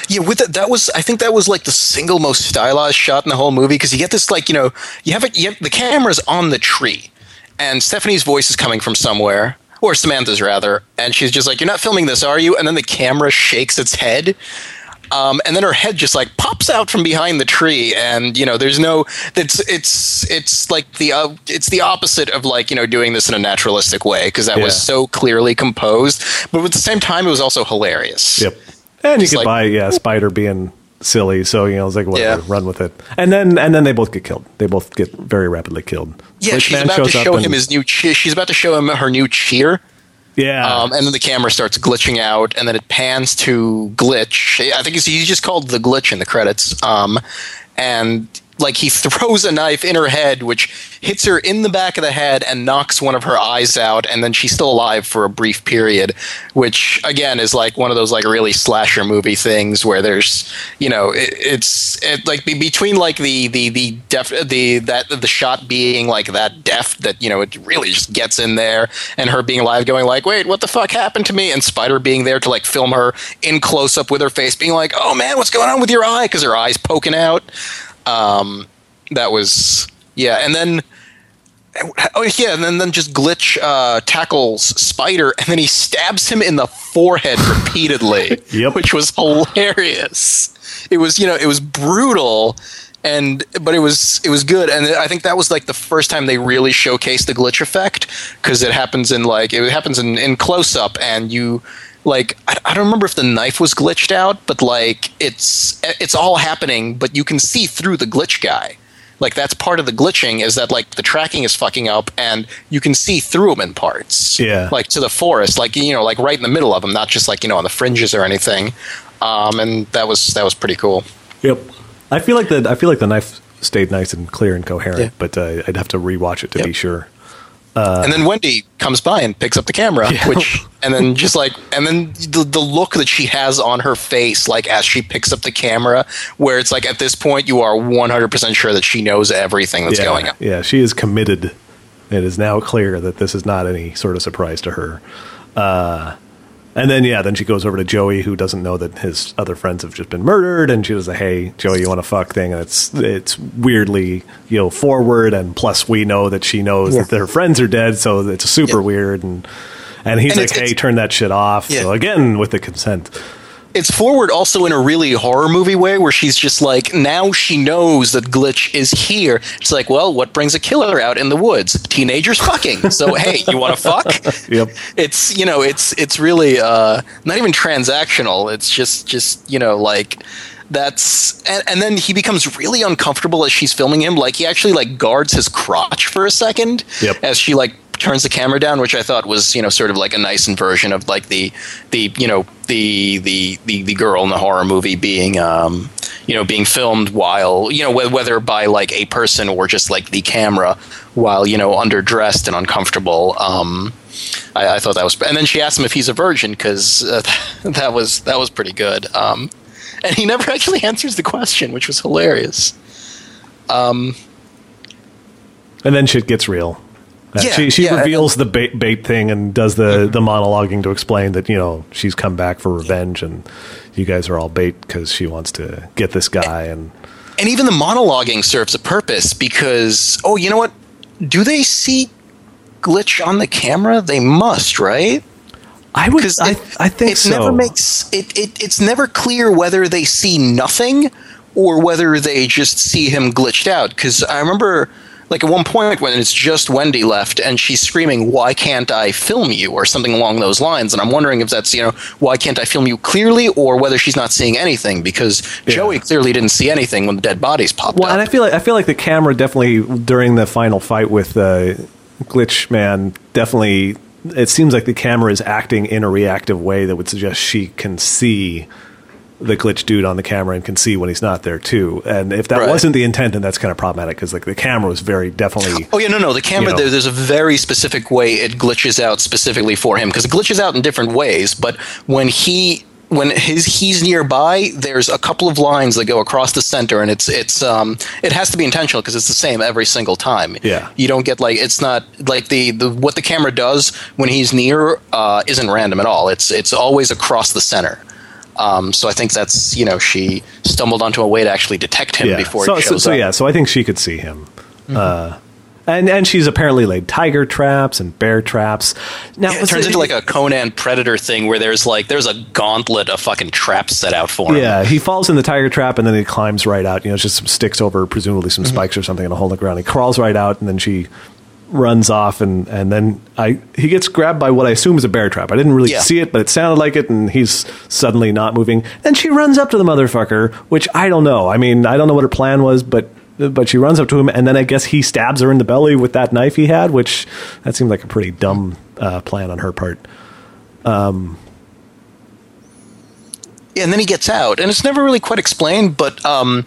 Yeah, with that, that was I think that was like the single most stylized shot in the whole movie because you get this like you know you have it you have, the camera's on the tree, and Stephanie's voice is coming from somewhere or Samantha's rather, and she's just like, "You're not filming this, are you?" And then the camera shakes its head. Um, and then her head just like pops out from behind the tree, and you know, there's no. It's it's it's like the uh, it's the opposite of like you know doing this in a naturalistic way because that was so clearly composed, but at the same time, it was also hilarious. Yep. And you Just could like- buy yeah, Spider being silly, so you know it's like whatever, Yeah. run with it. And then and then they both get killed. They both get very rapidly killed. Yeah, she's Man about to show and- him his new. Che- she's about to show him her new cheer, yeah. um, and then the camera starts glitching out, and then it pans to glitch. I think he's, he's just called the glitch in the credits, um, and like he throws a knife in her head, which hits her in the back of the head and knocks one of her eyes out, and then she's still alive for a brief period, which again is like one of those like really slasher movie things where there's you know it, it's it, like be, between like the the the def the that the shot being like that deft that you know it really just gets in there, and her being alive, going like, wait, what the fuck happened to me? And Spider being there to like film her in close up with her face, being like, oh man, what's going on with your eye? Because her eye's poking out. Um, that was yeah, and then. Oh yeah, and then, then just glitch uh, tackles Spider, and then he stabs him in the forehead repeatedly, Yep. which was hilarious. It was you know it was brutal, and but it was it was good, and I think that was like the first time they really showcased the glitch effect because it happens in like it happens in, in close up, and you like I, I don't remember if the knife was glitched out, but like it's it's all happening, but you can see through the glitch guy like that's part of the glitching is that like the tracking is fucking up and you can see through them in parts Yeah. like to the forest like you know like right in the middle of them not just like you know on the fringes or anything um and that was that was pretty cool Yep. I feel like the I feel like the knife stayed nice and clear and coherent, Yeah. but uh, I'd have to rewatch it to Yep. be sure. And then Wendy comes by and picks up the camera, Yeah. which, and then just like, and then the, the look that she has on her face, like as she picks up the camera, where it's like at this point you are 100% sure that she knows everything that's yeah, going on. yeah, she is committed. It is now clear that this is not any sort of surprise to her. Uh, and then yeah, then she goes over to Joey, who doesn't know that his other friends have just been murdered, and she does a "Hey, Joey, you want to fuck?" thing, and it's it's weirdly you know forward, and plus we know that she knows Yeah. that their friends are dead, so it's super Yeah. weird, and and he's And like, it's- "Hey, it's- turn that shit off." Yeah. So again, with the consent. It's forward also in a really horror movie way where she's just like now she knows that glitch is here. It's like well what brings a killer out in the woods? Teenagers fucking. So hey you want to fuck? Yep. it's you know it's it's really uh not even transactional. It's just just you know like that's and, and then he becomes really uncomfortable as she's filming him. Like he actually like guards his crotch for a second Yep. as she like turns the camera down which i thought was you know sort of like a nice inversion of like the the you know the the the, the girl in the horror movie being um you know being filmed while you know whether by like a person or just like the camera while you know underdressed and uncomfortable um I, I thought that was, and then she asked him if he's a virgin because uh, that was that was pretty good. Um, and he never actually answers the question, which was hilarious. Um, And then shit gets real. Uh, Yeah, she she yeah, reveals the bait, bait thing and does the, the monologuing to explain that you know she's come back for revenge and you guys are all bait because she wants to get this guy and and even the monologuing serves a purpose because oh, you know what? Do they see glitch on the camera? They must, right? I would I, I think it so. never makes it, it it's never clear whether they see nothing or whether they just see him glitched out because i remember like at one point when it's just wendy left and she's screaming why can't i film you or something along those lines and i'm wondering if that's you know why can't i film you clearly or whether she's not seeing anything because Yeah. joey clearly didn't see anything when the dead bodies popped up. Well, up and I feel like I feel like the camera definitely during the final fight with uh, Glitch Man definitely it seems like the camera is acting in a reactive way that would suggest she can see the glitch dude on the camera and can see when he's not there too. And if that Right. wasn't the intent, then that's kind of problematic because like the camera was very definitely. Oh yeah, no, no. The camera You know. there, there's a very specific way it glitches out specifically for him because it glitches out in different ways. But when he when his he's nearby, there's a couple of lines that go across the center, and it's it's um it has to be intentional because it's the same every single time. Yeah. you don't get like it's not like the, the what the camera does when he's near uh, isn't random at all. It's it's always across the center. Um, so I think that's you know she stumbled onto a way to actually detect him Yeah. before so, he so, shows so up. yeah, so I think she could see him. Uh, and and she's apparently laid tiger traps and bear traps. Now Yeah, it turns into like a Conan Predator thing where there's like there's a gauntlet of fucking traps set out for him. Yeah, he falls in the tiger trap and then he climbs right out. You know, it's just some sticks over, presumably some spikes or something in a hole in the ground. He crawls right out and then she runs off and, and then I he gets grabbed by what I assume is a bear trap. I didn't really Yeah. see it, but it sounded like it and he's suddenly not moving. And she runs up to the motherfucker, which I don't know. I mean, I don't know what her plan was, but but she runs up to him and then I guess he stabs her in the belly with that knife he had, which that seemed like a pretty dumb uh, plan on her part. Yeah, and then he gets out, and it's never really quite explained. But um,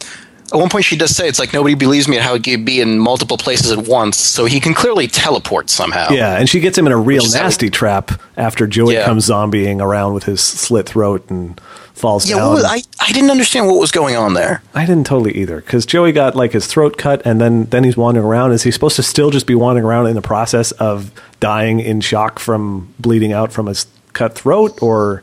at one point, she does say it's like nobody believes me at how he could be in multiple places at once, so he can clearly teleport somehow. Yeah, and she gets him in a real Which is how- nasty trap after Joey Yeah. comes zombieing around with his slit throat and falls Yeah, down. was, I I didn't understand what was going on there. I didn't totally either because Joey got like his throat cut and then then he's wandering around. Is he supposed to still just be wandering around in the process of dying in shock from bleeding out from his cut throat, or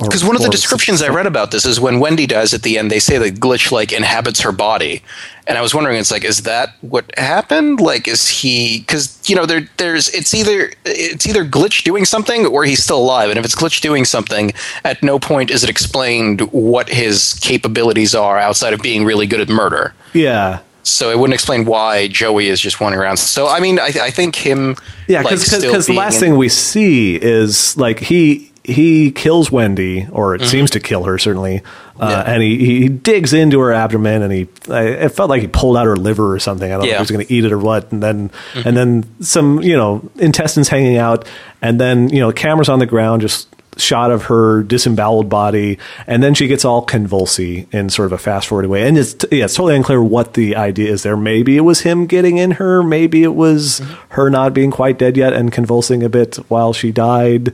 Because one of the descriptions I read about this is when Wendy dies at the end, they say that Glitch like inhabits her body, and I was wondering, it's like, is that what happened? Like, is he? Because you know, there, there's, it's either it's either Glitch doing something or he's still alive, and if it's Glitch doing something, at no point is it explained what his capabilities are outside of being really good at murder. Yeah, So it wouldn't explain why Joey is just wandering around. So I mean, I, I think him, yeah, like, because still the last in- thing we see is like he he kills Wendy, or it Mm-hmm. seems to kill her certainly, uh, Yeah. and he, he digs into her abdomen and he it felt like he pulled out her liver or something. I don't know if Yeah. he was going to eat it or what, and then Mm-hmm. and then some you know intestines hanging out, and then you know cameras on the ground just shot of her disemboweled body and then she gets all convulsy in sort of a fast forward way and it's yeah it's totally unclear what the idea is there maybe it was him getting in her maybe it was Mm-hmm. her not being quite dead yet and convulsing a bit while she died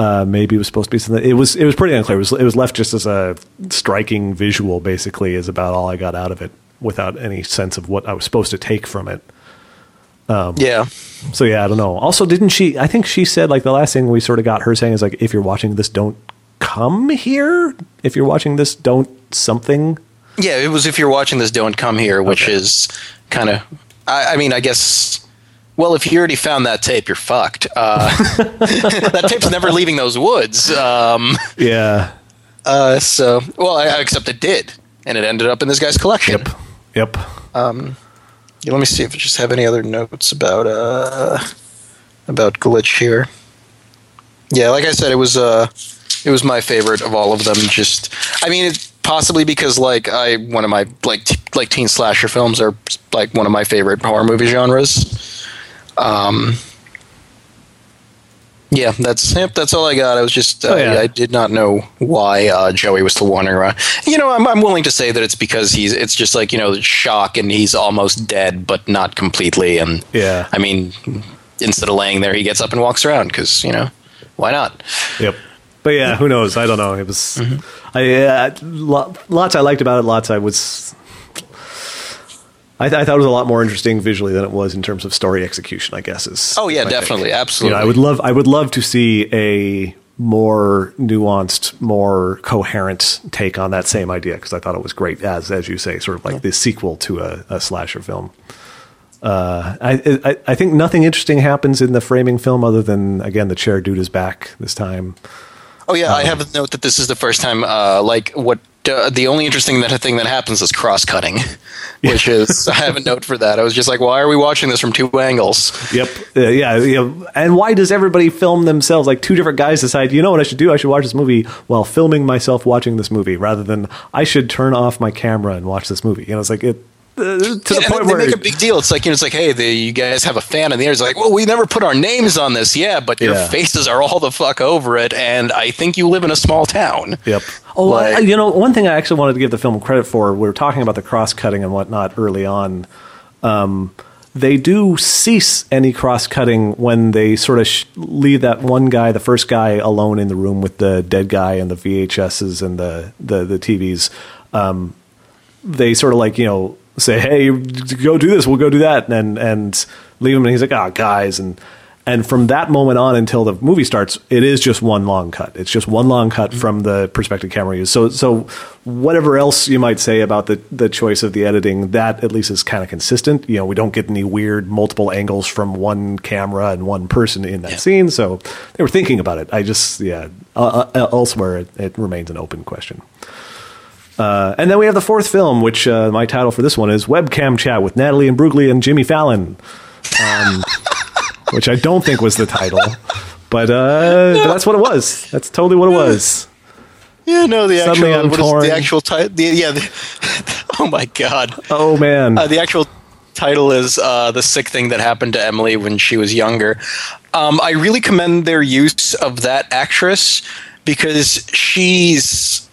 uh, maybe it was supposed to be something it was it was pretty unclear it was, it was left just as a striking visual basically is about all i got out of it without any sense of what i was supposed to take from it yeah. so yeah, I don't know. Also, didn't she? I think she said like the last thing we sort of got her saying is like, if you're watching this, don't come here. If you're watching this, don't something. Yeah, it was if you're watching this, don't come here, which Okay. is kind of. I, I mean, I guess. Well, if you already found that tape, you're fucked. Uh, that tape's never leaving those woods. Um, Yeah, Uh, so, well, I, except it did, and it ended up in this guy's collection. Yep. Yep. Yeah, let me see if I just have any other notes about uh about glitch here. Yeah, like I said, it was uh it was my favorite of all of them. Just, I mean, it, possibly because like I one of my like t- like teen slasher films are like one of my favorite horror movie genres. Um. Yeah, that's yep, that's all I got. I was just uh, Oh, yeah. I, did not know why uh, Joey was still wandering around. You know, I'm I'm willing to say that it's because he's it's just like you know shock and he's almost dead but not completely. And Yeah. I mean, instead of laying there, he gets up and walks around because you know why not? Yep. But yeah, who knows? I don't know. It was Mm-hmm. I uh, lots I liked about it. Lots I was. I, th- I thought it was a lot more interesting visually than it was in terms of story execution. I guess is. Oh yeah, my take. definitely, You absolutely. know, I would love. I would love to see a more nuanced, more coherent take on that same idea because I thought it was great as, as you say, sort of like the sequel to a, a slasher film. Uh, I, I I think nothing interesting happens in the framing film other than again the chair dude is back this time. Oh yeah, Um, I have a note that this is the first time. Uh, like what uh, the only interesting that thing that happens is cross cutting, which is I have a note for that. I was just like, why are we watching this from two angles? Yep. Uh, yeah. Know, and why does everybody film themselves? Like two different guys decide, you know what I should do? I should watch this movie while filming myself watching this movie, rather than I should turn off my camera and watch this movie. You know, it's like it uh, to Yeah, the point they where make a big deal. It's like you know, it's like, hey, the, you guys have a fan in the air. It's like, well, we never put our names on this, yeah, but your Yeah. faces are all the fuck over it, and I think you live in a small town. Yep. Oh, Like- I, you know, one thing I actually wanted to give the film credit for. We were talking about the cross cutting and whatnot early on. Um, they do cease any cross cutting when they sort of sh- leave that one guy, the first guy, alone in the room with the dead guy and the VHSs and the the, the TVs. Um, they sort of like you know say, "Hey, go do this. We'll go do that," and and leave him. And he's like, "Ah, guys," and and from that moment on until the movie starts, it is just one long cut. It's just one long cut from the perspective camera use. So so whatever else you might say about the the choice of the editing, that at least is kind of consistent. You know, we don't get any weird multiple angles from one camera and one person in that scene. So they were thinking about it. I just yeah. Uh, uh, elsewhere, it, it remains an open question. Uh, and then we have the fourth film, which uh, my title for this one is Webcam Chat with Natalie Imbruglia and Jimmy Fallon, um, which I don't think was the title, but uh, that's what it was. That's totally what it was. Yeah, no, the Suddenly actual I'm what is torn. the actual title? Yeah, the, oh my god. Oh man, Uh, the actual title is uh, "The Sick Thing That Happened to Emily When She Was Younger." Um, I really commend their use of that actress because she's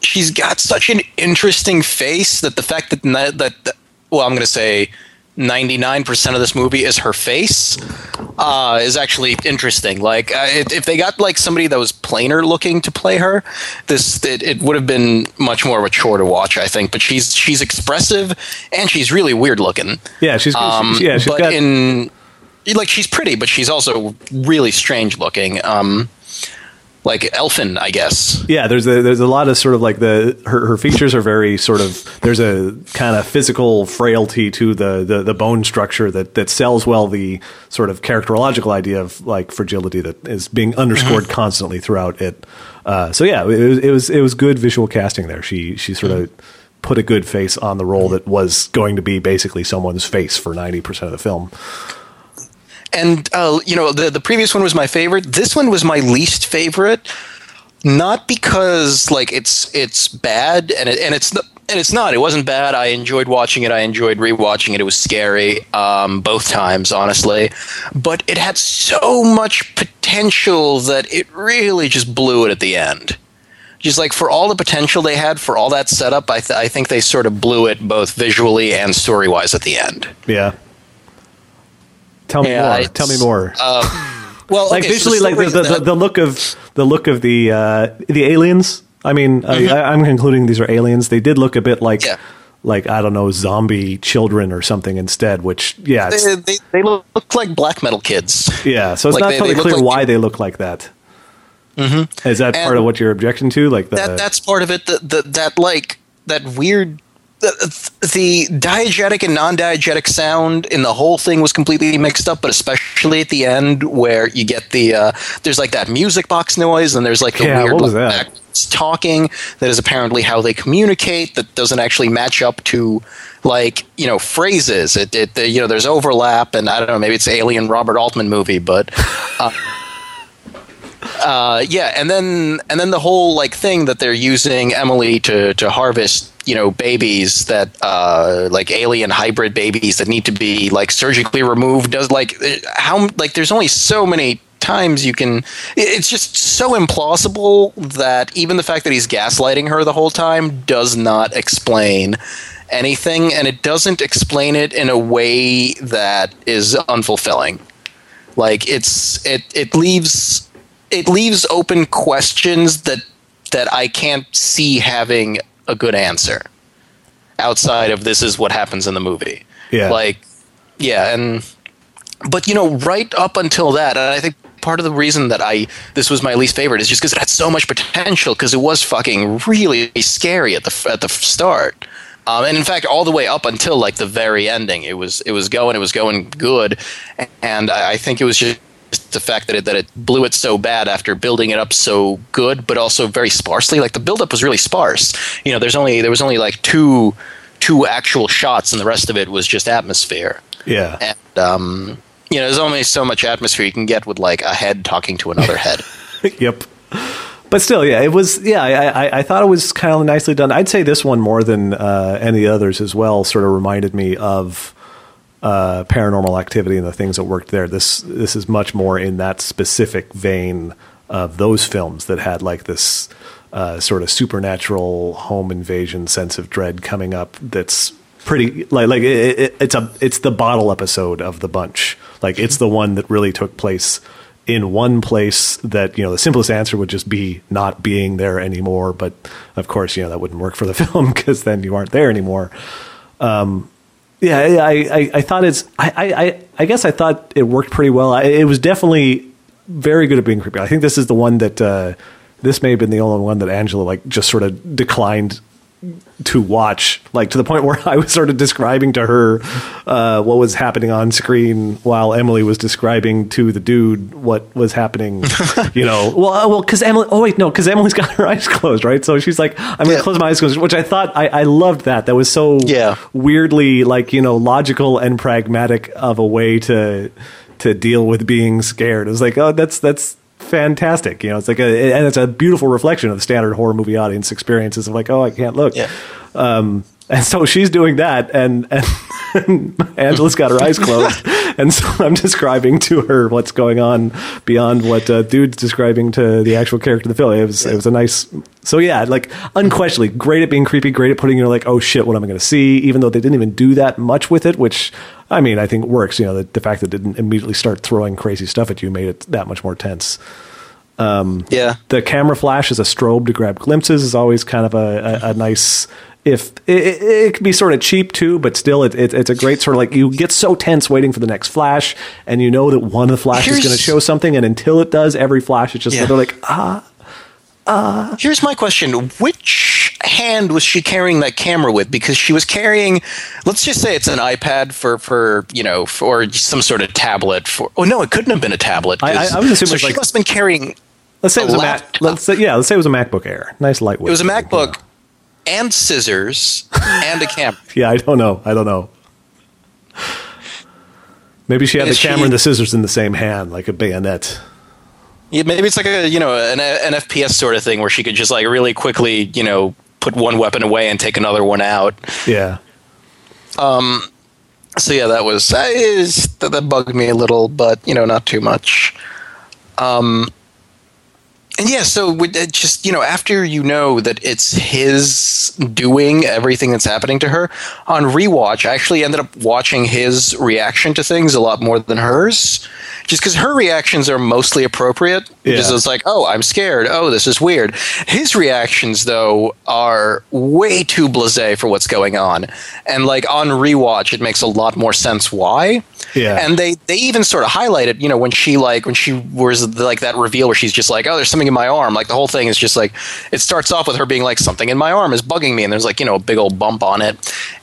she's got such an interesting face that the fact that that, that well, I'm going to say. 99% of this movie is her face uh, is actually interesting. Like uh, if, if they got like somebody that was plainer looking to play her this it, it would have been much more of a chore to watch i think. But she's she's expressive and she's really weird looking. Yeah, she's um, yeah, she's but got in like she's pretty but she's also really strange looking. Um like elfin i guess yeah. There's a there's a lot of sort of like the her, her features are very sort of there's a kind of physical frailty to the, the the bone structure that that sells well the sort of characterological idea of like fragility that is being underscored constantly throughout it. Uh, so yeah, it was, it was it was good visual casting there. She she sort of put a good face on the role that was going to be basically someone's face for ninety percent of the film. And uh, you know the the previous one was my favorite. This one was my least favorite, not because like it's it's bad and it, and it's not. And it's not. It wasn't bad. I enjoyed watching it. I enjoyed rewatching it. It was scary um, both times, honestly. But it had so much potential that it really just blew it at the end. Just like for all the potential they had, for all that setup, I, th- I think they sort of blew it both visually and story wise at the end. Yeah. Tell me Yeah, more. Tell me more. Well, like okay, so visually, like the, the, that- the, the look of the look of the uh, the aliens. I mean, I, I, I'm concluding these are aliens. They did look a bit like Mm-hmm. Yeah. like I don't know, zombie children or something instead. Which yeah, they, they, they look like black metal kids. yeah. So it's like not they- totally they clear like- why they look like that. Mm-hmm. Is that part of what you're objection to? Like the That that's part of it. That that that like that weird the, the diegetic and non-diegetic sound in the whole thing was completely mixed up, but especially at the end where you get the uh, there's like that music box noise and there's like the Yeah, weird like, talking that is apparently how they communicate that doesn't actually match up to like you know phrases. It, it you know there's overlap and I don't know maybe it's Alien Robert Altman movie, but. Uh, uh, yeah, and then and then the whole like thing that they're using Emily to to harvest, you know, babies that uh, like alien hybrid babies that need to be like surgically removed. Does like uh, how like there's only so many times you can. It's just so implausible that even the fact that he's gaslighting her the whole time does not explain anything, and it doesn't explain it in a way that is unfulfilling. Like it's it it leaves it leaves open questions that that I can't see having a good answer outside of this is what happens in the movie. Yeah. Like yeah, and but you know, right up until that, and I think part of the reason that I this was my least favorite is just because it had so much potential because it was fucking really scary at the at the start. Um, and in fact, all the way up until like the very ending, it was it was going, it was going good, and I, I think it was just the fact that it that it blew it so bad after building it up so good, but also very sparsely. Like the buildup was really sparse. You know, there's only there was only like two two actual shots, and the rest of it was just atmosphere. Yeah. And um, you know, there's only so much atmosphere you can get with like a head talking to another head. yep. But still, yeah, it was. Yeah, I, I, I thought it was kind of nicely done. I'd say this one more than uh, any others as well. Sort of reminded me of uh, Paranormal Activity and the things that worked there. This this is much more in that specific vein of those films that had like this uh, sort of supernatural home invasion sense of dread coming up. That's pretty like like it, it, it's a it's the bottle episode of the bunch. Like it's the one that really took place in one place that you know the simplest answer would just be not being there anymore but of course you know that wouldn't work for the film because then you aren't there anymore um, yeah I, I, I thought it's I, I, I guess I thought it worked pretty well. I, it was definitely very good at being creepy. I think this is the one that uh, this may have been the only one that Angela like just sort of declined to watch, like to the point where I was sort of describing to her uh, what was happening on screen while Emily was describing to the dude what was happening. you know, well, uh, well, because Emily. Oh wait, no, because Emily's got her eyes closed, right? So she's like, "I'm gonna Yeah. close my eyes," closed, which I thought I, I loved that. That was so Yeah. weirdly like you know logical and pragmatic of a way to to deal with being scared. It was like, oh, that's that's fantastic. You know, it's like a and it's a beautiful reflection of the standard horror movie audience experiences of like, oh, I can't look. Yeah. Um, and so she's doing that, and, and Angela's got her eyes closed, and so I'm describing to her what's going on beyond what uh, dude's describing to the actual character of the film. It was it was a nice. So yeah, like unquestionably great at being creepy, great at putting you like, oh shit, what am I going to see? Even though they didn't even do that much with it, which I mean, I think it works. You know, the, the fact that it didn't immediately start throwing crazy stuff at you made it that much more tense yeah. the camera flash is a strobe to grab glimpses is always kind of a, a, a nice if it, it, it can be sort of cheap too but still it, it, it's a great sort of like you get so tense waiting for the next flash and you know that one of the flashes is going to show something and until it does every flash it's just Yeah. they're like ah Uh, Here's my question: Which hand was she carrying that camera with? Because she was carrying, let's just say it's an iPad for for you know for some sort of tablet. For oh no, it couldn't have been a tablet. I- I- I would assume so it's she like- must have been carrying. let's say it was a Mac laptop. let's say, yeah let's say it was a MacBook Air nice lightweight It was a MacBook you know. and scissors and a camera. yeah I don't know I don't know maybe she had the Is she- camera and the scissors in the same hand like a bayonet Yeah, maybe it's like a you know an, an FPS sort of thing where she could just like really quickly you know put one weapon away and take another one out. yeah Um. so yeah, that was that, is, that, that bugged me a little, but you know, not too much. Um, and yeah, so with- it just you know, after you know that it's his doing everything that's happening to her on rewatch, I actually ended up watching his reaction to things a lot more than hers, just because her reactions are mostly appropriate. Yeah. Just it's like, oh, I'm scared. Oh, this is weird. His reactions though are way too blasé for what's going on, and like on rewatch, it makes a lot more sense why. Yeah. And they they even sort of highlight it, you know, when she like when she was like that reveal where she's just like, oh, there's something in my arm. Like the whole thing is just like it starts off with her being like, something in my arm is bugging me, and there's like you know a big old bump on it,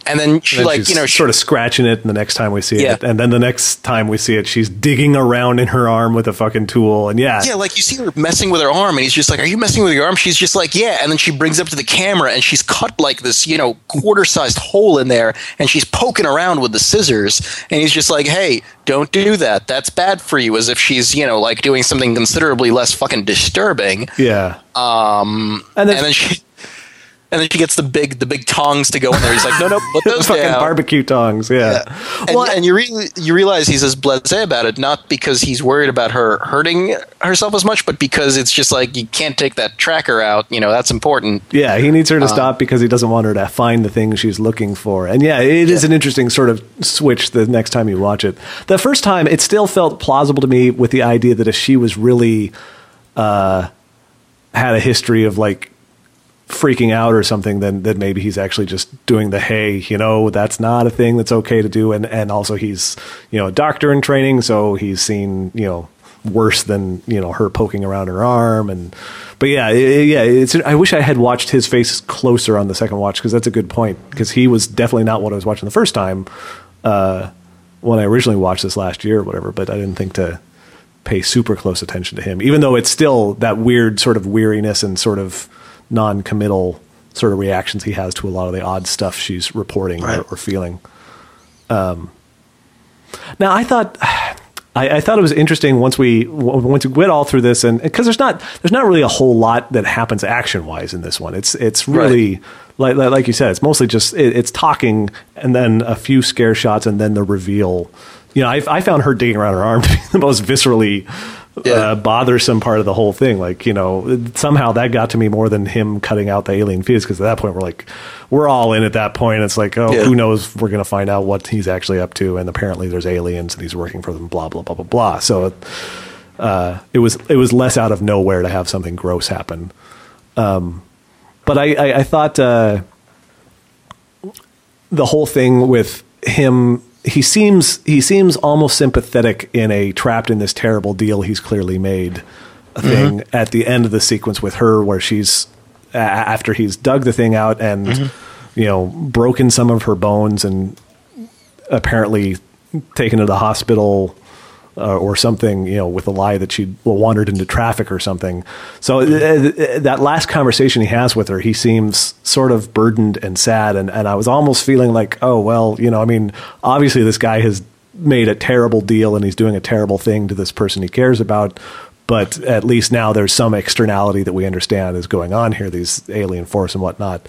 and then she And like she's you know she, sort of scratching it, and the next time we see Yeah. it, and then the next time we see it, she's digging around in her arm with a fucking tool, and yeah, Yeah, like you see her messing with her arm, and he's just like, "Are you messing with your arm?" She's just like, "Yeah," and then she brings up to the camera, and she's cut like this, you know, quarter-sized hole in there, and she's poking around with the scissors, and he's just like, "Hey, don't do that. That's bad for you." As if she's, you know, like doing something considerably less fucking disturbing. yeah. Um, And then- and then she. And then she gets the big, the big tongs to go in there. He's like, "No, no, put those fucking down." barbecue tongs, yeah. And, Well, and you re- you realize he's as blasé about it, not because he's worried about her hurting herself as much, but because it's just like you can't take that tracker out. You know that's important. Yeah, he needs her Um, to stop because he doesn't want her to find the thing she's looking for. And yeah, it is an interesting sort of switch the next time you watch it. The first time, it still felt plausible to me with the idea that if she was really uh, had a history of like freaking out or something, then then maybe he's actually just doing the hey, you know, that's not a thing that's okay to do. And and also he's you know a doctor in training, so he's seen you know worse than you know her poking around her arm and but yeah i- i- yeah it's i wish i had watched his face closer on the second watch because that's a good point because he was definitely not what i was watching the first time uh when i originally watched this last year or whatever but i didn't think to pay super close attention to him even though it's still that weird sort of weariness and sort of non-committal sort of reactions he has to a lot of the odd stuff she's reporting or, Right. or feeling um now i thought I, I thought it was interesting once we once we went all through this, and because there's not there's not really a whole lot that happens action wise in this one. It's it's really like like like you said, it's mostly just it, it's talking and then a few scare shots and then the reveal. You know, I, I found her digging around her arm to be the most viscerally Yeah. uh, bothersome part of the whole thing. Like you know, somehow that got to me more than him cutting out the alien fetus because at that point we're like we're all in at that point. It's like oh, Yeah. who knows? We're gonna find out what he's actually up to, and apparently there's aliens and he's working for them. Blah blah blah blah blah. So uh, it was it was less out of nowhere to have something gross happen. Um, but I I, I thought uh, the whole thing with him. He seems he seems almost sympathetic in a trapped in this terrible deal he's clearly made a mm-hmm. thing at the end of the sequence with her where she's after he's dug the thing out and mm-hmm. you know broken some of her bones and apparently taken to the hospital uh, or something, you know, with a lie that she wandered into traffic or something. So uh, that last conversation he has with her, he seems sort of burdened and sad. And, and I was almost feeling like, oh, well, you know, I mean, obviously this guy has made a terrible deal and he's doing a terrible thing to this person he cares about. But at least now there's some externality that we understand is going on here, these alien force and whatnot.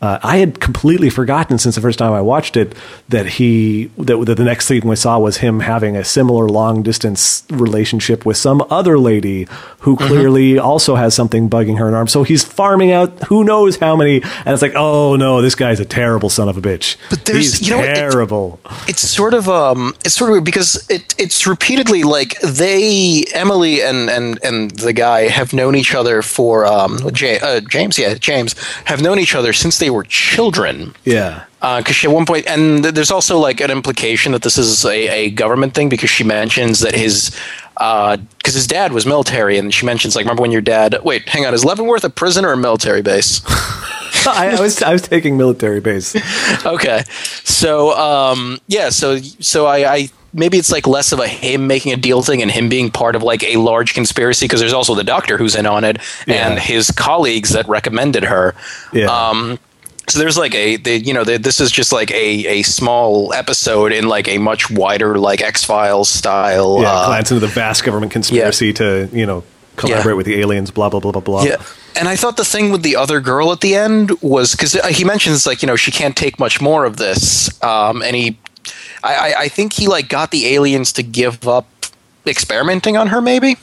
Uh, I had completely forgotten since the first time I watched it that he that, that the next thing we saw was him having a similar long distance relationship with some other lady who Mm-hmm. clearly also has something bugging her in arm. So he's farming out who knows how many, and it's like, oh no, this guy's a terrible son of a bitch. But there's- he's you know what, it- terrible. It's sort of um, it's sort of weird because it it's repeatedly like they Emily and and and the guy have known each other for um J, uh, James yeah James have known each other since they were children. yeah. because she at one point, and th- there's also like an implication that this is a, a government thing because she mentions that his, because his dad was military, and she mentions like, remember when your dad? Wait, hang on, is Leavenworth a prison or a military base? I, I was I was taking military base. okay, so um, yeah, so so I, I maybe it's like less of a him making a deal thing and him being part of like a large conspiracy because there's also the doctor who's in on it Yeah. and his colleagues that recommended her. Yeah. Um, so there's like a, the, you know, the, this is just like a, a small episode in like a much wider like X Files style. Yeah, uh, glance into the vast government conspiracy to you know collaborate Yeah. with the aliens. Blah blah blah blah blah. Yeah. And I thought the thing with the other girl at the end was because he mentions like you know she can't take much more of this, um, and he, I, I- I think he like got the aliens to give up experimenting on her maybe,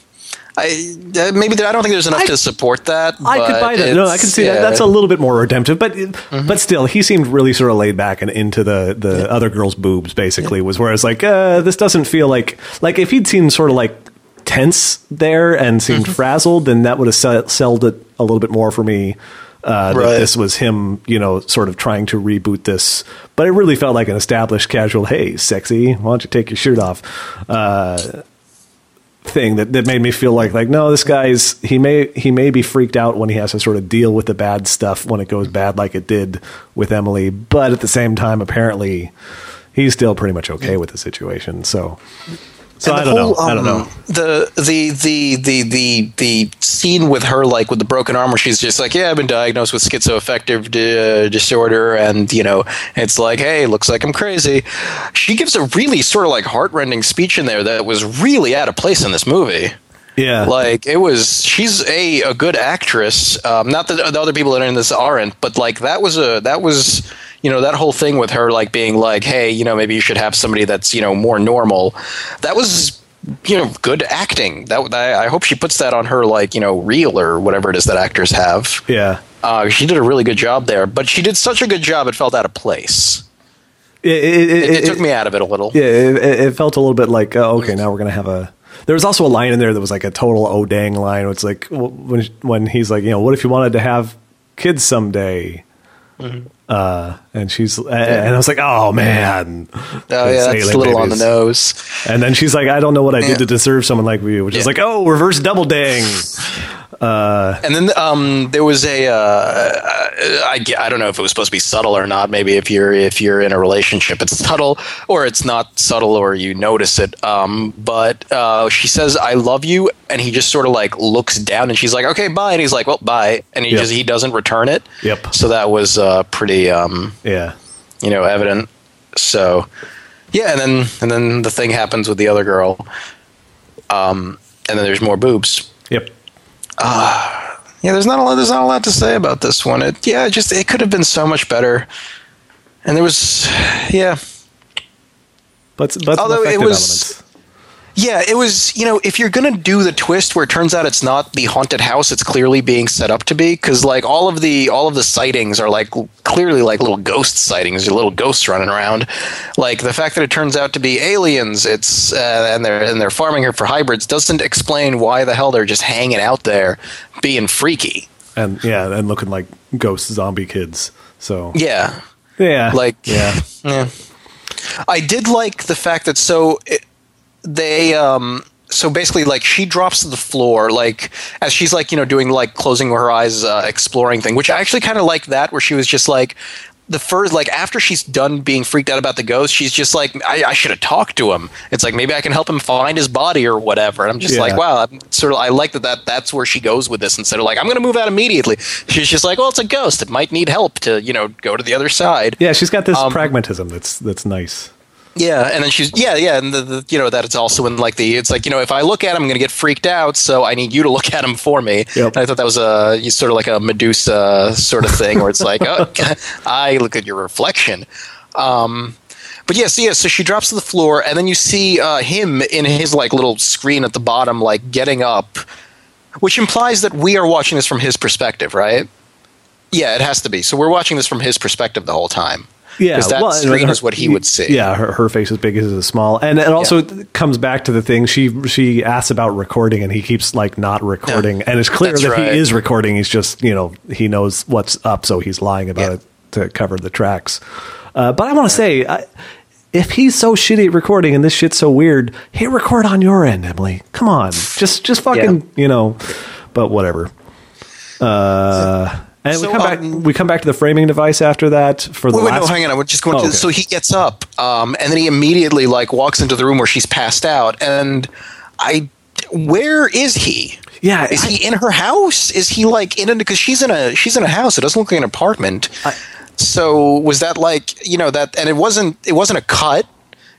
I uh, maybe there, I don't think there's enough I- to support that. I could buy that. No, I can see yeah. that. That's a little bit more redemptive, but Mm-hmm. but still, he seemed really sort of laid back and into the the other girl's boobs. Basically, was whereas like uh, this doesn't feel like like if he'd seemed sort of like tense there and seemed Mm-hmm. frazzled, then that would have sell- sold it a little bit more for me. Uh, that Right. this was him, you know, sort of trying to reboot this, but it really felt like an established casual. Hey, sexy, why don't you take your shirt off? Uh, thing that, that made me feel like like no this guy's he may he may be freaked out when he has to sort of deal with the bad stuff when it goes bad like it did with Emily. But at the same time apparently he's still pretty much okay with the situation. So so I the don't whole, know I don't um, know The, the the the the the scene with her like with the broken arm where she's just like, yeah, I've been diagnosed with schizoaffective di- disorder, and you know, it's like, hey, looks like I'm crazy. She gives a really sort of like heartrending speech in there that was really out of place in this movie. yeah Like it was, she's a a good actress. Um, not that the other people that are in this aren't, but like that was a that was you know that whole thing with her like being like, hey, you know, maybe you should have somebody that's you know more normal. That was you know good acting. That I, I hope she puts that on her like you know reel or whatever it is that actors have. yeah Uh, she did a really good job there, but she did such a good job it felt out of place. it, it, It, it took me out of it a little. yeah it, it it felt a little bit like oh, okay now we're gonna have a there was also a line in there that was like a total oh dang line it's like when when he's like you know what if you wanted to have kids someday Mm-hmm. Uh, and she's and I was like, oh man, Oh yeah, that's a little on the nose. And then she's like, I don't know what I did to deserve someone like you, which is like, oh, reverse double dang. And then um, there was a uh, I, I don't know if it was supposed to be subtle or not. Maybe if you're if you're in a relationship, it's subtle, or it's not subtle, or you notice it. Um, but uh, she says, "I love you," and he just sort of like looks down, and she's like, "Okay, bye," and he's like, "Well, bye," and he Yep. just he doesn't return it. Yep. So that was uh, pretty um, Yeah, you know evident. So yeah, and then and then the thing happens with the other girl. Um, and then there's more boobs. yep. Ah, yeah, there's not a lot. There's not a lot to say about this one. It yeah, it just it could have been so much better. And there was, yeah, But but Although it was- elements. Yeah, it was. You know, if you're gonna do the twist where it turns out it's not the haunted house, it's clearly being set up to be, because like all of the all of the sightings are like clearly like little ghost sightings, little ghosts running around. Like the fact that it turns out to be aliens, it's uh, and they're and they're farming her for hybrids doesn't explain why the hell they're just hanging out there, being freaky. and yeah, and looking like ghost zombie kids. So Yeah. yeah, like yeah, yeah i did like the fact that so it, they um so basically like she drops to the floor like as she's like you know doing like closing her eyes uh, exploring thing which i actually kind of like that where she was just like the first like after she's done being freaked out about the ghost she's just like i, I should have talked to him it's like maybe i can help him find his body or whatever and i'm just Yeah. like wow i'm sort of i like that, that that's where she goes with this instead of like i'm gonna move out immediately she's just like well it's a ghost it might need help to you know go to the other side yeah. She's got this Um, pragmatism that's that's nice. Yeah, and then she's yeah, yeah, and the, the you know that it's also in like the it's like you know if I look at him, I'm gonna get freaked out, so I need you to look at him for me. Yep. And I thought that was a sort of like a Medusa sort of thing where it's like oh, I look at your reflection. Um, but yes, yeah, so she drops to the floor, and then you see uh, him in his like little screen at the bottom, like getting up, which implies that we are watching this from his perspective, right? Yeah, it has to be. So we're watching this from his perspective the whole time. Yeah, that well, screen her- is what he would see. Yeah, her, her face is big, his is small, and it also comes back to the thing she she asks about recording, and he keeps like not recording, and it's clear That's that right. he is recording. He's just you know he knows what's up, so he's lying about Yeah. it to cover the tracks. Uh, but I want to say. I, if he's so shitty at recording and this shit's so weird, hit record on your end, Emily. Come on, just just fucking Yeah. you know. But whatever. Uh, and So, we come back. um, We come back to the framing device after that for the Wait, wait, last. no, hang on. I would just going Oh, to. okay. So he gets up, um, and then he immediately like walks into the room where she's passed out, and I. Where is he? Yeah, is I- he in her house? Is he like in a? because she's in a she's in a house? It doesn't look like an apartment. so was that like you know that? And it wasn't it wasn't a cut.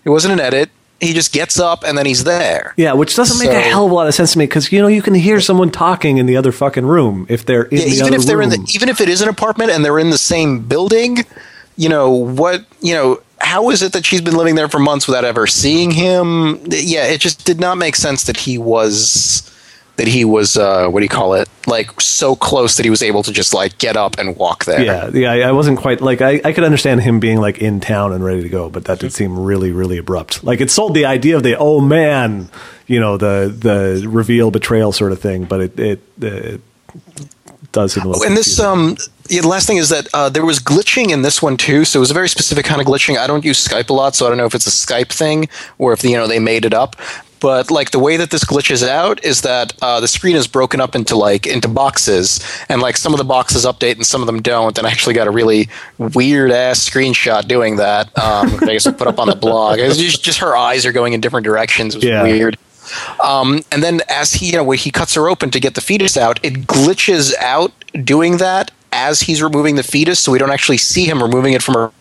It wasn't an edit. He just gets up and then he's there. Yeah, which doesn't make a hell of a lot of sense to me because you know you can hear someone talking in the other fucking room if they're in Yeah, the even if they're room. in the even if it is an apartment and they're in the same building, you know what? You know how is it that she's been living there for months without ever seeing him? Yeah, it just did not make sense that he was that he was uh, what do you call it? Like so close that he was able to just like get up and walk there. Yeah, yeah. I, wasn't quite like I, I could understand him being like in town and ready to go, but that did seem really, really abrupt. Like it sold the idea of the oh man, you know, the the reveal betrayal sort of thing, but it it, it does seem a little. Oh, and this um yeah, the last thing is that uh, there was glitching in this one too. So it was a very specific kind of glitching. I don't use Skype a lot, so I don't know if it's a Skype thing or if you know they made it up. But like the way that this glitches out is that uh, the screen is broken up into like into boxes, and like some of the boxes update and some of them don't. And I actually got a really weird ass screenshot doing that. Um, I guess I put up on the blog. Just, just her eyes are going in different directions. It was Yeah. weird. Um, and then as he, you know, when he cuts her open to get the fetus out, it glitches out doing that as he's removing the fetus, so we don't actually see him removing it from her.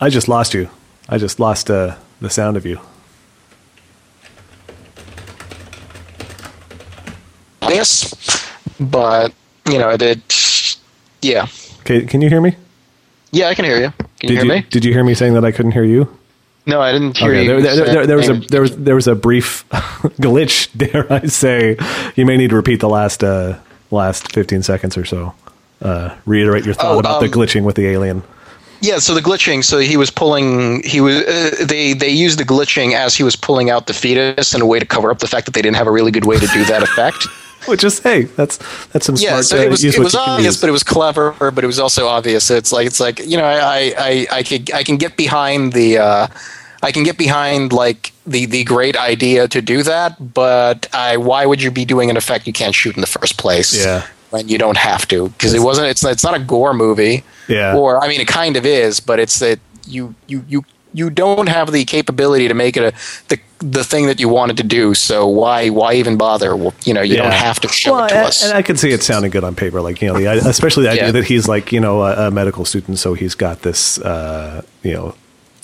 I just lost you. I just lost uh, the sound of you. Yes, but you know, it. it yeah, Okay, can you hear me? yeah, I can hear you. Can you did hear you me? did you hear me saying that I couldn't hear you? No, I didn't hear Okay, you. there, there, there, there was a there was there was a brief glitch. Dare I say? You may need to repeat the last uh, last fifteen seconds or so. Uh, reiterate your thought Oh, about the um, glitching with the alien. Yeah, so the glitching. So he was pulling. He was. Uh, they they used the glitching as he was pulling out the fetus in a way to cover up the fact that they didn't have a really good way to do that effect. Which is hey, that's that's some yeah, smart. so it was it was obvious, but it was clever, but it was also obvious. It's like it's like you know I I I could I can get behind the. Uh, I can get behind like the the great idea to do that, but I why would you be doing an effect you can't shoot in the first place? Yeah. When you don't have to because it wasn't. It's it's not a gore movie. Yeah. or I mean, it kind of is, but it's that you you you you don't have the capability to make it a the the thing that you wanted to do. So why why even bother? Well, you know, you don't have to show well, it to and, us. and I can see it sounding good on paper, like you know, the, especially the idea Yeah. that he's like you know a, a medical student, so he's got this uh, you know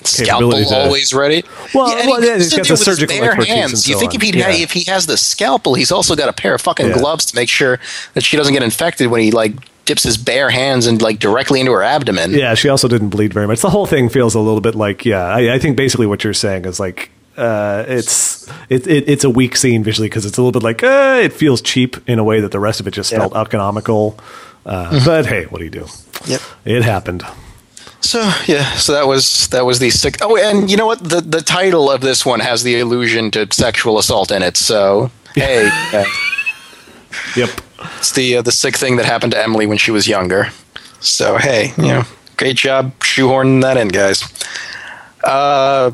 Scalpel to- always ready. Well, and well, he yeah, he's got the surgical bare hands. You think on. if he Yeah. if he has the scalpel, he's also got a pair of fucking Yeah. gloves to make sure that she doesn't get infected when he like dips his bare hands and like directly into her abdomen. Yeah, she also didn't bleed very much. The whole thing feels a little bit like yeah. I, I think basically what you're saying is like uh, it's it, it it's a weak scene visually because it's a little bit like uh, it feels cheap in a way that the rest of it just Yeah. felt economical. Uh, But hey, what do you do? Yep. It happened. So yeah, so that was that was the sick. Oh, and you know what? The the title of this one has the allusion to sexual assault in it. So hey, uh, Yep. it's the uh, the sick thing that happened to Emily when she was younger. So hey, you know, great job shoehorning that in, guys. Uh,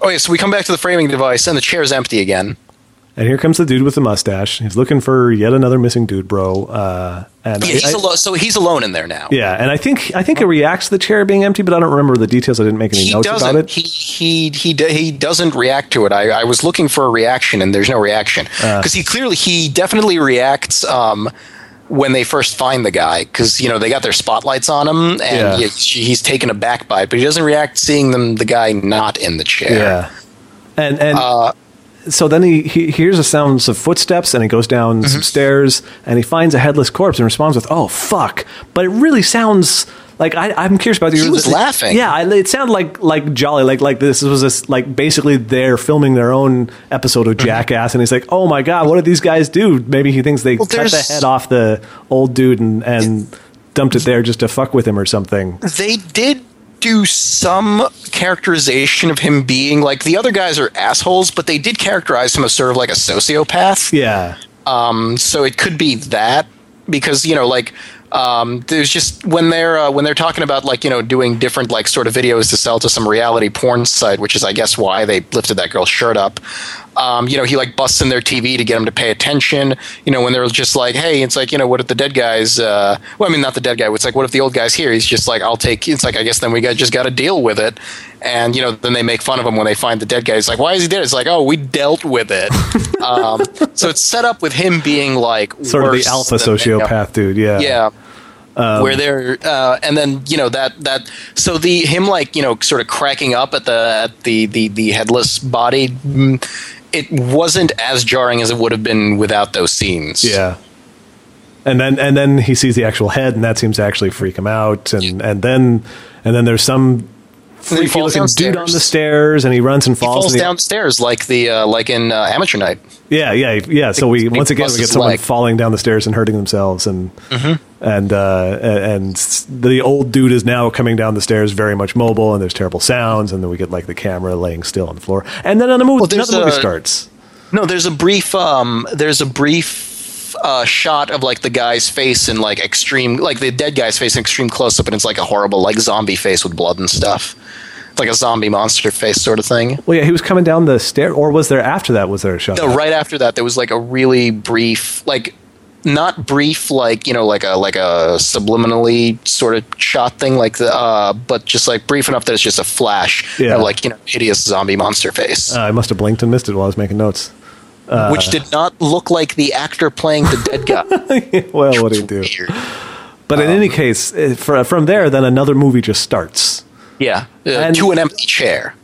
oh yeah, so we come back to the framing device, and the chair's empty again. And here comes the dude with the mustache. He's looking for yet another missing dude, bro. Uh, and Yeah, he's I- alone. So he's alone in there now. yeah, and I think I think it reacts to the chair being empty, but I don't remember the details. I didn't make any he notes about it. He he he he doesn't react to it. I, I was looking for a reaction, and there's no reaction Uh. because he clearly he definitely reacts um, when they first find the guy because you know they got their spotlights on him, and Yeah. he, he's taken aback by it, but he doesn't react seeing them the guy not in the chair. Yeah. And and Uh, so then he, he hears the sounds of footsteps and he goes down Mm-hmm. some stairs and he finds a headless corpse and responds with "Oh fuck!" But it really sounds like I, I'm curious about the. He was laughing. Yeah, I, it sounded like like jolly, like like this was this like basically they're filming their own episode of Mm-hmm. Jackass, and he's like, "Oh my god, what did these guys do?" Maybe he thinks they Well, cut the head off the old dude and and dumped it there just to fuck with him or something. they did do some characterization of him being like the other guys are assholes, but they did characterize him as sort of like a sociopath. Yeah. Um, so it could be that because you know, like, um, there's just when they're uh, when they're talking about like you know doing different like sort of videos to sell to some reality porn site, which is I guess why they lifted that girl's shirt up. Um, you know, he like busts in their TV to get them to pay attention. You know, when they're just like, hey, it's like you know, what if the dead guys? Uh, well, I mean, not the dead guy. It's like, what if the old guy's here? He's just like, I'll take. It's like, I guess then we got just got to deal with it. And you know, then they make fun of him when they find the dead guy. It's like, why is he dead? It's like, oh, we dealt with it. um, so it's set up with him being like Sort of the alpha than they know. sociopath dude. Yeah. Yeah. Um, where they're uh, and then you know that that so the him like you know sort of cracking up at the at the the the headless body mm, it wasn't as jarring as it would have been without those scenes Yeah. And then and then he sees the actual head, and that seems to actually freak him out. And and then and then there's some freaky falls looking dude on the stairs, and he runs and He falls. falls and he- downstairs like the uh, like in uh, Amateur Night. Yeah, yeah, yeah. So we once again we get someone leg. falling down the stairs and hurting themselves, and Mm-hmm. And uh, and the old dude is now coming down the stairs, very much mobile, and there's terrible sounds, and then we get like the camera laying still on the floor, and then on the movie, Well, another movie a- starts. No, there's a brief um there's a brief uh, shot of like the guy's face in like extreme like the dead guy's face in extreme close up and it's like a horrible like zombie face with blood and stuff. It's like a zombie monster face sort of thing. Well, yeah, he was coming down the stair, or was there after that? Was there a shot? No, right after that there was like a really brief like not brief like you know like a like a subliminally sort of shot thing like the uh but just like brief enough that it's just a flash Yeah. of like you know hideous zombie monster face Uh, I must have blinked and missed it while I was making notes. which did not look like the actor playing the dead guy well, what do you do? But in any case, eh, from there, then another movie just starts. Yeah, uh, And- to an empty chair.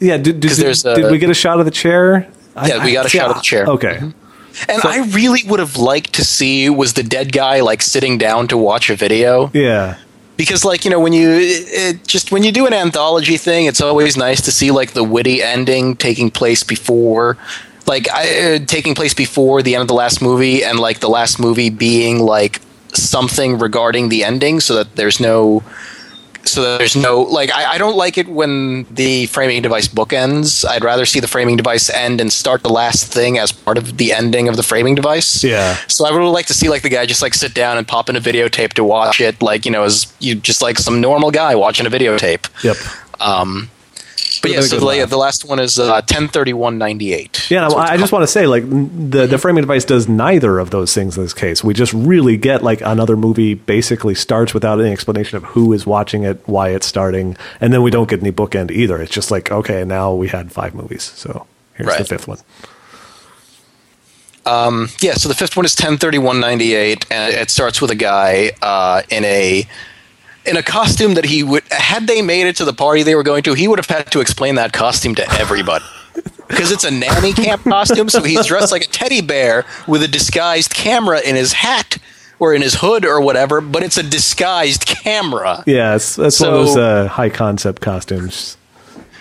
Yeah, did, did, did a- we get a shot of the chair? Yeah, we got a shot of the chair. Okay. And I really would have liked to see was the dead guy like sitting down to watch a video Yeah. because like you know when you it, just when you do an anthology thing, it's always nice to see like the witty ending taking place before. Like I, uh, taking place before the end of the last movie, and like the last movie being like something regarding the ending, so that there's no so that there's no like I, I don't like it when the framing device bookends. I'd rather see the framing device end and start the last thing as part of the ending of the framing device. Yeah. So I would like to see like the guy just like sit down and pop in a videotape to watch it, like you know, as you just like some normal guy watching a videotape. Yep. Um, but Would've yeah, so the, laugh. the last one is uh, ten thirty one ninety eight. Yeah, no, I I just want to say, like, the the framing device does neither of those things in this case. We just really get like another movie basically starts without any explanation of who is watching it, why it's starting, and then we don't get any bookend either. It's just like, okay, now we had five movies, so here's the fifth one. Yeah, so the fifth one is ten thirty one ninety eight, and it starts with a guy uh, in a in a costume that he would had they made it to the party they were going to, he would have had to explain that costume to everybody. Because it's a nanny cam costume, so he's dressed like a teddy bear with a disguised camera in his hat or in his hood or whatever, but it's a disguised camera. Yeah, it's that's one of those uh, high concept costumes.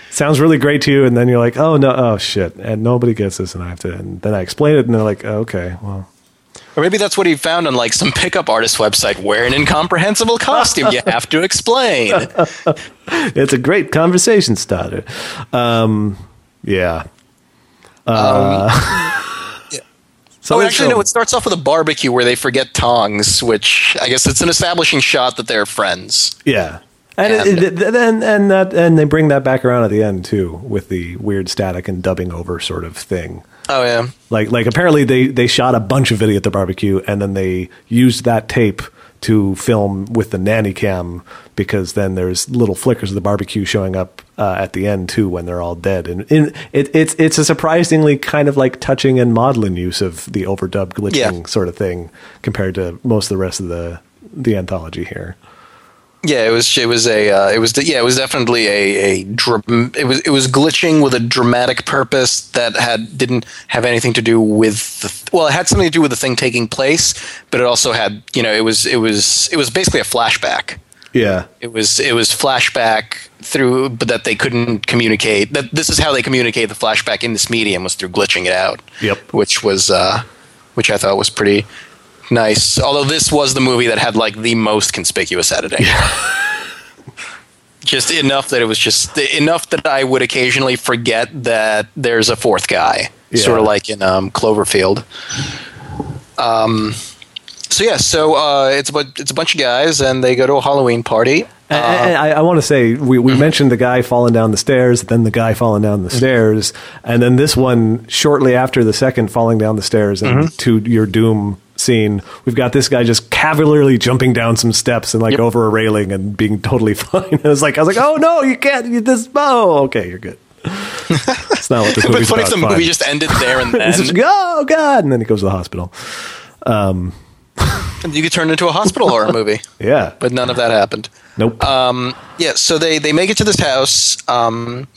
Sounds really great to you, and then you're like, oh no, oh shit, and nobody gets this, and I have to, and then I explain it, and they're like, oh, okay, well, Or maybe that's what he found on like some pickup artist website. Wear an incomprehensible costume you have to explain. it's a great conversation starter. Um, yeah. Uh, so oh, actually, no. It starts off with a barbecue where they forget tongs, which I guess it's an establishing shot that they're friends. yeah. And, it, and and that and they bring that back around at the end too with the weird static and dubbing over sort of thing. Oh yeah, Like like apparently they they shot a bunch of video at the barbecue and then they used that tape to film with the nanny cam because then there's little flickers of the barbecue showing up uh, at the end too when they're all dead and in, it, it's it's a surprisingly kind of like touching and maudlin use of the overdub glitching Yeah. sort of thing compared to most of the rest of the the anthology here. Yeah. It was. It was a. Uh, it was. Yeah. It was definitely a. A. Dr- it was. It was glitching with a dramatic purpose that had didn't have anything to do with. The, th- well, it had something to do with the thing taking place, but it also had. You know, it was. It was. It was basically a flashback. Yeah. It was it was flashback through, but that they couldn't communicate. That this is how they communicate the flashback in this medium was through glitching it out. Yep. Which was uh, which I thought was pretty nice. Although this was the movie that had like the most conspicuous editing. just enough that it was just enough that I would occasionally forget that there's a fourth guy, Yeah. sort of like in um, Cloverfield. Um, so yeah, so uh, it's a it's a bunch of guys, and they go to a Halloween party. And- and I, I want to say we, we mentioned the guy falling down the stairs, then the guy falling down the stairs, and then this one shortly after the second falling down the stairs and to your doom scene, we've got this guy just cavalierly jumping down some steps and like Yep. over a railing and being totally fine. I was like, I was like, oh no, you can't. You, this oh, okay, you're good. It's not what this But movie's funny about. the Fine. movie just ended there and then just, oh god, and then he goes to the hospital. you could turn it into a hospital horror movie. Yeah, But none of that happened. nope. Um, yeah, so they, they make it to this house, um,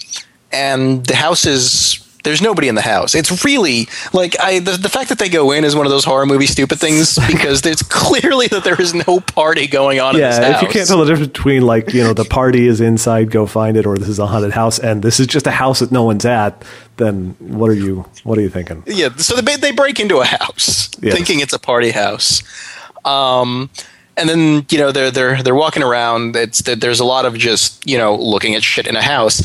and the house is there's nobody in the house. It's really like I the, the fact that they go in is one of those horror movie stupid things because it's clearly that there is no party going on in this Yeah, if you can't tell the difference between like you know the party is inside, go find it, or this is a haunted house, and this is just a house that no one's at, then what are you what are you thinking? Yeah, so they they break into a house Yes. thinking it's a party house. Um and then you know they're they're they're walking around. It's that there's a lot of just you know looking at shit in a house,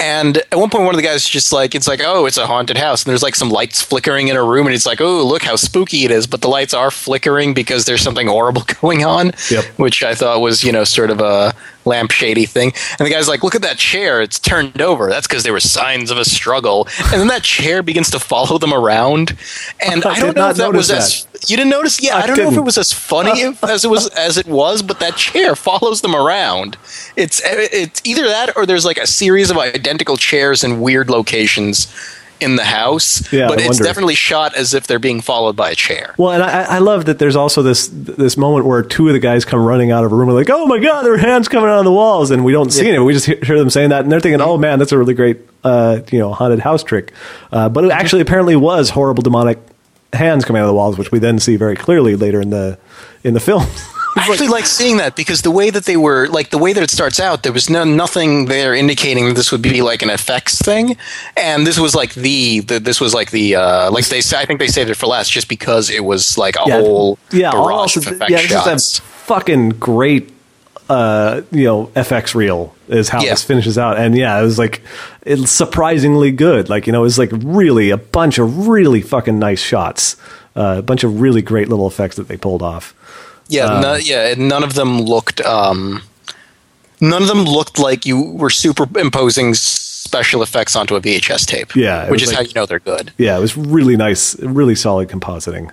and at one point one of the guys just like it's like oh it's a haunted house, and there's like some lights flickering in a room, and it's like oh look how spooky it is, but the lights are flickering because there's something horrible going on, Yep. which I thought was you know sort of a lampshady thing. And the guy's like look at that chair, it's turned over. That's because there were signs of a struggle, and then that chair begins to follow them around, and I I don't know if that was as you didn't notice. Yeah, I I, don't know if it was as funny as it was as it was, but that chair follows them around. It's it's either that or there's like a series of identical chairs in weird locations in the house. Yeah, but I it's wonder. definitely shot as if they're being followed by a chair. Well, and I, I love that there's also this this moment where two of the guys come running out of a room and like, oh my god, there are hands coming out of the walls, and we don't see Yeah. it. We just hear hear them saying that, and they're thinking, oh man, that's a really great uh, you know haunted house trick. Uh, but it actually apparently was horrible demonic hands coming out of the walls, which we then see very clearly later in the in the film. I actually like seeing that because the way that they were, like the way that it starts out, there was no nothing there indicating that this would be like an effects thing, and this was like the, the this was like the uh, like they I think they saved it for last just because it was like a whole yeah, barrage also, of effect yeah, it's shots. fucking great, uh, you know, FX reel is how Yeah. this finishes out, and yeah, it was like it's surprisingly good. Like you know, it was like really a bunch of really fucking nice shots, uh, a bunch of really great little effects that they pulled off. Yeah, Um, no, yeah, and none of them looked. Um, none of them looked like you were superimposing special effects onto a VHS tape. Yeah, which is like- how you know they're good. Yeah, it was really nice, really solid compositing.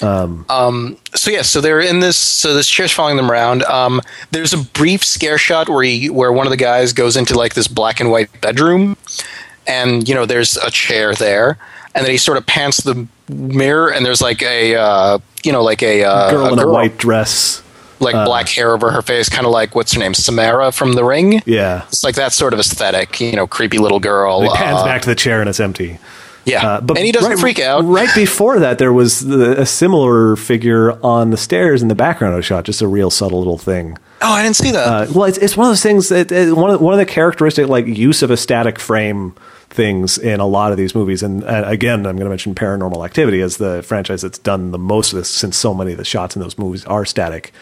So yeah, so they're in this. So this chair's following them around. Um, there's a brief scare shot where he, where one of the guys goes into like this black and white bedroom, and you know there's a chair there, and then he sort of pants the mirror, and there's like a uh, you know like a uh, Girl in a white dress. like black hair over her face, kind of like what's her name, Samara from The Ring. Yeah, It's like that sort of aesthetic, you know, creepy little girl. He pans uh, back to the chair and it's empty. Yeah, Uh, but and he doesn't right- freak out. Right before that, there was the, a similar figure on the stairs in the background of the shot, just a real subtle little thing. Oh, I didn't see that. Uh, well, it's, it's one of those things that uh, one of one of the characteristic like use of a static frame things in a lot of these movies. And again, I'm going to mention Paranormal Activity as the franchise that's done the most of this, since so many of the shots in those movies are static.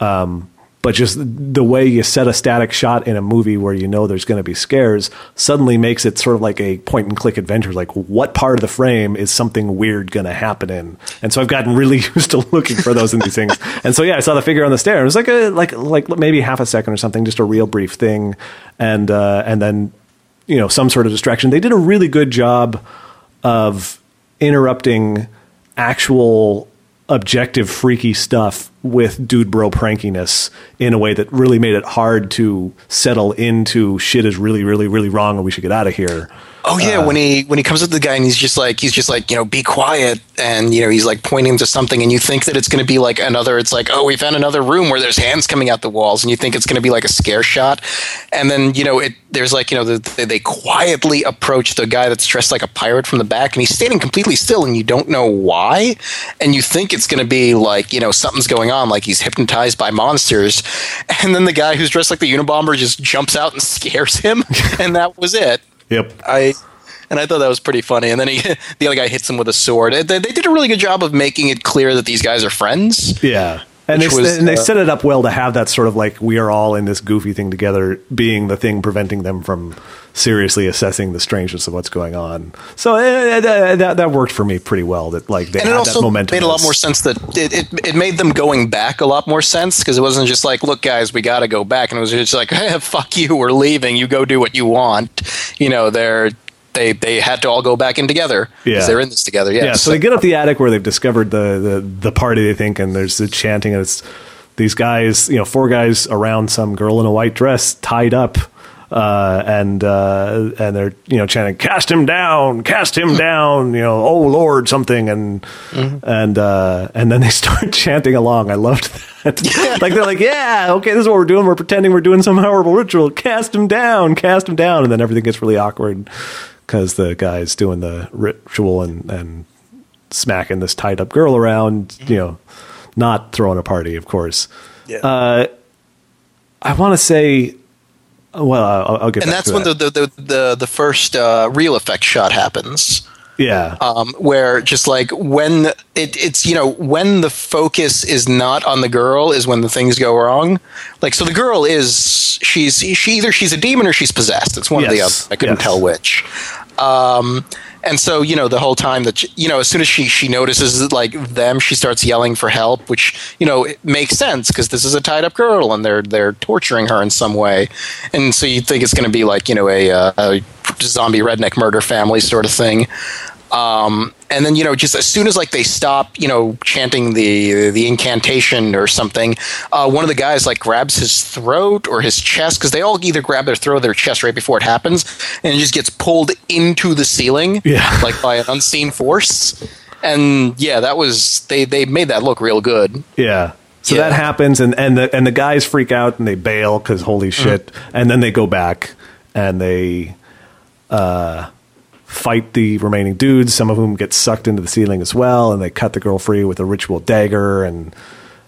Um, but just the way you set a static shot in a movie where you know there's going to be scares suddenly makes it sort of like a point and click adventure. Like, what part of the frame is something weird going to happen in? And so I've gotten really used to looking for those in these things. And so yeah, I saw the figure on the stair. It was like a like like maybe half a second or something, just a real brief thing, and uh, and then you know some sort of distraction. They did a really good job of interrupting actual objective freaky stuff with dude bro prankiness in a way that really made it hard to settle into shit is really really really wrong and we should get out of here. Oh yeah, uh, when he when he comes up to the guy and he's just like he's just like you know be quiet and you know he's like pointing to something and you think that it's going to be like another it's like oh we found another room where there's hands coming out the walls and you think it's going to be like a scare shot. And then you know it there's like you know the, they quietly approach the guy that's dressed like a pirate from the back and he's standing completely still and you don't know why. And you think it's going to be like you know something's going on like he's hypnotized by monsters and then the guy who's dressed like the Unabomber just jumps out and scares him and that was it. yep I and I thought that was pretty funny. And then he, the other guy hits him with a sword. They, they did a really good job of making it clear that these guys are friends. yeah and they, was, and they uh, set it up well to have that sort of like we are all in this goofy thing together being the thing preventing them from seriously assessing the strangeness of what's going on so uh, that, that, worked for me pretty well that like they And it had also that momentum made a lot more sense that it, it, it made them going back a lot more sense because it wasn't just like, look, guys, we got to go back. And it was just like, hey, fuck you, we're leaving. You go do what you want. You know, they're. They, they had to all go back in together because Yeah. they're in this together. Yeah, yeah, so they get up the attic where they've discovered the, the, the party they think, and there's the chanting, and it's these guys, you know, four guys around some girl in a white dress tied up, uh, and uh, and they're you know chanting, "Cast him down, cast him down," you know, "Oh Lord," something, and and uh, and then they start chanting along. I loved that. like they're like, "Yeah, okay, this is what we're doing. We're pretending we're doing some horrible ritual. Cast him down, cast him down," and then everything gets really awkward because the guy's doing the ritual and and smacking this tied up girl around. You know, not throwing a party, of course. Yeah. Uh, I want to say, well, I'll, I'll get. and that's when that. the, the, the, the, first uh, real effect shot happens. yeah, um, where just like when it, it's you know when the focus is not on the girl is when the things go wrong like so the girl is she's she either she's a demon or she's possessed it's one or the other i couldn't yes. tell which um, and so you know the whole time that she- you know as soon as she she notices like them she starts yelling for help which you know makes sense because this is a tied up girl and they're they're torturing her in some way. And so you think it's going to be like you know a, uh, a zombie redneck murder family sort of thing um, and then you know just as soon as like they stop you know chanting the the incantation or something uh, one of the guys like grabs his throat or his chest because they all either grab their throat or their chest right before it happens and it just gets pulled into the ceiling Yeah. like by an unseen force and yeah that was they they made that look real good yeah. So Yeah. that happens, and and the and the guys freak out and they bail because holy Mm-hmm. shit, and then they go back and they uh, fight the remaining dudes. Some of whom get sucked into the ceiling as well, and they cut the girl free with a ritual dagger and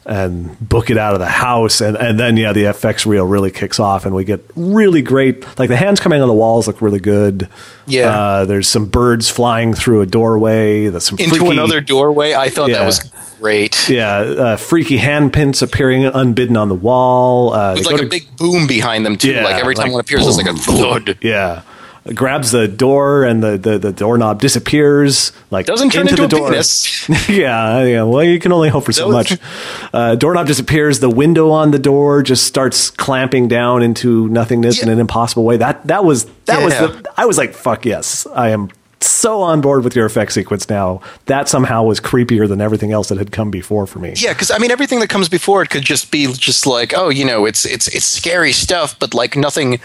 and book it out of the house and and then yeah the FX reel really kicks off and we get really great like the hands coming on the walls look really good Yeah. uh, there's some birds flying through a doorway there's some into freaky, another doorway i thought Yeah. that was great yeah uh, freaky handprints appearing unbidden on the wall uh, like a big boom behind them too Yeah, like every time like one appears it's like a thud yeah grabs the door and the, the, the doorknob disappears like doesn't turn into, the a door. yeah, yeah. Well, you can only hope for so much. Uh, doorknob disappears. The window on the door just starts clamping down into nothingness in an impossible way. That that was that was the. I was like, fuck yes, I am so on board with your effect sequence now. That somehow was creepier than everything else that had come before for me. Yeah, because I mean, everything that comes before it could just be just like, oh, you know, it's it's it's scary stuff, but like nothing.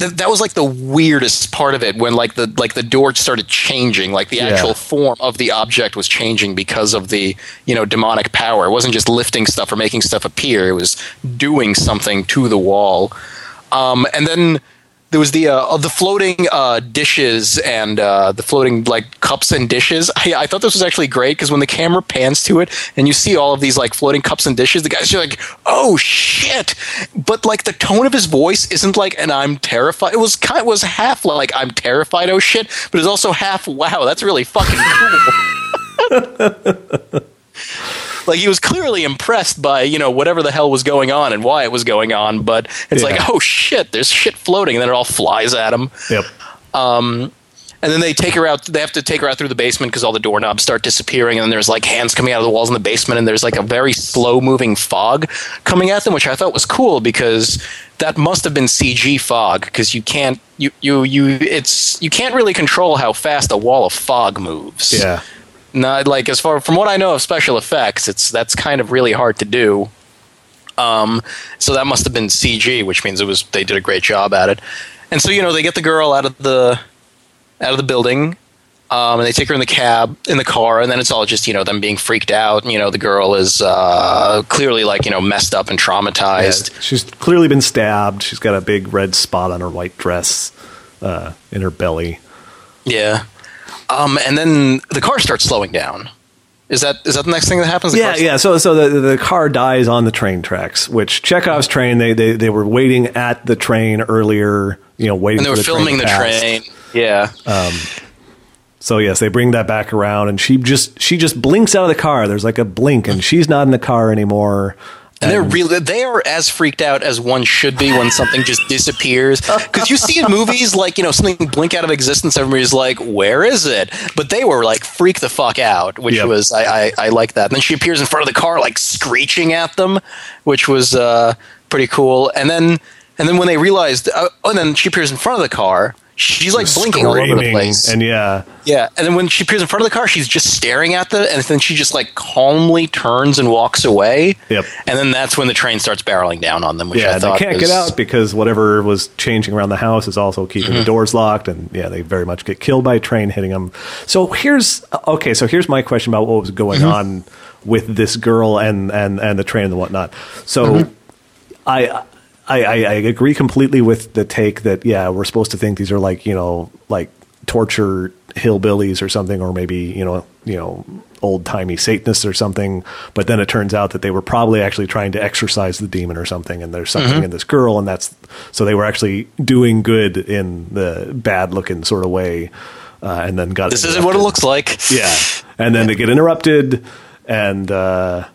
Th- that was like the weirdest part of it when like the like the door started changing, like the Yeah. actual form of the object was changing because of the you know demonic power. It wasn't just lifting stuff or making stuff appear; it was doing something to the wall. Um, and then there was the uh, the floating uh, dishes and uh, the floating like cups and dishes. I, I thought this was actually great because when the camera pans to it and you see all of these like floating cups and dishes, the guys are like, "Oh shit!" But like the tone of his voice isn't like "and I'm terrified." It was kind it was half like "I'm terrified." Oh shit! But it's also half "Wow, that's really fucking cool." like he was clearly impressed by you know whatever the hell was going on and why it was going on but it's Yeah. like oh shit there's shit floating and then it all flies at him Yep. Um, and then they take her out they have to take her out through the basement because all the doorknobs start disappearing and then there's like hands coming out of the walls in the basement and there's like a very slow moving fog coming at them which i thought was cool because that must have been cg fog because you can't you you you it's you can't really control how fast a wall of fog moves Yeah. Not like as far from what I know of special effects, it's that's kind of really hard to do. Um, so that must have been CG, which means it was they did a great job at it. And so you know they get the girl out of the out of the building, um, and they take her in the cab in the car, and then it's all just you know them being freaked out. You know the girl is uh, clearly like you know messed up and Yeah, traumatized. She's clearly been stabbed. She's got a big red spot on her white dress uh, in her belly. Yeah. Um, and then the car starts slowing down. Is that is that the next thing that happens? The Yeah, yeah. So, so the the car dies on the train tracks, which Chekhov's train. They they they were waiting at the train earlier. You know, waiting. and they for were the filming train the train. Yeah. So yes, they bring that back around, and she just she just blinks out of the car. There's like a blink, and she's not in the car anymore. And they're really they are as freaked out as one should be when something just disappears. Because you see in movies like you know something blink out of existence, everybody's like, "Where is it?" But they were like freak the fuck out, which Yep. was I, I I like that. And then she appears in front of the car like screeching at them, which was uh, pretty cool. And then and then when they realized, uh, oh, and then she appears in front of the car. She's like blinking all over the place. and yeah, Yeah, and then when she appears in front of the car, she's just staring at the, and then she just like calmly turns and walks away. Yep. And then that's when the train starts barreling down on them, which yeah. I They thought can't was, get out because whatever was changing around the house is also keeping Mm-hmm. the doors locked, and yeah, they very much get killed by a train hitting them. So here's okay. So here's my question about what was going Mm-hmm. on with this girl and and and the train and whatnot. So Mm-hmm. I. I, I, I agree completely with the take that yeah we're supposed to think these are like you know like torture hillbillies or something, or maybe you know you know old timey Satanists or something. But then it turns out that they were probably actually trying to exorcise the demon or something, and there's something in this girl, and that's so they were actually doing good in the bad looking sort of way, uh, and then got This isn't what it looks like. Yeah, and then they get interrupted, and uh,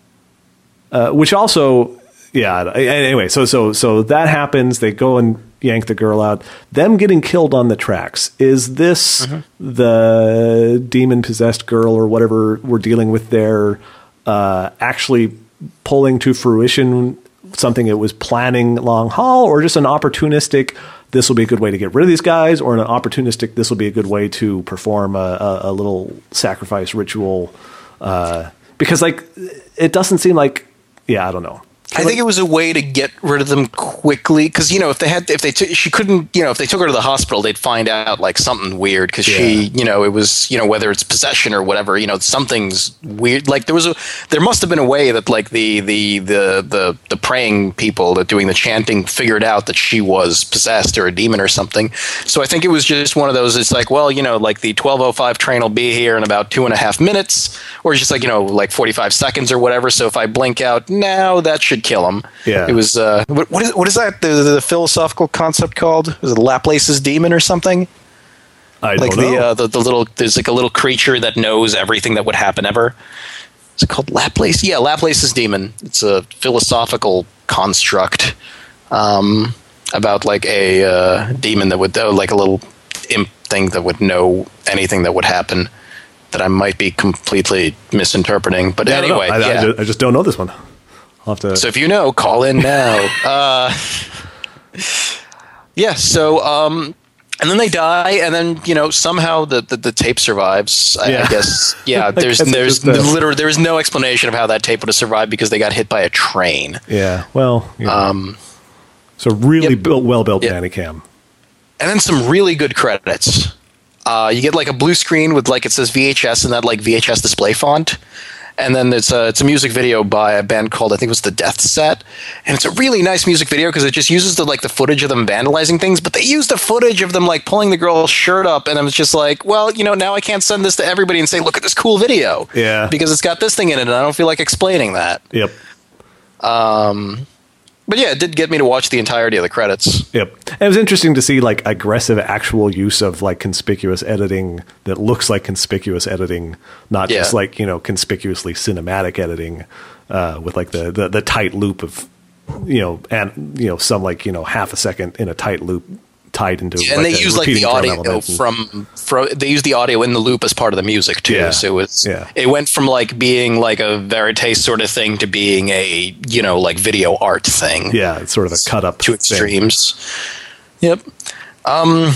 uh, which also, yeah. Anyway, so so so that happens. They go and yank the girl out. Them getting killed on the tracks. Is this the demon possessed girl or whatever we're dealing with there? Uh, actually pulling to fruition something it was planning long haul, or just an opportunistic? This will be a good way to get rid of these guys, or an opportunistic. This will be a good way to perform a, a, a little sacrifice ritual. Uh, because like it doesn't seem like, yeah, I don't know. I think it was a way to get rid of them quickly because you know if they had if they took she couldn't you know if they took her to the hospital they'd find out like something weird because she you know it was you know whether it's possession or whatever you know something's weird. Like there was a there must have been a way that like the the the the, the praying people that doing the chanting figured out that she was possessed or a demon or something. So I think it was just one of those it's like well you know like the 1205 train will be here in about two and a half minutes or just like you know like 45 seconds or whatever. So if I blink out now that should kill him Yeah. it was uh what, what is what is that the, the philosophical concept called is it Laplace's demon or something I like don't the, know. uh, the the little there's like a little creature that knows everything that would happen ever is it called Laplace yeah Laplace's demon it's a philosophical construct um about like a uh, demon that would uh, like a little imp thing that would know anything that would happen that I might be completely misinterpreting but I anyway I, I yeah. ju- I just don't know this one. I'll have to. So if you know, call in now. uh, yeah. So um, and then they die, and then you know somehow the the, the tape survives. I, Yeah. I guess. Yeah. There's guess there's literally there's no explanation of how that tape would have survived because they got hit by a train. yeah. Well. You know. Um, so really yep. built, well built Yep. cam. and then some really good credits. Uh, you get like a blue screen with like it says VHS in that like VHS display font, and then it's a it's a music video by a band called I think it was the Death Set, and it's a really nice music video because it just uses the like the footage of them vandalizing things, but they use the footage of them like pulling the girl's shirt up, and I was just like, well, you know, now I can't send this to everybody and say, look at this cool video, Yeah. because it's got this thing in it, and I don't feel like explaining that. Yep. Um, But yeah, it did get me to watch the entirety of the credits. Yep. And it was interesting to see like aggressive actual use of like conspicuous editing that looks like conspicuous editing, not just like, you know, conspicuously cinematic editing, uh, with like the, the, the tight loop of, you know, and, you know, some like, you know, half a second in a tight loop tied into and like they use like the audio from, from they use the audio in the loop as part of the music too Yeah. so it's Yeah. it went from like being like a verite sort of thing to being a you know like video art thing yeah, it's sort of a cut up to thing. extremes yep um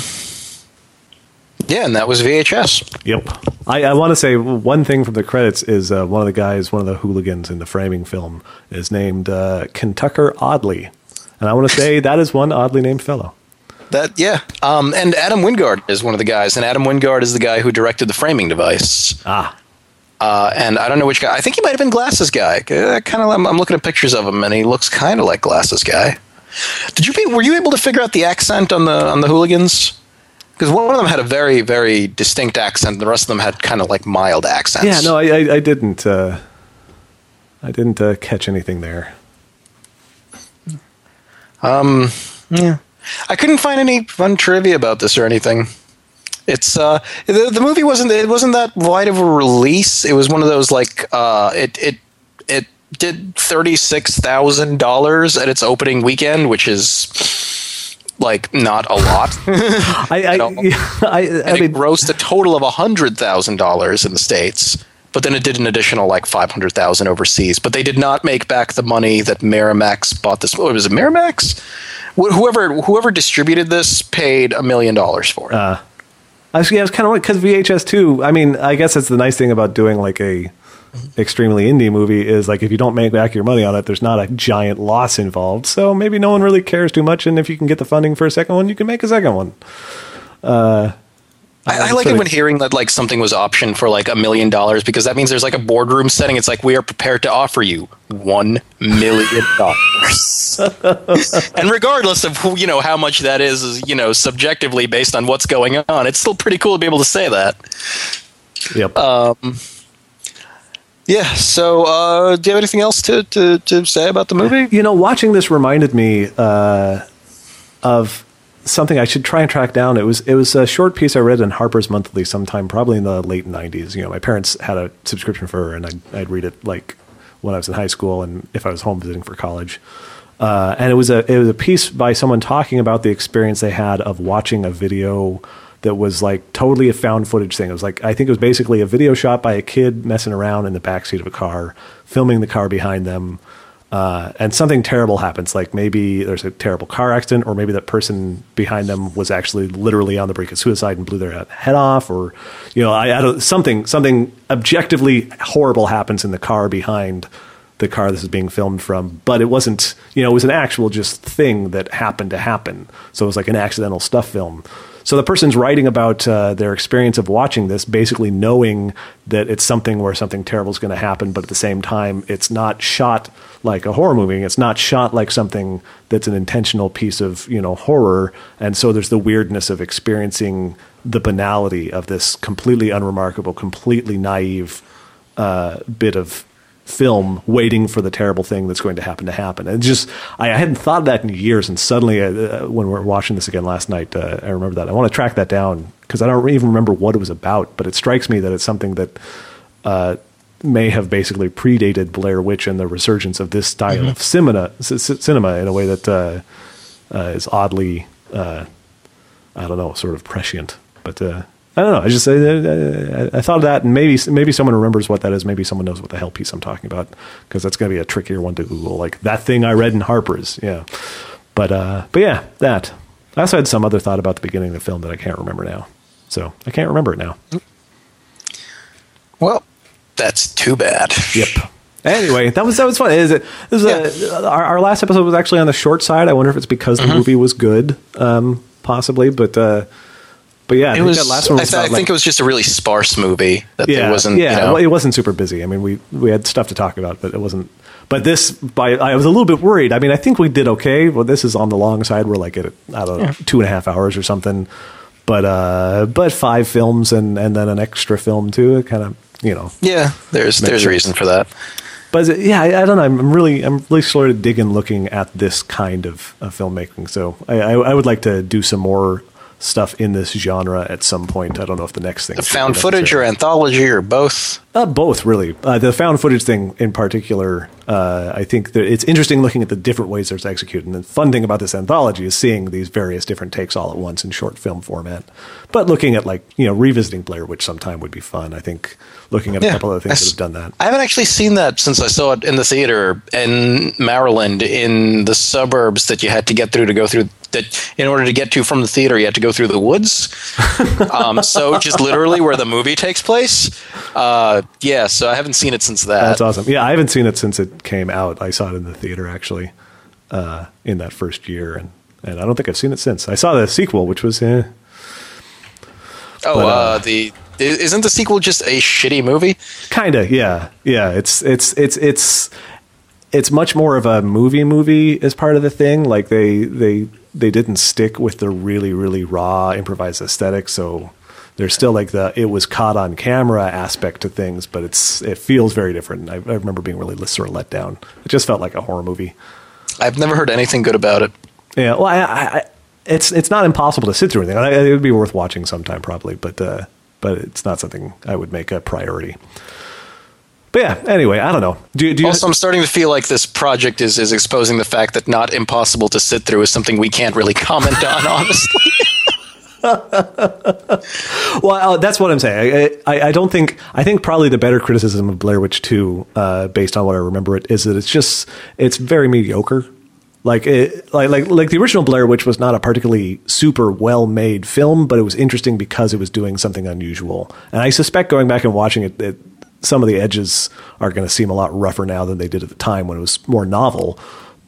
yeah and that was vhs Yep. I, I want to say one thing from the credits is uh, one of the guys, one of the hooligans in the framing film, is named uh, Kentucker Audley. And I want to say that is one oddly named fellow. That yeah um and adam wingard is one of the guys and adam wingard is the guy who directed the framing device Ah, uh, and I don't know which guy. I think he might have been Glasses guy. Uh, kind of. I'm, I'm looking at pictures of him, and he looks kind of like Glasses guy. Did you? be- Were you able to figure out the accent on the on the hooligans? Because one of them had a very very distinct accent, and the rest of them had kind of like mild accents. yeah. No, I, I, I didn't. Uh, I didn't uh, catch anything there. Um, Yeah. I couldn't find any fun trivia about this or anything. It's uh the, the movie wasn't it wasn't that wide of a release. It was one of those like uh it it it did thirty six thousand dollars at its opening weekend, which is like not a lot. I, I, I, I, mean, it grossed a total of hundred thousand dollars in the states. But then it did an additional like five hundred thousand overseas. But they did not make back the money that Miramax bought this. What was it, Miramax? Wh- Whoever whoever distributed this paid a million dollars for it. I was, yeah, I was kind of like because VHS too. I mean, I guess that's the nice thing about doing like a extremely indie movie is like if you don't make back your money on it, there's not a giant loss involved. So maybe no one really cares too much, and if you can get the funding for a second one, you can make a second one. Uh, I, I like it when hearing that like something was optioned for like a million dollars because that means there's like a boardroom setting. It's like we are prepared to offer you one million dollars, and regardless of who, you know how much that is, is you know subjectively based on what's going on, it's still pretty cool to be able to say that. Yep. Um, yeah. So, uh, do you have anything else to, to, to say about the movie? You know, watching this reminded me uh, of something I should try and track down. It was it was a short piece I read in Harper's Monthly sometime, probably in the late '90s. You know, my parents had a subscription for her, and I'd, I'd read it like when I was in high school, and if I was home visiting for college. Uh, and it was a it was a piece by someone talking about the experience they had of watching a video that was like totally a found footage thing. It was like I think it was basically a video shot by a kid messing around in the backseat of a car, filming the car behind them, uh, and something terrible happens. Like maybe there's a terrible car accident, or maybe that person behind them was actually literally on the brink of suicide and blew their head off, or you know, I, I something something objectively horrible happens in the car behind the car this is being filmed from, but it wasn't, you know, it was an actual just thing that happened to happen. So it was like an accidental stuff film. So the person's writing about uh, their experience of watching this, basically knowing that it's something where something terrible is going to happen, but at the same time, it's not shot like a horror movie. It's not shot like something that's an intentional piece of you know horror, and so there's the weirdness of experiencing the banality of this completely unremarkable, completely naive uh, bit of film waiting for the terrible thing that's going to happen to happen. And just, I, hadn't thought of that in years. And suddenly, uh, when we were watching this again last night, uh, I remember that. I want to track that down because I don't even remember what it was about, but it strikes me that it's something that uh, may have basically predated Blair Witch and the resurgence of this style mm-hmm. of cinema, c- cinema in a way that uh, uh, is oddly, uh, I don't know, sort of prescient. But I don't know. I just I, I, I, thought of that, and maybe maybe someone remembers what that is. Maybe someone knows what the hell piece I'm talking about, because that's going to be a trickier one to Google. Like that thing I read in Harper's, yeah. But uh, but yeah, that. I also had some other thought about the beginning of the film that I can't remember now. So I can't remember it now. Well, that's too bad. Yep. Anyway, that was that was fun. Is it? This was yeah. a, our, our, last episode was actually on the short side. I wonder if it's because mm-hmm. the movie was good, um, possibly. But uh, but yeah, it I was. last one was I, th- I think it was just a really sparse movie. That yeah, wasn't. Yeah, you know, well, it wasn't super busy. I mean, we we had stuff to talk about, but it wasn't. But this, by I was a little bit worried. I mean, I think we did okay. Well, this is on the long side. We're like at I don't know yeah. two and a half hours or something. But uh, but five films and and then an extra film too. It kind of you know. Yeah, there's there's a reason for that. But yeah, I, I, don't know. I'm really I'm really sort of digging looking at this kind of, of filmmaking. So I, I, I would like to do some more stuff in this genre at some point. I don't know if the next thing. The found footage or anthology or both? Uh, both, really. Uh, the found footage thing in particular, uh, I think that it's interesting looking at the different ways it's executed. And the fun thing about this anthology is seeing these various different takes all at once in short film format. But looking at like you know revisiting Blair Witch sometime would be fun. I think looking at yeah, a couple of things that have done that. I haven't actually seen that since I saw it in the theater in Maryland in the suburbs that you had to get through to go through that in order to get to from the theater you had to go through the woods. um, so just literally where the movie takes place. Uh, yeah, so I haven't seen it since that. That's awesome. Yeah, I haven't seen it since it came out. I saw it in the theater actually uh, in that first year, and and I don't think I've seen it since. I saw the sequel, which was eh, Oh, but, uh, uh, the isn't the sequel just a shitty movie? Kinda, yeah, yeah. It's it's it's it's it's much more of a movie movie as part of the thing. Like they they they didn't stick with the really really raw improvised aesthetic, so there's still like the it was caught on camera aspect to things, but it's it feels very different. I, I remember being really sort of let down. It just felt like a horror movie. I've never heard anything good about it. Yeah, well, I, I, it's it's not impossible to sit through anything. It would be worth watching sometime probably, but uh, but it's not something I would make a priority. But yeah, anyway, I don't know. Do, do also, I'm starting to feel like this project is is exposing the fact that not impossible to sit through is something we can't really comment on, honestly. well, uh, that's what I'm saying. I, I, I, don't think. I think probably the better criticism of Blair Witch Two, uh, based on what I remember, it is that it's just it's very mediocre. Like it, like like like the original Blair Witch was not a particularly super well made film, but it was interesting because it was doing something unusual. And I suspect going back and watching it, it some of the edges are going to seem a lot rougher now than they did at the time when it was more novel.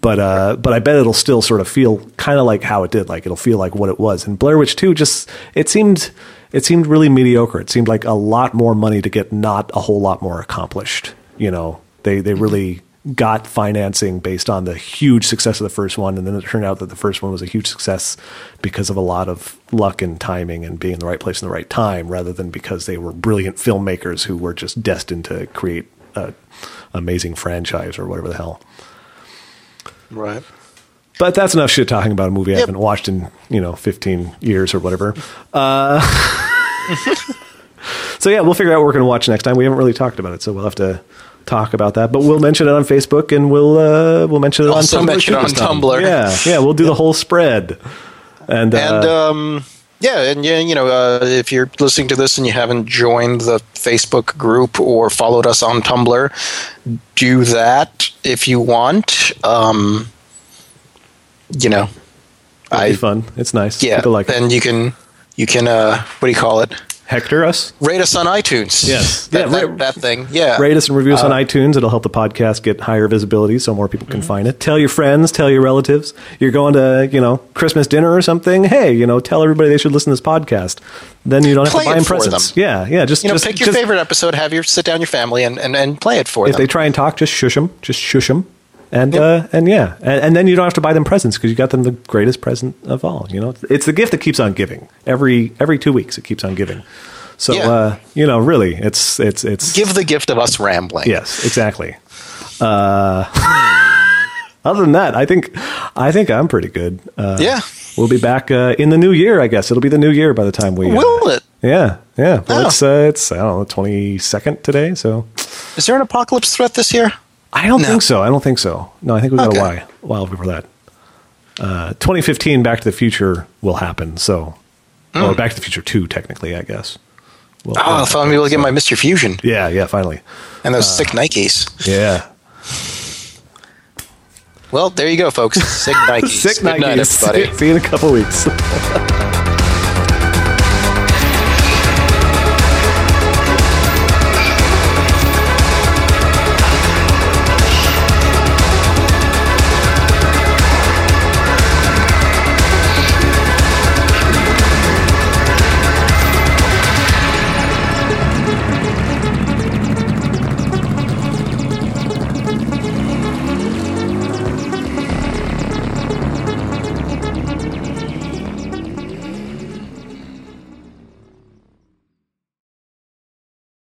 But uh, but I bet it'll still sort of feel kind of like how it did. Like it'll feel like what it was. And Blair Witch Two just it seemed it seemed really mediocre. It seemed like a lot more money to get not a whole lot more accomplished. You know, they they really got financing based on the huge success of the first one, and then it turned out that the first one was a huge success because of a lot of luck and timing and being in the right place in the right time, rather than because they were brilliant filmmakers who were just destined to create an amazing franchise or whatever the hell. Right. But that's enough shit talking about a movie I haven't watched in, you know, 15 years or whatever. Uh, so yeah, we'll figure out what we're going to watch next time. We haven't really talked about it, so we'll have to talk about that. But we'll mention it on Facebook and we'll uh, we'll mention it Also on Tumblr. mention it on. Tumblr. Yeah, yeah, we'll do the whole spread. And, uh, And um, yeah, and yeah, you know, uh, if you're listening to this and you haven't joined the Facebook group or followed us on Tumblr, do that if you want. Um, you know, I be fun. It's nice. yeah, People like it. and you can you can uh, what do you call it? Hector us. Rate us on iTunes. Yes. that, Yeah, that, ra- that thing. Yeah, Rate us and review us on Uh, iTunes. It'll help the podcast get higher visibility so more people can Mm-hmm. find it. Tell your friends, tell your relatives. You're going to, you know, Christmas dinner or something. Hey, you know, tell everybody they should listen to this podcast. Then you don't have to buy them presents. them. Yeah, yeah. Just, You know, just pick your just- favorite episode, have your sit down your family, and, and, and play it for If them. If they try and talk, just shush them. Just shush them. And uh, and yeah, and, and then you don't have to buy them presents because you got them the greatest present of all. You know, it's the gift that keeps on giving. Every every two weeks, it keeps on giving. So Yeah. uh, you know, really, it's it's it's Give the gift of us rambling. Yes, exactly. Uh, other than that, I think I think I'm pretty good. Uh, Yeah. we'll be back uh, in the new year. I guess it'll be the new year by the time we. uh, Will it? Yeah, yeah. Well, Oh. it's uh, it's I don't know twenty second today, so Is there an apocalypse threat this year? I don't No. think so. I don't think so. No, I think we got Okay. a while, while before that. Uh, 2015, Back to the Future will happen. So, or Back to the Future Two, technically, I guess. Hmm. Oh, I'm able to get my Mr. Fusion yeah, yeah. Finally, and those sick Nikes. yeah. Well, there you go, folks. Sick Nikes. Sick Good night, Nikes. everybody. See you in a couple weeks.